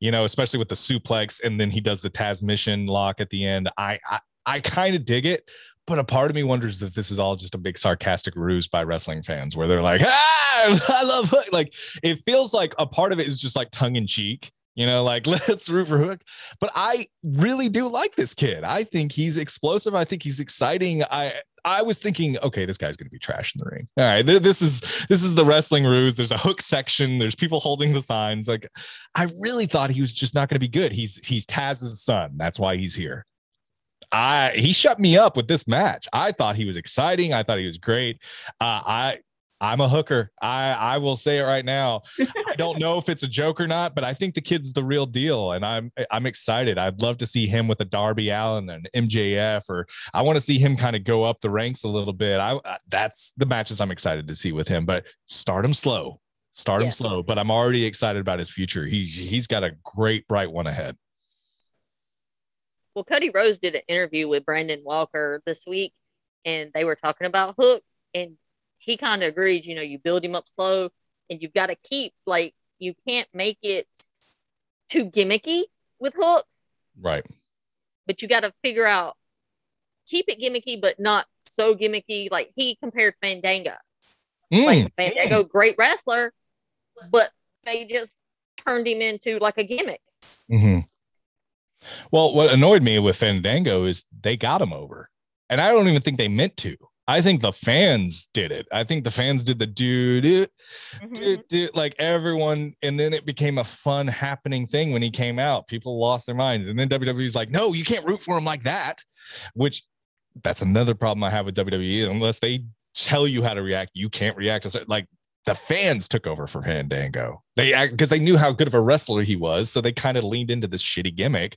you know, especially with the suplex, and then he does the Tazmission lock at the end. I I, I kind of dig it, but a part of me wonders if this is all just a big sarcastic ruse by wrestling fans, where they're like, "Ah, I love Hook." Like it feels like a part of it is just like tongue in cheek. You know, like let's root for Hook. But I really do like this kid. I think he's explosive. I think he's exciting. I I was thinking, okay, this guy's gonna be trash in the ring. All right, this is this is the wrestling ruse. There's a hook section. There's people holding the signs. Like, I really thought he was just not gonna be good. He's he's Taz's son. That's why he's here. I he shut me up with this match. I thought he was exciting. I thought he was great. Uh, I I'm a hooker. I I will say it right now. I don't know if it's a joke or not, but I think the kid's the real deal, and I'm I'm excited. I'd love to see him with a Darby Allin and MJF, or I want to see him kind of go up the ranks a little bit. I I- that's the matches I'm excited to see with him. But start him slow, start him Yeah. slow. But I'm already excited about his future. He he's got a great bright one ahead. Well, Cody Rhodes did an interview with Brandon Walker this week, and they were talking about Hook, and he kind of agrees. You know, you build him up slow, and you've got to keep like you can't make it too gimmicky with Hook, Right. but you got to figure out keep it gimmicky, but not so gimmicky. Like he compared Fandango, Mm, like Fandango, great wrestler, but they just turned him into like a gimmick. mhm. Well, what annoyed me with Fandango is they got him over, and I don't even think they meant to. I think the fans did it. I think the fans did the dude. Mhm. dude, dude, like everyone, and then it became a fun happening thing when he came out. People lost their minds, and then WWE's like, no, you can't root for him like that. Which that's another problem I have with WWE. Unless they tell you how to react, you can't react. to Like the fans took over for Fandango. They because they knew how good of a wrestler he was, so they kind of leaned into this shitty gimmick.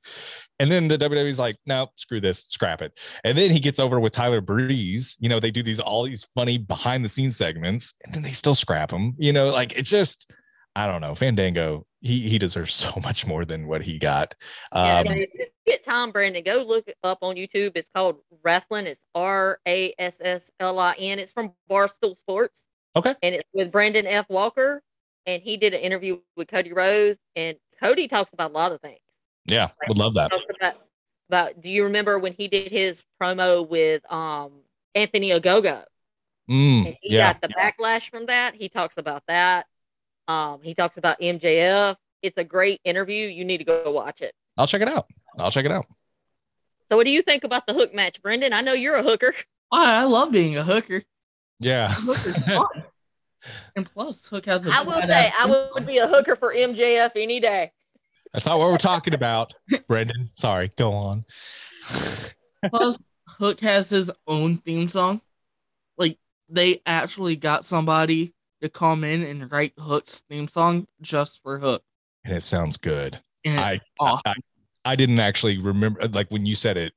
And then the WWE's like, no, screw this, scrap it. And then he gets over with Tyler Breeze. You know, they do these all these funny behind the scenes segments, and then they still scrap him. You know, like it's just, I don't know, Fandango. He he deserves so much more than what he got. Yeah, Um, if you get Tom Brandon, go look up on YouTube. It's called Rasslin. It's R A S S L I N. It's from Barstool Sports. Okay. And it's with Brandon F. Walker. And he did an interview with Cody Rhodes. And Cody talks about a lot of things. yeah, would love that. Talks about, about do you remember when he did his promo with um Anthony Ogogo? Mm, And he yeah, got the backlash from that. He talks about that. Um, he talks about MJF. It's a great interview. You need to go watch it. I'll check it out. I'll check it out. So, what do you think about the hook match, Brendan? I know you're a hooker. I, I love being a hooker. Yeah. Hook and plus, Hook has a I will say, I theme would be a hooker for MJF any day. That's not what we're talking about, Brendan. Sorry, go on. Plus, Hook has his own theme song. Like they actually got somebody to come in and write Hook's theme song just for Hook. And it sounds good. And I, awesome. I I didn't actually remember like when you said it,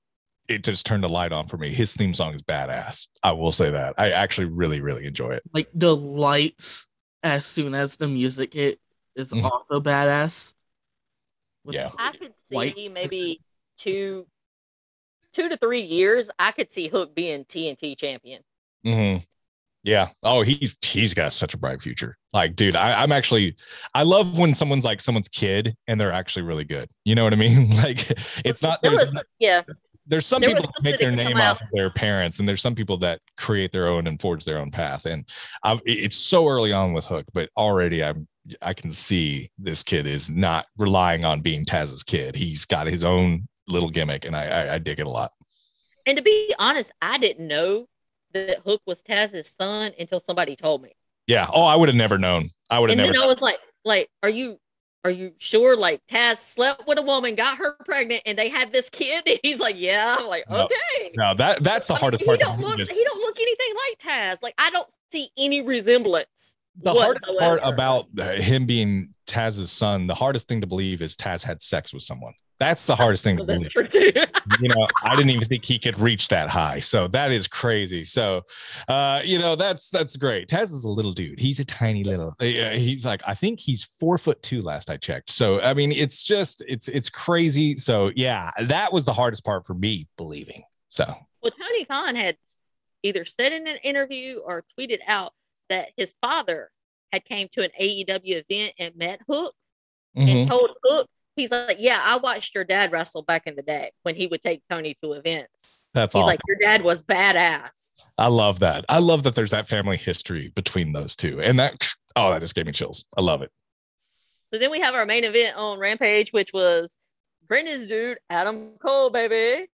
it just turned a light on for me. His theme song is badass. I will say that. I actually really, really enjoy it. like the lights as soon as the music hit is Mhm. also badass. With Yeah. I could white- see maybe two, two to three years. I could see Hook being TNT champion. Mm-hmm. Yeah. Oh, he's he's got such a bright future. Like, dude, I, I'm actually I love when someone's like someone's kid and they're actually really good. You know what I mean? Like it's not There there's, was- yeah, there's some there people that make their name off of their parents, and there's some people that create their own and forge their own path. And I, it- it's so early on with Hook, but already I'm I can see this kid is not relying on being Taz's kid. He's got his own little gimmick, and I I, I dig it a lot. and to be honest, I didn't know that Hook was Taz's son until somebody told me. Yeah. Oh, I would have never known. I would have And never. then I was like, like, are you are you sure like Taz slept with a woman, got her pregnant, and they had this kid? And he's like, Yeah. I'm like, okay. no, that that's the I mean, hardest he part. Don't look, he don't look anything like Taz. Like I don't see any resemblance. the hardest part about him being Taz's son, the hardest thing to believe is Taz had sex with someone. That's the hardest thing to believe. you know, I didn't even think he could reach that high. So that is crazy. So, uh, you know, that's that's great. Taz is a little dude. He's a tiny little. uh, He's like, I think he's four foot two. Last I checked. So I mean, it's just it's it's crazy. So yeah, that was the hardest part for me believing. So Well, Tony Khan had either said in an interview or tweeted out that his father had came to an AEW event and met Hook mhm. and told Hook, he's like, Yeah, I watched your dad wrestle back in the day when he would take Tony to events. that's awesome. He's awesome. like, Your dad was badass. I love that. I love that there's that family history between those two, and that oh, that just gave me chills. I love it. So then we have our main event on Rampage, which was Brendan's dude, Adam Cole, baby,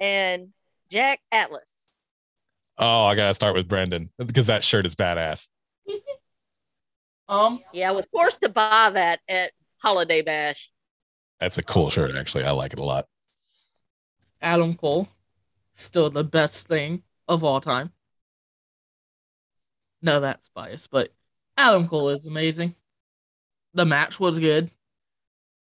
and Jake Atlas. Oh, I gotta start with Brendan because that shirt is badass. Um, Yeah, I was forced to buy that at Holiday Bash. That's a cool shirt, actually. I like it a lot. Adam Cole, still the best thing of all time. No, that's biased, but Adam Cole is amazing. The match was good.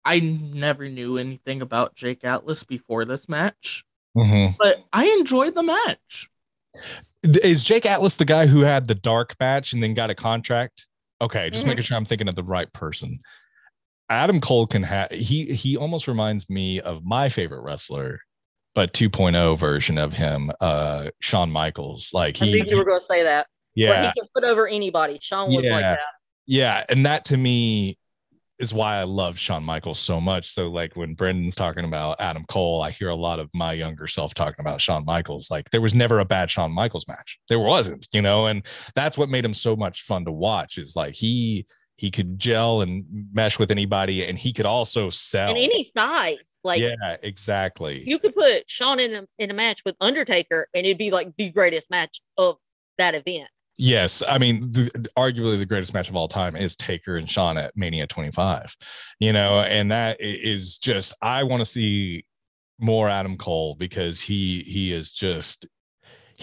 I never knew anything about Jake Atlas before this match, Mhm. but I enjoyed the match. Is Jake Atlas the guy who had the dark match and then got a contract? Okay, just Mhm. making sure I'm thinking of the right person. Adam Cole can have he he almost reminds me of my favorite wrestler, but 2.0 version of him, uh Shawn Michaels. Like I think you were going to say that. Yeah, he can put over anybody. Shawn was like that. yeah, and that to me is why I love Shawn Michaels so much. So like when Brendan's talking about Adam Cole, I hear a lot of my younger self talking about Shawn Michaels. Like there was never a bad Shawn Michaels match. There wasn't, you know, and that's what made him so much fun to watch is like he he could gel and mesh with anybody and he could also sell. And any size. Like yeah, exactly. you could put Shawn in a, in a match with Undertaker and it'd be like the greatest match of that event. Yes, I mean, the, arguably the greatest match of all time is Taker and Shawn at Mania 25. You know, and that is just I want to see more Adam Cole because he he is just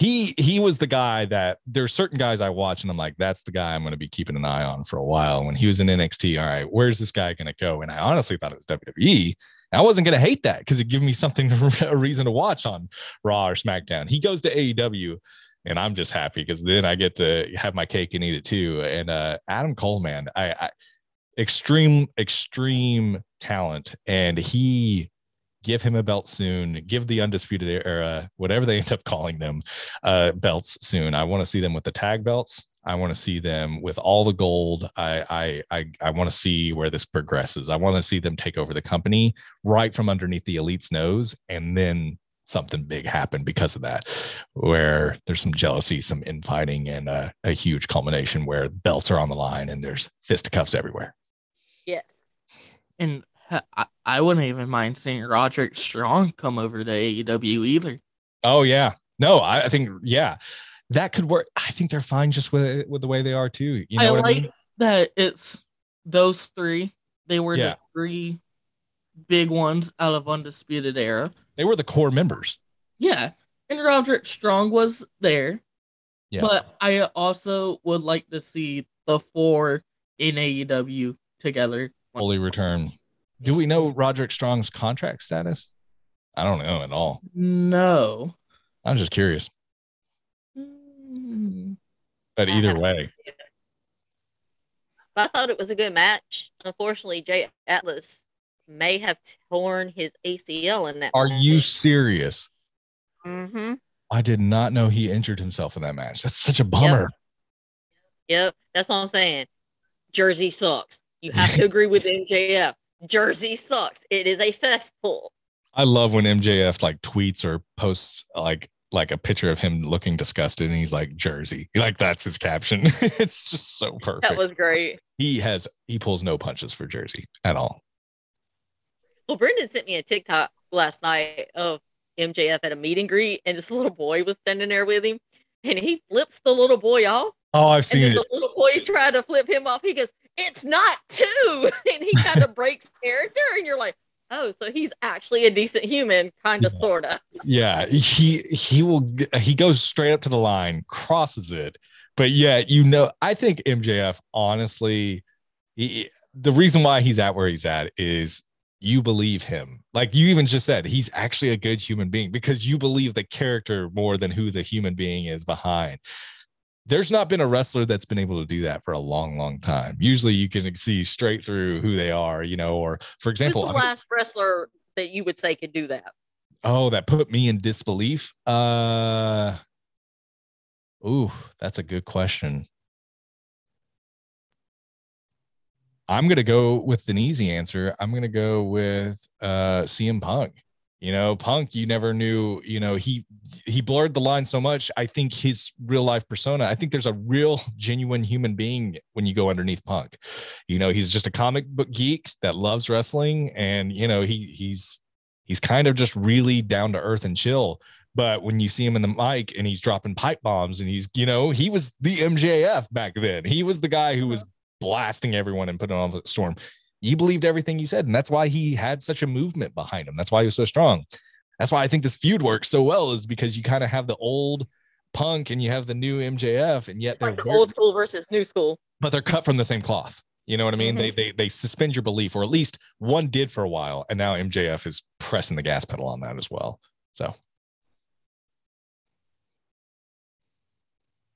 he he was the guy that there's certain guys I watch and I'm like, that's the guy I'm going to be keeping an eye on for a while. When he was in NXT, all right, where's this guy going to go? And I honestly thought it was WWE. I wasn't going to hate that because it gave me something a reason to watch on Raw or SmackDown. He goes to AEW, and I'm just happy because then I get to have my cake and eat it too. And uh, Adam Cole, man, I, I extreme extreme talent, and he give him a belt soon give the undisputed era whatever they end up calling them uh belts soon. I want to see them with the tag belts. I want to see them with all the gold. I i i, I want to see where this progresses. I want to see them take over the company right from underneath the elite's nose and then something big happen because of that where there's some jealousy some infighting and a, a huge culmination where belts are on the line and there's fisticuffs everywhere. Yeah. And I, I wouldn't even mind seeing Roderick Strong come over to AEW either. Oh yeah. No, I, I think yeah, that could work. I think they're fine just with with the way they are too. You know I like I mean? that it's those three. They were Yeah. the three big ones out of Undisputed Era. They were the core members. Yeah. And Roderick Strong was there. Yeah. But I also would like to see the four in AEW together. Fully return. Do we know Roderick Strong's contract status? I don't know at all. No. I'm just curious. Mm, But either way, I thought it was a good match. Unfortunately, Jake Atlas may have torn his ACL in that. are you serious? Mm-hmm. I did not know he injured himself in that match. That's such a bummer. Yep, that's what I'm saying. Jersey sucks. You have to agree with MJF. Jersey sucks. It is a cesspool. I love when MJF like tweets or posts like like a picture of him looking disgusted and he's like Jersey. Like that's his caption. it's just so perfect. That was great. he has he pulls no punches for Jersey at all. Well, Brendan sent me a TikTok last night of MJF at a meet and greet, and this little boy was standing there with him, and he flips the little boy off, Oh, I've seen it. the little boy tried to flip him off. He goes, "It's not two. and he kind of breaks character, and you're like, "Oh, so he's actually a decent human, kind of, Yeah. sorta." Yeah, he he will he goes straight up to the line, crosses it. But yeah, you know, I think MJF honestly he, the reason why he's at where he's at is you believe him. Like you even just said, he's actually a good human being because you believe the character more than who the human being is behind. There's not been a wrestler that's been able to do that for a long, long time. Usually you can see straight through who they are, you know, or for example, Who's the last wrestler that you would say could do that? Oh, that put me in disbelief. Uh Ooh, that's a good question. I'm gonna go with an easy answer. I'm gonna go with uh CM Punk. You know, Punk, you never knew, you know, he he blurred the line so much. I think his real life persona, I think there's a real genuine human being when you go underneath Punk. You know, he's just a comic book geek that loves wrestling and you know, he he's he's kind of just really down to earth and chill. But when you see him in the mic and he's dropping pipe bombs and he's, you know, he was the MJF back then. He was the guy who uh-huh. was blasting everyone and putting on the storm. You believed everything he said. And that's why he had such a movement behind him. That's why he was so strong. That's why I think this feud works so well, is because you kind of have the old punk and you have the new MJF, and yet they're Like the old school versus new school. but they're cut from the same cloth. You know what I mean? Mm-hmm. They, they they suspend your belief, or at least one did for a while, and now MJF is pressing the gas pedal on that as well. So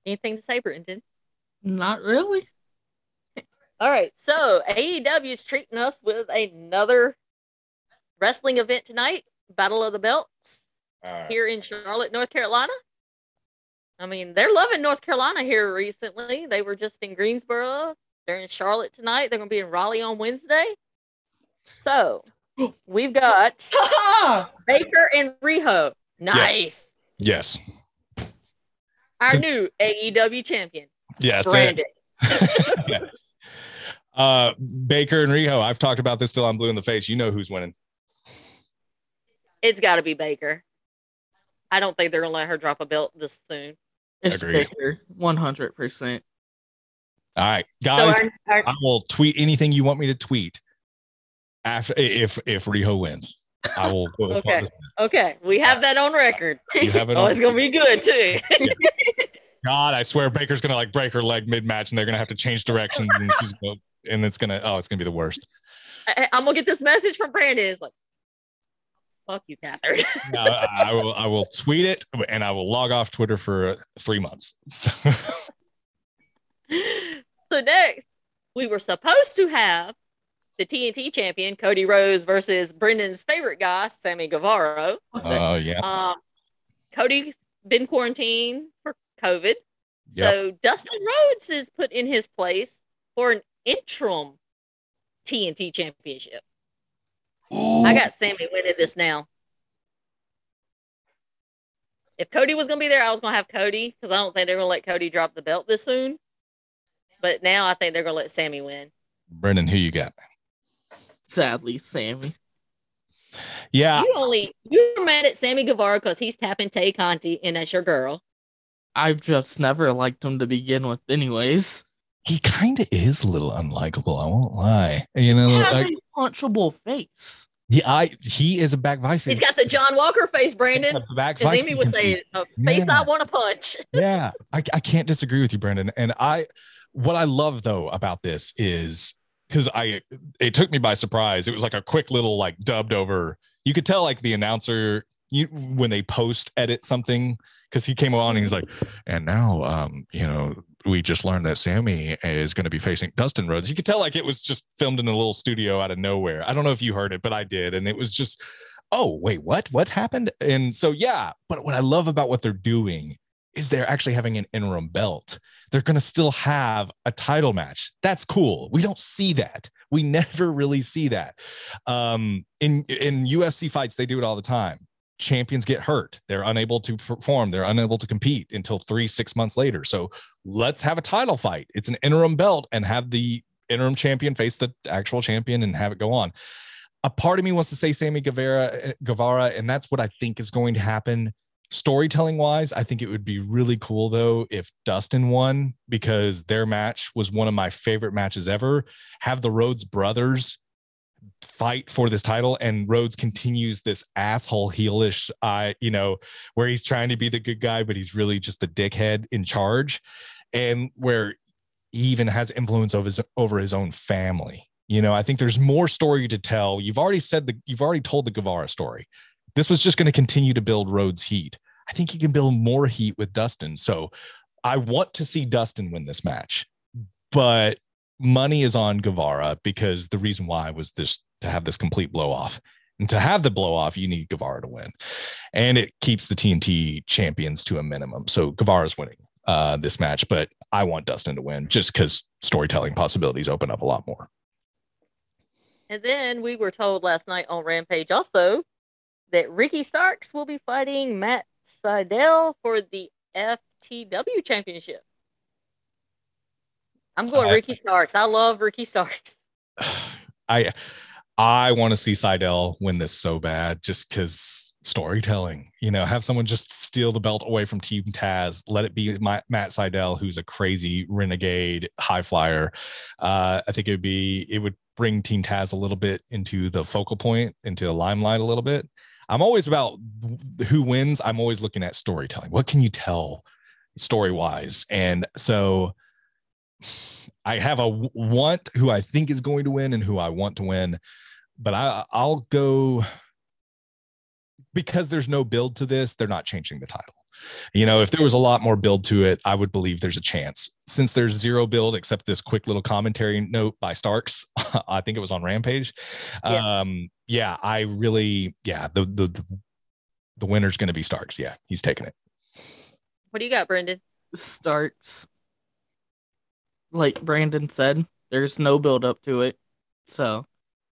Anything to say, Brendan? Not really. All right, so AEW is treating us with another wrestling event tonight, Battle of the Belts here in Charlotte, North Carolina. I mean, they're loving North Carolina here recently. They were just in Greensboro. They're in Charlotte tonight. They're going to be in Raleigh on Wednesday. So we've got Baker and Riho. Nice. yes, Our So- new AEW champion, yeah, it's Brandon. it. Uh, Baker and Riho. I've talked about this till I'm blue in the face. You know who's winning. It's got to be Baker. I don't think they're going to let her drop a belt this soon. It's Agreed. Baker, one hundred percent. All right, So guys. our- our- I will tweet anything you want me to tweet after if if Riho wins. I will. Okay. Okay, we have that on record. You have it Oh, on- it's gonna be good too. God, I swear Baker's gonna like break her leg mid match, and they're gonna have to change directions, and she's gonna, and it's gonna oh, it's gonna be the worst. I, I'm gonna get this message from Brandon. It's like, fuck you, Catherine. No, I, I will. I will tweet it, and I will log off Twitter for uh, three months. So, so next, we were supposed to have the TNT champion Cody Rhodes versus Brendan's favorite guy Sammy Guevara. oh yeah, Um, Cody's been quarantined for COVID, Yep. so Dustin Rhodes is put in his place for an interim TNT championship. I got Sammy winning this now. If Cody was gonna be there, I was gonna have Cody because I don't think they're gonna let Cody drop the belt this soon. But now I think they're gonna let Sammy win. Brendan, who you got? Sadly, Sammy. Yeah, You only you're mad at Sammy Guevara because he's tapping Tay Conti and that's your girl. I've just never liked him to begin with, anyways. He kind of is a little unlikable. I won't lie. You know, He has like, a punchable face. yeah, I he is a back Viking. He's got the John Walker face, Brandon. A back As Amy would say, a face Yeah. I want to punch. yeah I, I can't disagree with you brendan and i what i love though about this is because i it took me by surprise it was like a quick little like dubbed over you could tell like the announcer you when they post edit something because he came on and he's like and now um you know we just learned that sammy is going to be facing dustin rhodes you could tell like it was just filmed in a little studio out of nowhere i don't know if you heard it but i did and it was just oh wait what what happened and so yeah but what i love about what they're doing is they're actually having an interim belt. They're going to still have a title match. That's cool. We don't see that. We never really see that. Um, in in UFC fights, they do it all the time. Champions get hurt. They're unable to perform. They're unable to compete until three, six months later. So let's have a title fight. It's an interim belt and have the interim champion face the actual champion and have it go on. A part of me wants to say Sammy Guevara, eh, Guevara, and that's what I think is going to happen storytelling wise, I think it would be really cool though if Dustin won because their match was one of my favorite matches ever. Have the Rhodes brothers fight for this title and Rhodes continues this asshole heelish uh you know where he's trying to be the good guy but he's really just the dickhead in charge and where he even has influence over his over his own family you know i think there's more story to tell you've already said the you've already told the guevara story this was just going to continue to build Rhodes heat. I think he can build more heat with Dustin. So I want to see Dustin win this match, but money is on Guevara because the reason why was this to have this complete blow off. And to have the blow off, you need Guevara to win. And it keeps the TNT champions to a minimum. So Guevara's winning uh, this match, but I want Dustin to win just because storytelling possibilities open up a lot more. And then we were told last night on Rampage also that Ricky Starks will be fighting Matt Sydal for the FTW championship. I'm going I- Ricky Starks. I love Ricky Starks. I I want to see Sydal win this so bad just because storytelling, you know, have someone just steal the belt away from Team Taz, let it be my, Matt Sydal, who's a crazy renegade high flyer. Uh, I think it would be, it would bring Team Taz a little bit into the focal point, into the limelight a little bit. I'm always about who wins. I'm always looking at storytelling. What can you tell story wise? And so I have a want who I think is going to win and who I want to win, but I I'll go because there's no build to this. They're not changing the title. You know, if there was a lot more build to it, I would believe there's a chance. Since there's zero build except this quick little commentary note by Starks, I think it was on Rampage. Yeah. Um, yeah, I really, yeah, the the the, the winner's going to be Starks. Yeah, he's taking it. What do you got, Brendan? Starks, like Brandon said, there's no build up to it. So,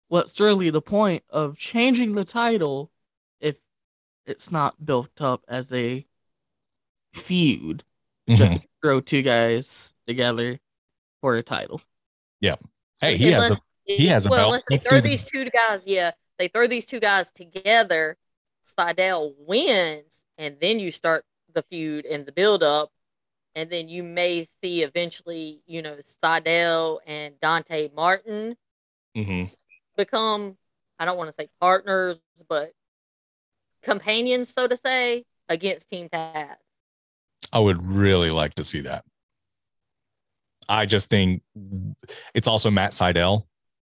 what's really the point of changing the title if it's not built up as a feud? Mhm. Just throw two guys together for a title. Yeah. Hey, he has a he has a well, belt. unless they Let's throw these two guys, yeah, they throw these two guys together. Sydal wins, and then you start the feud and the build up, and then you may see eventually, you know, Sydal and Dante Martin Mhm. become I don't want to say partners, but companions, so to say, against Team Taz. I would really like to see that. I just think it's also Matt Sydal.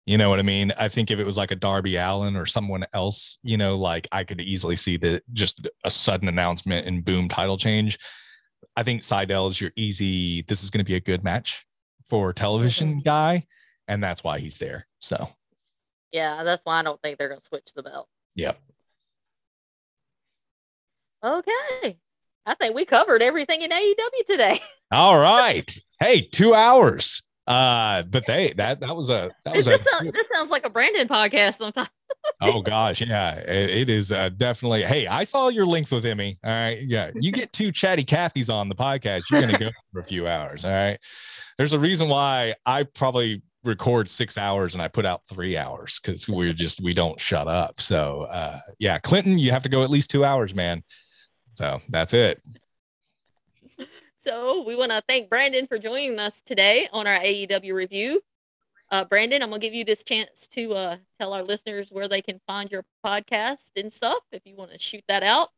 You know what I mean? I think if it was like a Darby Allin or someone else, you know, like I could easily see that just a sudden announcement and boom title change. I think Sydal is your easy, this is going to be a good match for television guy. And that's why he's there. So, Yeah, that's why I don't think they're gonna switch the belt. yep. Okay. I think we covered everything in AEW today. All right. Hey, two hours. Uh, but they that that was a that was a this, sounds, this sounds like a Brandon podcast sometimes. oh gosh, yeah, it, it is uh, definitely. Hey, I saw your length with Emmy. All right, yeah, you get two chatty Cathys on the podcast, you're gonna go for a few hours. All right, there's a reason why I probably record six hours and I put out three hours because we're just we don't shut up. So uh, yeah, Clinton, you have to go at least two hours, man. So that's it. So we want to thank Brandon for joining us today on our AEW review. Uh, Brandon, I'm gonna give you this chance to uh, tell our listeners where they can find your podcast and stuff. If you want to shoot that out.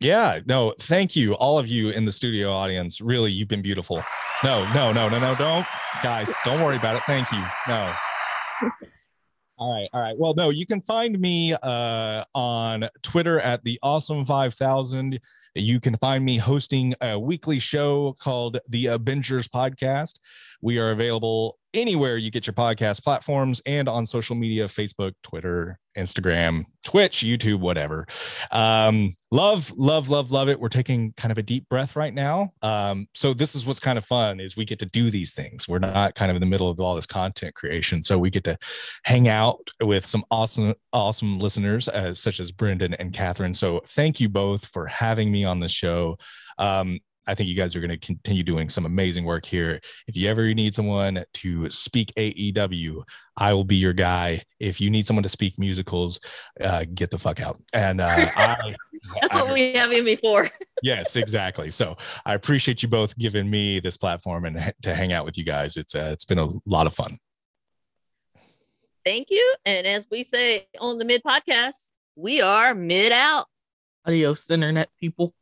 Yeah, no, thank you, all of you in the studio audience. Really, you've been beautiful. No, no, no, no, no, don't, guys, don't worry about it. Thank you. No. All right, all right. Well, no, you can find me uh, on Twitter at the Awesome Five Thousand. You can find me hosting a weekly show called the Avengers Podcast. We are available anywhere you get your podcast platforms and on social media Facebook, Twitter, Instagram, Twitch, YouTube, whatever. Um, love, love, love, love it. We're taking kind of a deep breath right now. Um, so this is what's kind of fun is we get to do these things. We're not kind of in the middle of all this content creation. So we get to hang out with some awesome, awesome listeners uh, such as Brendan and Catherine. So thank you both for having me on the show. Um, I think you guys are going to continue doing some amazing work here. If you ever need someone to speak AEW, I will be your guy. If you need someone to speak musicals, uh, get the fuck out. And uh, I, That's what I- we have him before. yes, exactly. So I appreciate you both giving me this platform and to hang out with you guys. It's uh, it's been a lot of fun. Thank you. And as we say on the mid podcast, we are mid out. Adios, internet people.